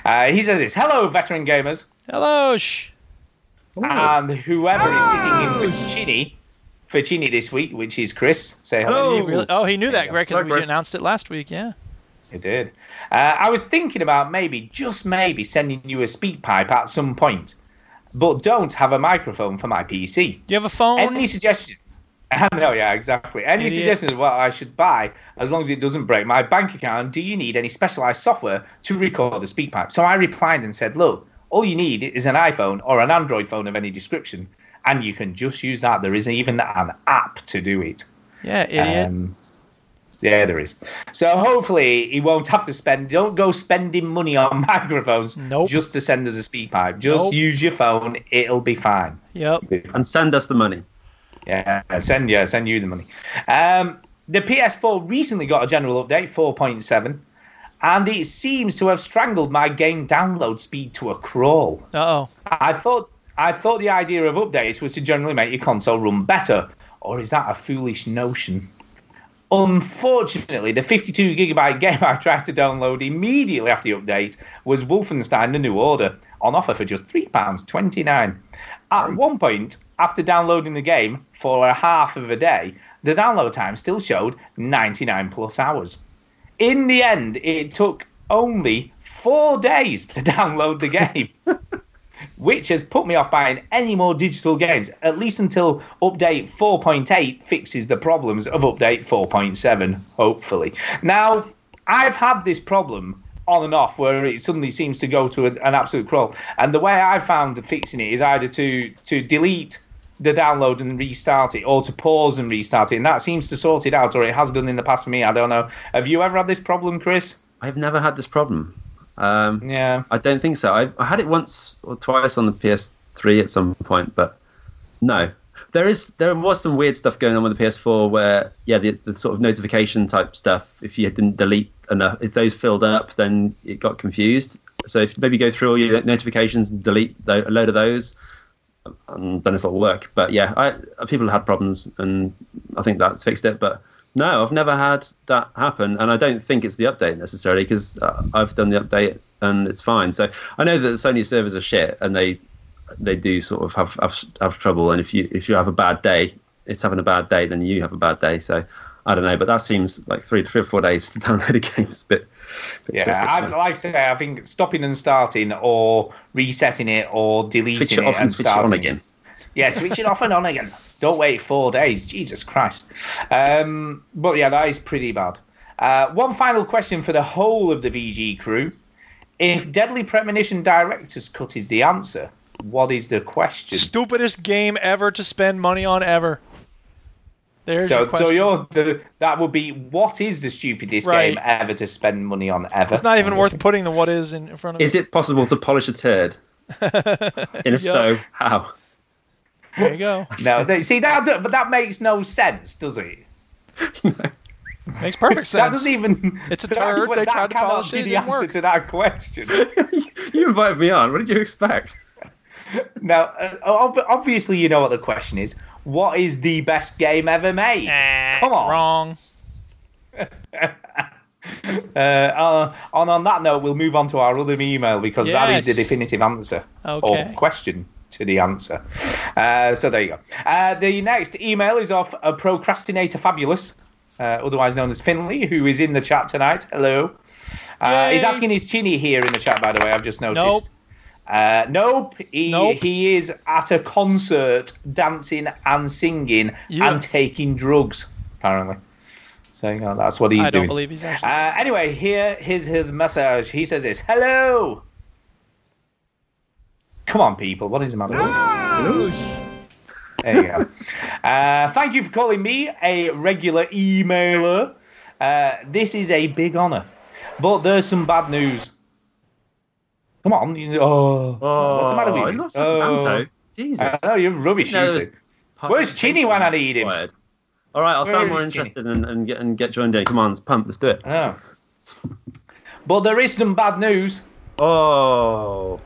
Uh, he says this Hello, veteran gamers. Hello, shh. And whoever is sitting in for Chinny, for Chinny this week, which is Chris, say hello. He really- oh, he knew that, Greg, because Hello, we announced it last week. Yeah. It did. Uh, I was thinking about maybe, just maybe, sending you a speak pipe at some point, but don't have a microphone for my PC. Do you have a phone? Any suggestions? no, yeah, exactly. Any Idiot. suggestions of what I should buy as long as it doesn't break my bank account? Do you need any specialized software to record a speak pipe? So I replied and said, look, all you need is an iPhone or an Android phone of any description, and you can just use that. There isn't even an app to do it. Yeah, idiot. Um, yeah, there is. So hopefully he won't have to spend. Don't go spending money on microphones Nope. just to send us a speak pipe. Just Nope. use your phone. It'll be fine. yep. and send us the money. Yeah, send yeah, send you the money. Um, the PS4 recently got a general update, 4.7, and it seems to have strangled my game download speed to a crawl. Uh oh. I thought I thought the idea of updates was to generally make your console run better, or is that a foolish notion? Unfortunately, the 52 gigabyte game I tried to download immediately after the update was Wolfenstein: The New Order on offer for just three pounds twenty nine. At one point, after downloading the game for a half of a day, the download time still showed 99 plus hours. In the end, it took only four days to download the game which has put me off buying any more digital games, at least until update 4.8 fixes the problems of update 4.7, hopefully. Now, I've had this problem on and off where it suddenly seems to go to a, an absolute crawl. And the way I found fixing it is either to to delete the download and restart it, or to pause and restart it, and that seems to sort it out, or it has done in the past for me. I don't know. Have you ever had this problem, Chris? I've never had this problem. Um, yeah. I don't think so. I, I had it once or twice on the PS3 at some point, but no. There is there was some weird stuff going on with the PS4 where yeah the, the sort of notification type stuff if you didn't delete enough if those filled up then it got confused so if maybe go through all your notifications and delete a load of those I don't know if it'll work but yeah I people have had problems and I think that's fixed it but no I've never had that happen and I don't think it's the update necessarily because uh, I've done the update and it's fine so I know that Sony servers are shit and they they do sort of have, have have trouble. And if you if you have a bad day, it's having a bad day, then you have a bad day. So I don't know, but that seems like three three or four days to download a game is a bit. bit Yeah. I, like I say, I think stopping and starting, or resetting it, or deleting switch it off and, and it starting on again. Yeah, switch it off and on again. Don't wait four days. Jesus Christ. Um, but yeah, that is pretty bad. Uh, one final question for the whole of the VG crew: If Deadly Premonition Director's Cut is the answer, what is the question? Stupidest game ever to spend money on ever. There's your So, question. so you're the, that would be what is the stupidest Right. game ever to spend money on ever? it's not even worth putting the what is in, in front of Is it possible to polish a turd? And if Yup. so, how? There you go. No, they, see that, but that makes no sense, does it? Makes perfect sense. That doesn't even. It's a that- turd, they tried to cannot polish it, it the didn't answer work. to that question. You invited me on. What did you expect? now, uh, obviously, you know what the question is. What is the best game ever made? Come on. Wrong. Uh, uh, and on that note, we'll move on to our other email because that is the definitive answer Okay. or question to the answer. Uh, so there you go. Uh, the next email is off a procrastinator fabulous, uh, otherwise known as Finley, who is in the chat tonight. Hello. Uh, he's asking his chinny here in the chat, by the way. I've just noticed. Nope. Uh, nope. He, Nope. he is at a concert dancing and singing Yeah. and taking drugs, apparently. So you know, that's what he's doing. I don't doing. believe he's actually. Uh, anyway, here is his message. He says this Hello! Come on, people. What is the matter? There you go. Uh, thank you for calling me a regular emailer. Uh, this is a big honour. But there's some bad news. Come on. you- Oh, what's the matter with you? Oh, Jesus. I know, you're rubbish No, shooting. Where's Chinny when I need him? Required. All right, I'll sound more interested and, and get and get joined in. Come on, let's pump. Let's do it. Oh. But there is some bad news. Oh.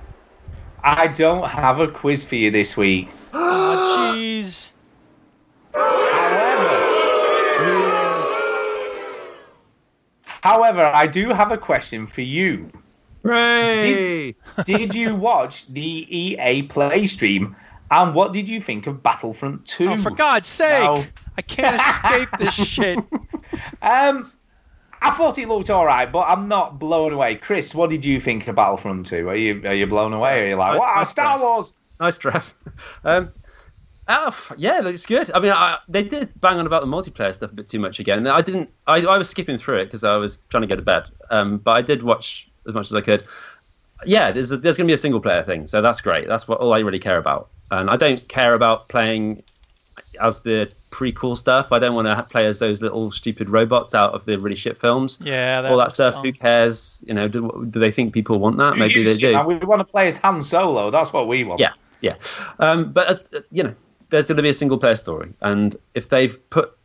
I don't have a quiz for you this week. Oh, jeez. However, I do have a question for you. Hooray! Did you watch the EA Play stream? And what did you think of Battlefront 2? Oh, for God's sake! Now- I can't escape this shit. Um, I thought it looked alright, but I'm not blown away. Chris, what did you think of Battlefront 2? Are you are you blown away? Are you like, Nice- wow, nice Star dress. Wars? Nice dress. Um, oh, yeah, it's good. I mean, I, they did bang on about the multiplayer stuff a bit too much again. I didn't. I, I was skipping through it because I was trying to go to bed. Um, but I did watch as much as I could. Yeah, there's a, there's going to be a single player thing, so that's great. That's what all I really care about. And I don't care about playing as the prequel stuff. I don't want to play as those little stupid robots out of the really shit films. Yeah, that all that stuff. dumb. Who cares? You know, do, do they think people want that? Maybe they do. And we want to play as Han Solo. That's what we want. Yeah, yeah. Um, but uh, you know, there's going to be a single player story, and if they've put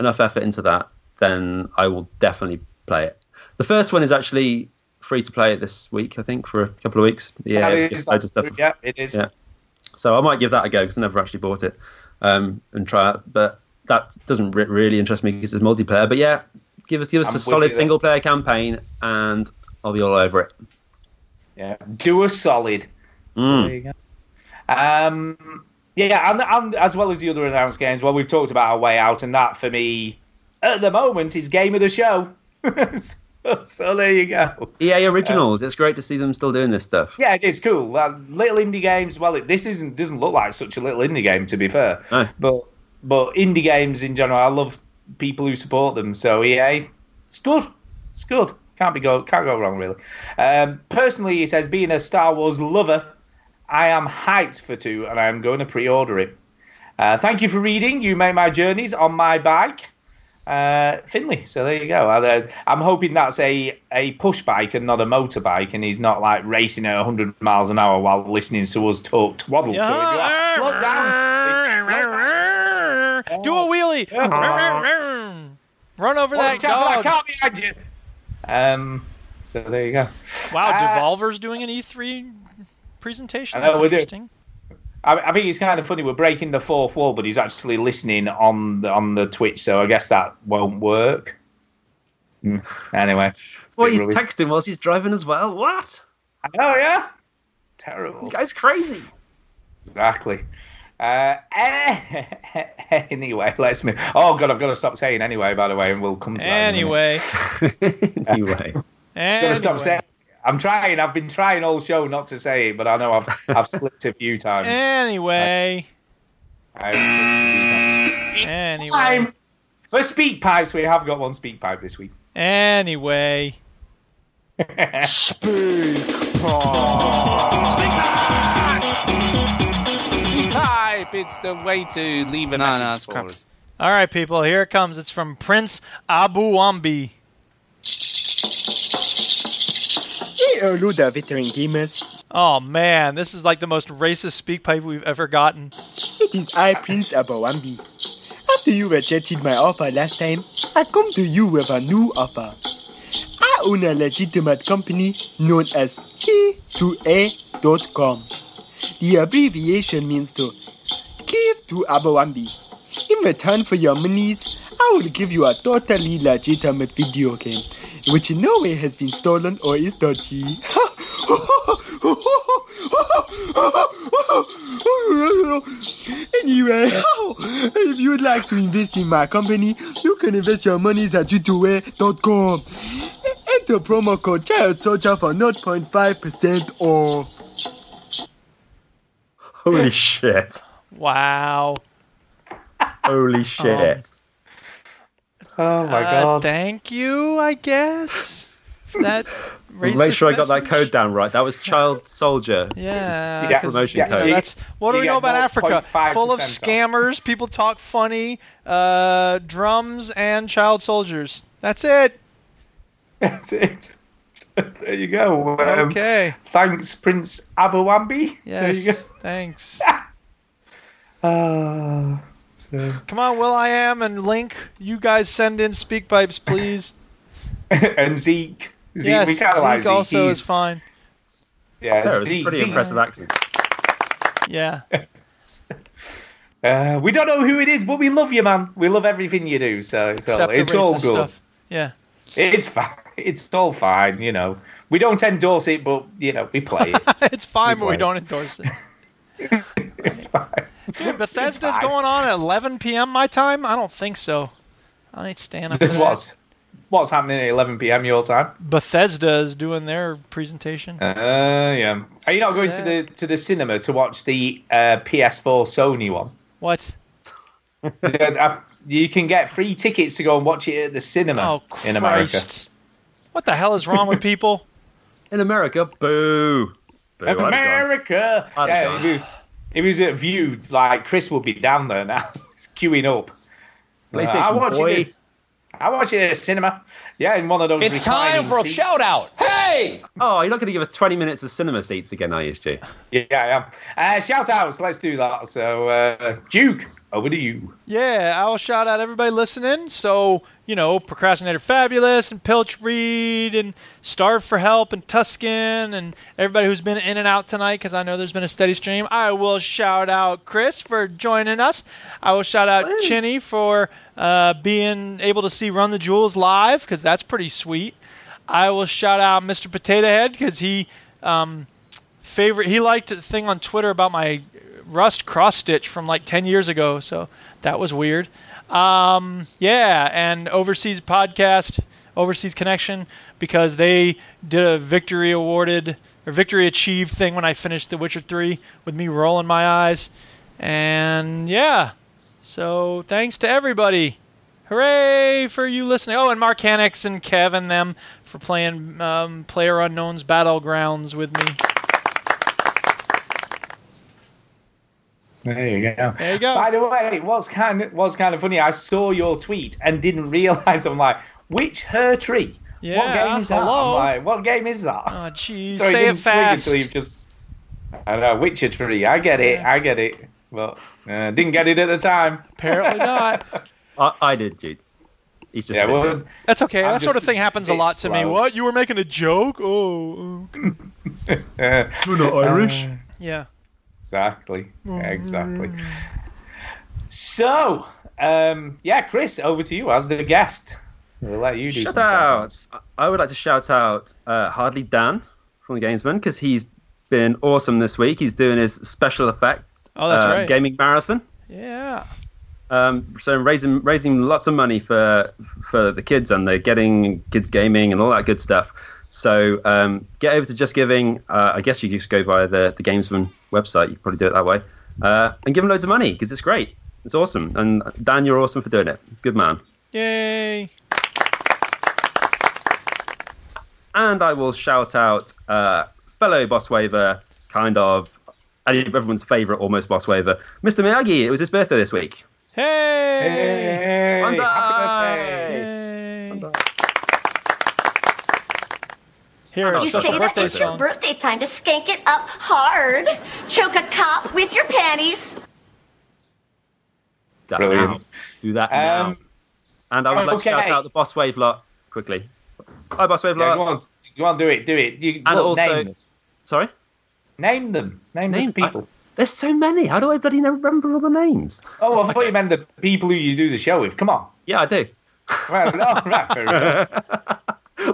enough effort into that, then I will definitely play it. The first one is actually free to play this week, I think, for a couple of weeks. Yeah, That it's loads of stuff. Yeah, it is. Yeah. So I might give that a go because I never actually bought it um, and try it. But that doesn't re- really interest me because it's multiplayer. But yeah, give us give us I'm a solid single player campaign, and I'll be all over it. Yeah, do a solid. Mm. there you go. Um, yeah, and, and as well as the other announced games, well, we've talked about our way out, and that for me, at the moment, is game of the show. so, so there you go. EA Originals. it's great to see them still doing this stuff. Yeah, it's cool. Uh, little indie games. Well, it, this isn't doesn't look like such a little indie game, to be fair. No. But but indie games in general, I love people who support them. So EA, it's good. It's good. Can't be go can't go wrong really. Um, personally, he says being a Star Wars lover, I am hyped for two, and I am going to pre-order it. Uh, thank you for reading. You make my journeys on my bike, uh, Finley. So there you go. I, I'm hoping that's a a push bike and not a motorbike, and he's not like racing at 100 miles an hour while listening to us talk twaddle. So if you have, slow down. Slow down. Do a wheelie. Run over that Watch out for dog. that car behind you. Um. So there you go. Wow, Uh, Devolver's doing an E3 presentation. That's do. Interesting. I, I think it's kind of funny. We're breaking the fourth wall, but he's actually listening on the on the Twitch, so I guess that won't work. Hmm. Anyway, What bit he's rubbish. texting whilst he's driving as well. What? Oh yeah, terrible. This guy's crazy. Exactly. Uh, anyway, let's move. Oh god, I've got to stop saying anyway. By the way, and we'll come to that. in a minute. Anyway, anyway. Got to stop saying. I'm trying. I've been trying all show not to say it, but I know I've I've slipped a few times. Anyway, I've slipped a few times. anyway, Time for speak pipes. We have got one speak pipe this week. anyway. speak pipe. Speak pipe. It's the way to leave a No, no, message it's for crap. us. All right, people, here it comes. It's from Prince Abu Wambi. Hello there, veteran gamers. Oh man, this is like the most racist speak pipe we've ever gotten. It is I, Prince Abawambi. After you rejected my offer last time, I come to you with a new offer. I own a legitimate company known as G2A.com. The abbreviation means to give to Abawambi. In return for your monies, I will give you a totally legitimate video game, which in no way has been stolen or is dodgy. anyway, if you would like to invest in my company, you can invest your monies at g2a.com. Enter promo code Child Soldier for 0.5% off. Holy shit. Wow. Holy shit. Oh my Uh, god. Thank you, I guess. That racist Make sure I got that code down right. That was Child Soldier. Yeah, Yeah, 'cause, promotion you know, code. that's what do we know about Africa? Full of off. scammers, people talk funny, uh, drums, and child soldiers. That's it. That's it. there you go. Um, Okay. Thanks, Prince Abawambi. There you go. Yes. Thanks. Ah, so- Come on, Will I am and Link. You guys send in speak pipes, please. and Zeke. Zeke, yes. we kind of like Zeke Zeke. also He's- is fine. yeah, There, it's a Zeke, pretty Zeke's- impressive accent. Yeah. Uh, we don't know who it is, but we love you, man. We love everything you do. So it's all, Except the it's all racist good. stuff. Yeah. It's fine. It's all fine. You know, we don't endorse it, but you know, we play it. it's fine, but we don't endorse it. it's fine. Dude, Bethesda's going on at 11 p.m. my time? I don't think so. I ain't staying up This was what's happening at 11 p.m. your time. Bethesda is doing their presentation. Uh, yeah. Are you not going to the to the cinema to watch the uh, PS4 Sony one? What? You can get free tickets to go and watch it at the cinema Oh, in America. Christ. What the hell is wrong with people? In America, boo. Boo. I'd have gone. America. Yeah, gone. If it was if at View, like Chris would be down there now, He's queuing up. Uh, I watch boy. it. I watch it at cinema. Yeah, in one of those. It's time for a seats. shout out. Hey! Oh, you're not going to give us 20 minutes of cinema seats again, are you, Stu? Yeah, I am. Uh, shout outs. Let's do that. So, uh, Duke, over to you. Yeah, I will shout out everybody listening. So, you know, Procrastinator Fabulous and Pilch Reed and Starve for Help and Tuscan and everybody who's been in and out tonight because I know there's been a steady stream. I will shout out Chris for joining us. I will shout out Chinny for uh, being able to see Run the Jewels live because that's pretty sweet. I will shout out Mr. Potato Head because he um, favorite he liked a thing on Twitter about my Rust cross stitch from like 10 years ago, so that was weird. Um, yeah, and Overseas Podcast, Overseas Connection, because they did a victory awarded or victory achieved thing when I finished The Witcher 3 with me rolling my eyes. And yeah, so thanks to everybody. Hooray for you listening. Oh, and Mark Hanix and Kevin them for playing um, PlayerUnknown's Battlegrounds with me. There you go. There you go. By the way, what's kind of was kind of funny. I saw your tweet and didn't realize. I'm like, which her tree? Yeah, what game is that? hello. I'm like, what game is that? Oh, jeez. So it Say it didn't fast. Until you've just, I don't know, Witcher tree. I get it. I get it. Well, uh, didn't get it at the time. Apparently not. I, I did, Jude. He's just Yeah, well. That's okay. I'm that sort of thing happens a lot to me. What? You were making a joke? Oh. oh. uh, You're not Irish. uh, Yeah. Exactly. Exactly. So, um, yeah, Chris, over to you as the guest. We'll let you do Shout out! I would like to shout out uh, Hardly Dan from the Gamesman because he's been awesome this week. He's doing his special effects Oh, that's uh, right. gaming marathon. Yeah. Um, so raising raising lots of money for for the kids and they're getting kids gaming and all that good stuff. So um, get over to Just Giving. Uh, I guess you could just go via the the Gamesman website. You could probably do it that way, uh, and give them loads of money because it's great. It's awesome. And Dan, you're awesome for doing it. Good man. Yay. And I will shout out uh, fellow boss waver, kind of everyone's favourite almost boss waver, Mr. Miyagi. It was his birthday this week. Hey. Hey, Banzai! happy birthday. Here, You You say that birthday it's your birthday time to skank it up hard. Choke a cop with your panties. That Brilliant. now. Do that now. Um, And I would like to shout out the Bosswave lot quickly. Hi, Bosswave yeah, lot. go on, go on, do it, do it. You, And look, also, name sorry, Name them. Name, Name- the people. there's so many. How do I bloody remember all the names? Oh, I thought you meant the people who you do the show with. Come on. Yeah, I do. Right, no, right, fair enough.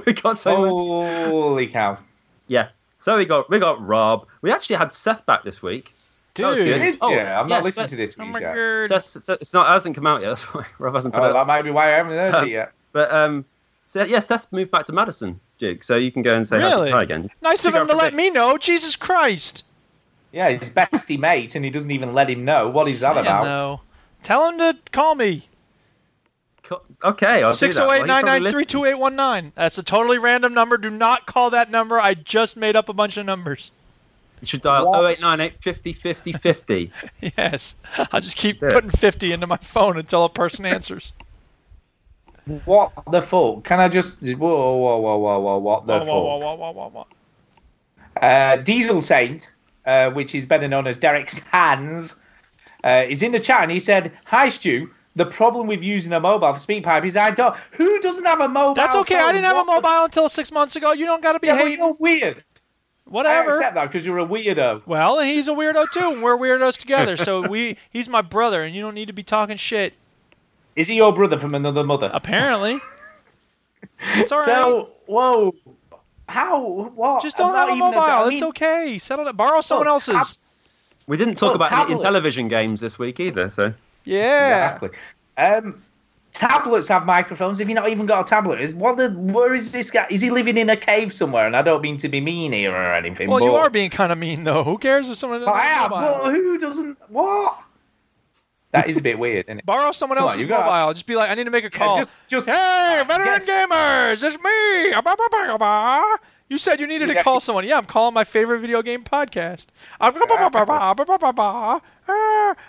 we got so many. Holy cow. Yeah. So we got we got Rob. We actually had Seth back this week. Dude. Did Oh, you? I'm yes, not listening to this Oh week's my god. Seth, Seth- it's not it hasn't come out yet. That's why Rob hasn't put Oh, it. that might be why I haven't heard Um, it yet. But um, so, yeah, Seth moved back to Madison, Duke. So you can go and say hi- Really? hi again. Nice of him to let me know. Jesus Christ. Yeah, his bestie mate, and he doesn't even let him know. What is that Saying, about? though. Tell him to call me. Co- Okay, I'll do that. Six zero Well, eight he nine probably nine three listened. two eight one nine. That's a totally random number. Do not call that number. I just made up a bunch of numbers. You should dial What? 0898 50 50 50. Yes. I'll just keep Yeah. putting 50 into my phone until a person answers. What the fuck? Can I just. Whoa, whoa, whoa, whoa, whoa, what the Whoa, fuck? whoa, whoa, whoa, whoa, whoa, whoa. Uh, Diesel Saint, uh, which is better known as Derek Sands, uh, is in the chat and he said, Hi, Stu. The problem with using a mobile for SpeakPipe is I don't. Who doesn't have a mobile? That's okay. I didn't have a What the- mobile until six months ago. You don't got to be Yeah, but hating. you're weird. I Whatever. accept that because you're a weirdo. Well, and he's a weirdo too, and we're weirdos together. So we, he's my brother, and you don't need to be talking shit. Is he your brother from another mother? Apparently. It's all right. so, whoa. How? What? Just don't have a even mobile. I it's mean, okay. Settle it. Borrow someone oh, Look, else's. We didn't talk Oh, about any tablets. television games this week either, so. Yeah. Exactly. Um, tablets have microphones. If you not even got a tablet? Is what? The, where is this guy? Is he living in a cave somewhere? And I don't mean to be mean here or anything. Well, but, you are being kind of mean though. Who cares if someone doesn't I have have. a mobile? But who doesn't? What? That is a bit weird, isn't it? Borrow someone Come on, else's you got- mobile. Just be like, I need to make a Yeah, call. just- just- hey, veteran guess- gamers, it's me. You said you needed to call someone. Yeah, I'm calling my favorite video game podcast. I'm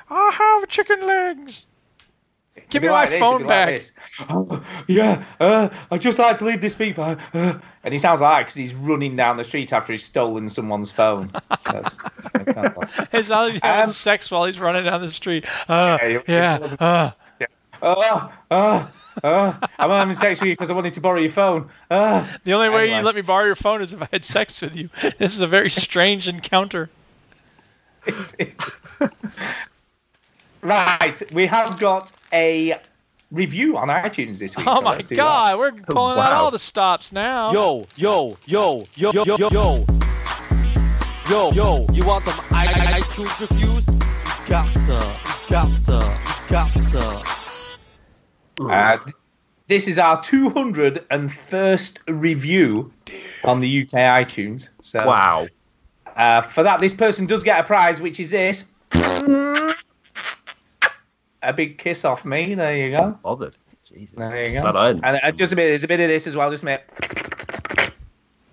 I have chicken legs. Give me my phone back. yeah, uh, I just like to leave this people. Uh, and he sounds like because he's running down the street after he's stolen someone's phone. That's, it sounds like. having um, sex while he's running down the street. Uh, yeah. yeah. Oh, oh, oh, I'm having sex with you because I wanted to borrow your phone. Uh. The only way Anyway. you let me borrow your phone is if I had sex with you. This is a very strange encounter. right, we have got a review on iTunes this week. Oh so my let's do god, we're pulling out wow. all the stops now. Yo, yo, yo, yo, yo, yo, yo. Yo, yo, you want some i- i- iTunes reviews? You got to, you got to, you got to. Uh, this is our 201st review on the UK iTunes. So Wow. Uh, for that, this person does get a prize, which is this. A big kiss off me. There you go. Bothered. Jesus. There you go. I- And uh, just a bit, there's a bit of this as well. Just a minute.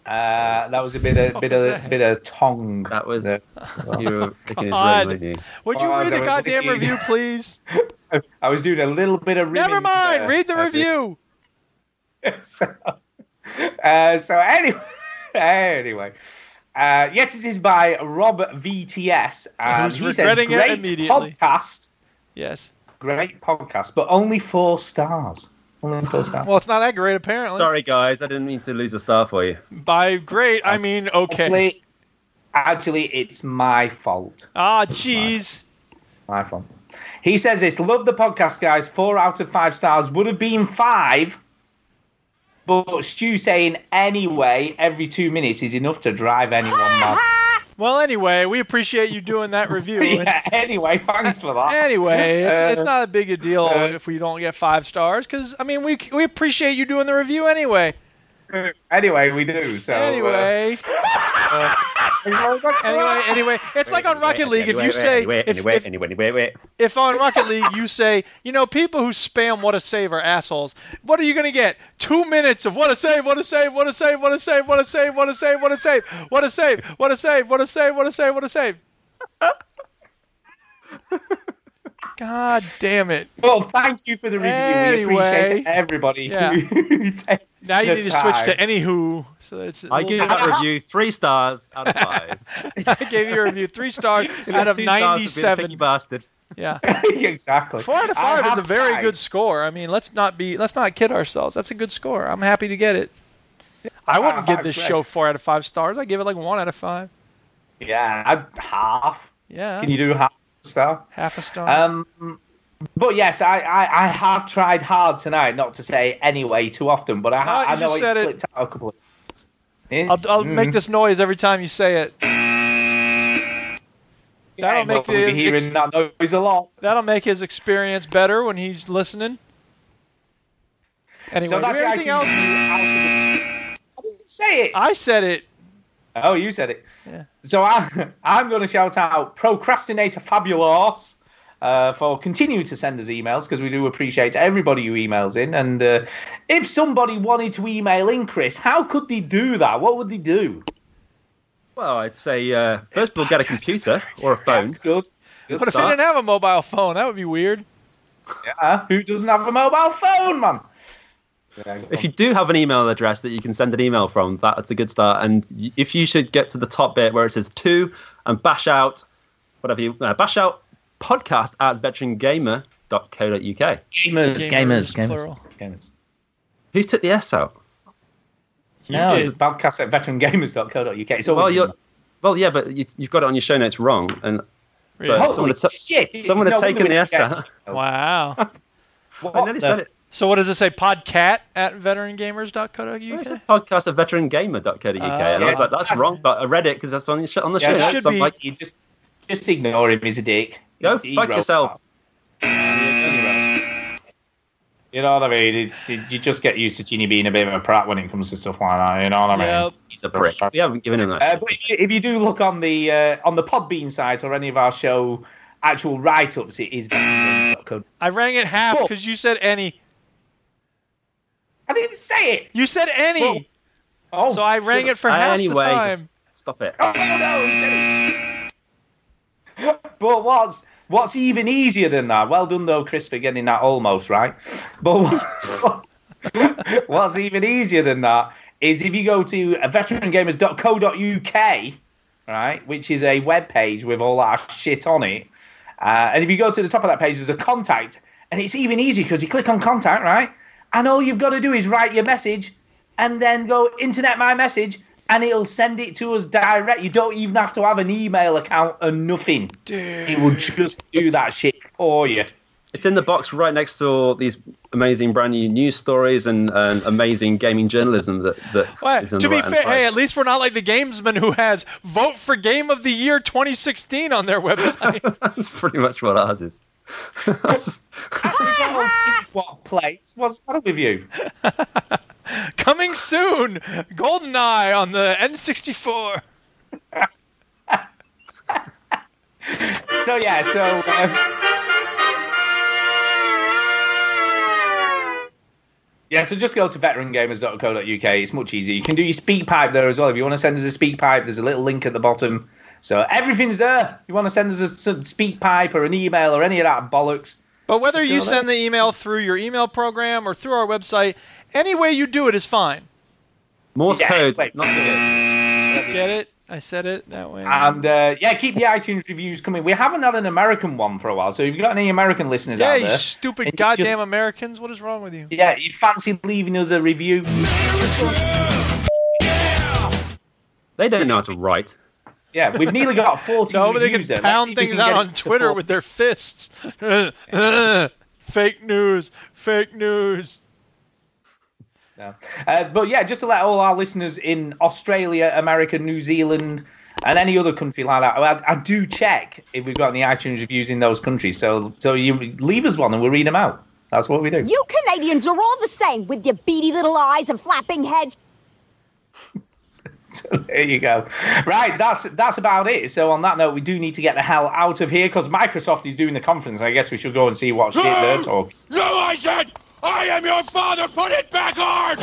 Uh, that was a bit of bit of that? bit of tongue. That was there. you were picking his God. ring, you? Would you Oh, read the goddamn wicked. review, please? I was doing a little bit of. Reading. Never mind. there. Read the review. so, uh, so anyway, anyway. Uh, yes, it is by Rob VTS, and Who's he says regretting it great immediately." podcast, Yes. great podcast, but only four stars. Only four stars. Well, it's not that great apparently. Sorry, guys. I didn't mean to lose a star for you. By great, I mean okay. Actually, actually, it's my fault. Ah, jeez. My fault. He says this. Love the podcast, guys. Four out of five stars would have been five. But Stu saying anyway every two minutes is enough to drive anyone mad. Well, anyway, we appreciate you doing that review. yeah, anyway, thanks for that. Anyway, it's, Uh, it's not a big a deal uh, if we don't get five stars, because I mean we we appreciate you doing the review anyway. Anyway, we do. So uh, Anyway, uh, anyway, anyway, it's like on Rocket League. If you say anyway, if, anyway, if, anyway, anyway, wait. if on Rocket League you say, you know, people who spam what a save are assholes. What are you gonna get? Two minutes of what a save, what a save, what a save, what a save, what a save, what a save, what a save, what a save, what a save, what a save, what a save, what a save. God damn it! Well, thank you for the review. we appreciate everybody yeah. who takes Now you need to switch to anywho. So it's. I give that review three stars out of five. I gave you a review three stars out of two stars would be a ninety-seven. picky bastard. Yeah. exactly. Four out of five is a very tried. good score. I mean, let's not be let's not kid ourselves. That's a good score. I'm happy to get it. I wouldn't give this show four out of five stars. I give it like one out of five. Yeah, half. Yeah. Can you do half a star? Half a star. Um, but yes, I, I, I have tried hard tonight not to say anyway too often, but I, ha- Ah, I know just it said it. slipped out a couple of times. I'll, I'll make mm. this noise every time you say it. That'll Yeah, make we'll be the hearing ex- that noise a lot. that'll make his experience better when he's listening. Anyway, so that's we anything else? out of the- I didn't say it. I said it. Oh, you said it. Yeah. So I, I'm going to shout out Procrastinator Fabulous uh, for continuing to send us emails because we do appreciate everybody who emails in. And uh, if somebody wanted to email in, Chris, how could they do that? What would they do? Well, I'd say uh, first of all, get a computer or a phone. Good. Good But if he start. didn't have a mobile phone, that would be weird. Yeah, who doesn't have a mobile phone, man? If you do have an email address that you can send an email from, that's a good start. And if you should get to the top bit where it says to and bash out, whatever you uh, bash out podcast at veterangamer.co.uk. Gamers, Gamers, gamers, gamers, gamers. Who took the S out? No, did. it's podcast at veterangamers.co.uk. It's always Well, you're, well, yeah, but you, you've got it on your show notes wrong, and so Really? Holy someone had, ta- shit! it's someone had no taken the S out. Wow. What the. So what does it say? Podcat at veterangamers.co.uk? It's a podcast at veterangamer.co.uk, oh, and I was like, that's wrong, but I read it because that's on, your sh- on the Yeah, show it notes. should so I'm be. like, You just just ignore him. He's a dick. Go He fuck yourself. that. You know what I mean? It's, you just get used to Chinny being a bit of a prat when it comes to stuff like that. You know what I mean? Yep. He's a prick. We haven't given him that. Uh, but if you, if you do look on the uh, on the Podbean site or any of our show actual write-ups, it is veterangames.co. I rang it half because you said any. I didn't say it. You said any. Well, Oh, so I rang shit. it for half anyway, the time. stop it. Oh no, he said it. but what's what's even easier than that? Well done though, Chris, for getting that almost right. But what- what's even easier than that is if you go to veterangamers.co.uk, right, which is a web page with all our shit on it, uh, and if you go to the top of that page, there's a contact, and it's even easier because you click on contact, right, and all you've got to do is write your message, and then go internet my message, and it'll send it to us direct. You don't even have to have an email account or nothing. It will just do that shit for you. It's in the box right next to all these amazing brand new news stories and, and amazing gaming journalism that, that Well, is on to the be right-hand fair, side. hey, at least we're not like the gamesman who has vote for game of the year 2016 on their website. That's pretty much what ours is. That's- we got old Kids What plates? What's the matter with you? Coming soon, GoldenEye on the N64. So yeah, so uh, Yeah, so just go to veterangamers.co.uk. It's much easier. You can do your speak pipe there as well. If you want to send us a speak pipe, there's a little link at the bottom. So everything's there. If you want to send us a speak pipe or an email or any of that bollocks. But whether you send the email through your email program or through our website, any way you do it is fine. Morse Yeah, code, wait. not so good. Get it? I said it that way. And uh, yeah, keep the iTunes reviews coming. We haven't had an American one for a while, so if you've got any American listeners yeah, out you there, stupid and you goddamn just- Americans. What is wrong with you? yeah, you'd fancy leaving us a review. They don't know how to write. Yeah, we've nearly got 40 No, but they can reviews there. Pound things can out on Twitter four- with their fists. fake news. Fake news. No. Uh, but yeah, just to let all our listeners in Australia, America, New Zealand, and any other country like that, I, I do check if we've got any iTunes reviews in those countries. So, so you leave us one and we'll read them out. That's what we do. You Canadians are all the same with your beady little eyes and flapping heads. So there you go. Right, that's that's about it. So on that note, we do need to get the hell out of here because Microsoft is doing the conference. I guess we should go and see what shit they're talking. No, I said, I am your father. Put it back hard.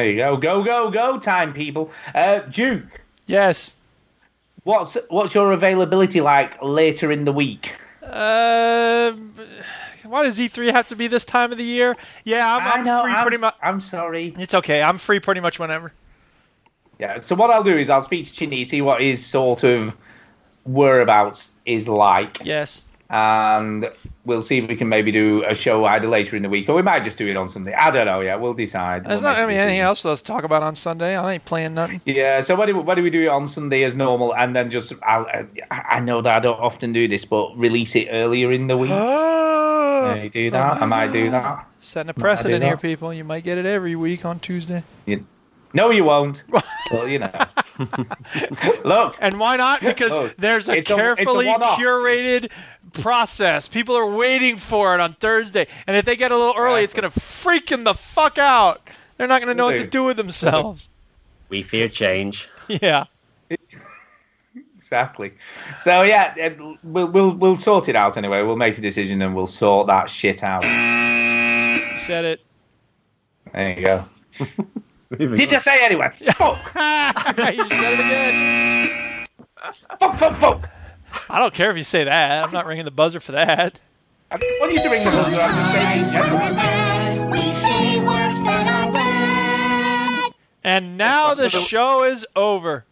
There you go. Go, go, go time, people. Uh, Duke. Yes. What's what's your availability like later in the week? Uh, why does E3 have to be this time of the year? Yeah, I'm, I'm know, free I'm pretty much. I'm sorry. It's okay. I'm free pretty much whenever. Yeah. So what I'll do is I'll speak to Chinny, see what his sort of whereabouts is like, Yes. And we'll see if we can maybe do a show either later in the week, or we might just do it on Sunday. I don't know. Yeah, we'll decide. There's We'll not. I make a mean, anything else for us to talk about on Sunday? I ain't playing nothing. Yeah, so what do, why do we do on Sunday as normal, and then just I I know that I don't often do this, but release it earlier in the week. Oh! Yeah, you do that. I might do that. Setting a precedent here, people. You might get it every week on Tuesday. You, no, you won't. well, you know. Look, And why not? Because Look, there's a it's a- a carefully curated process. People are waiting for it on Thursday, and if they get a little early, it's gonna freaking the fuck out. They're not gonna know what to do with themselves. We fear change. Yeah. exactly. So yeah, we'll we'll we'll sort it out anyway. We'll make a decision and we'll sort that shit out. Said it. There you go. Did I say anyway? Fuck. you said it again. Fuck, fuck, fuck. I don't care if you say that. I'm not ringing the buzzer for that. I didn't want you to ring the buzzer. I'm just saying in. We say words that are bad. And now the show is over.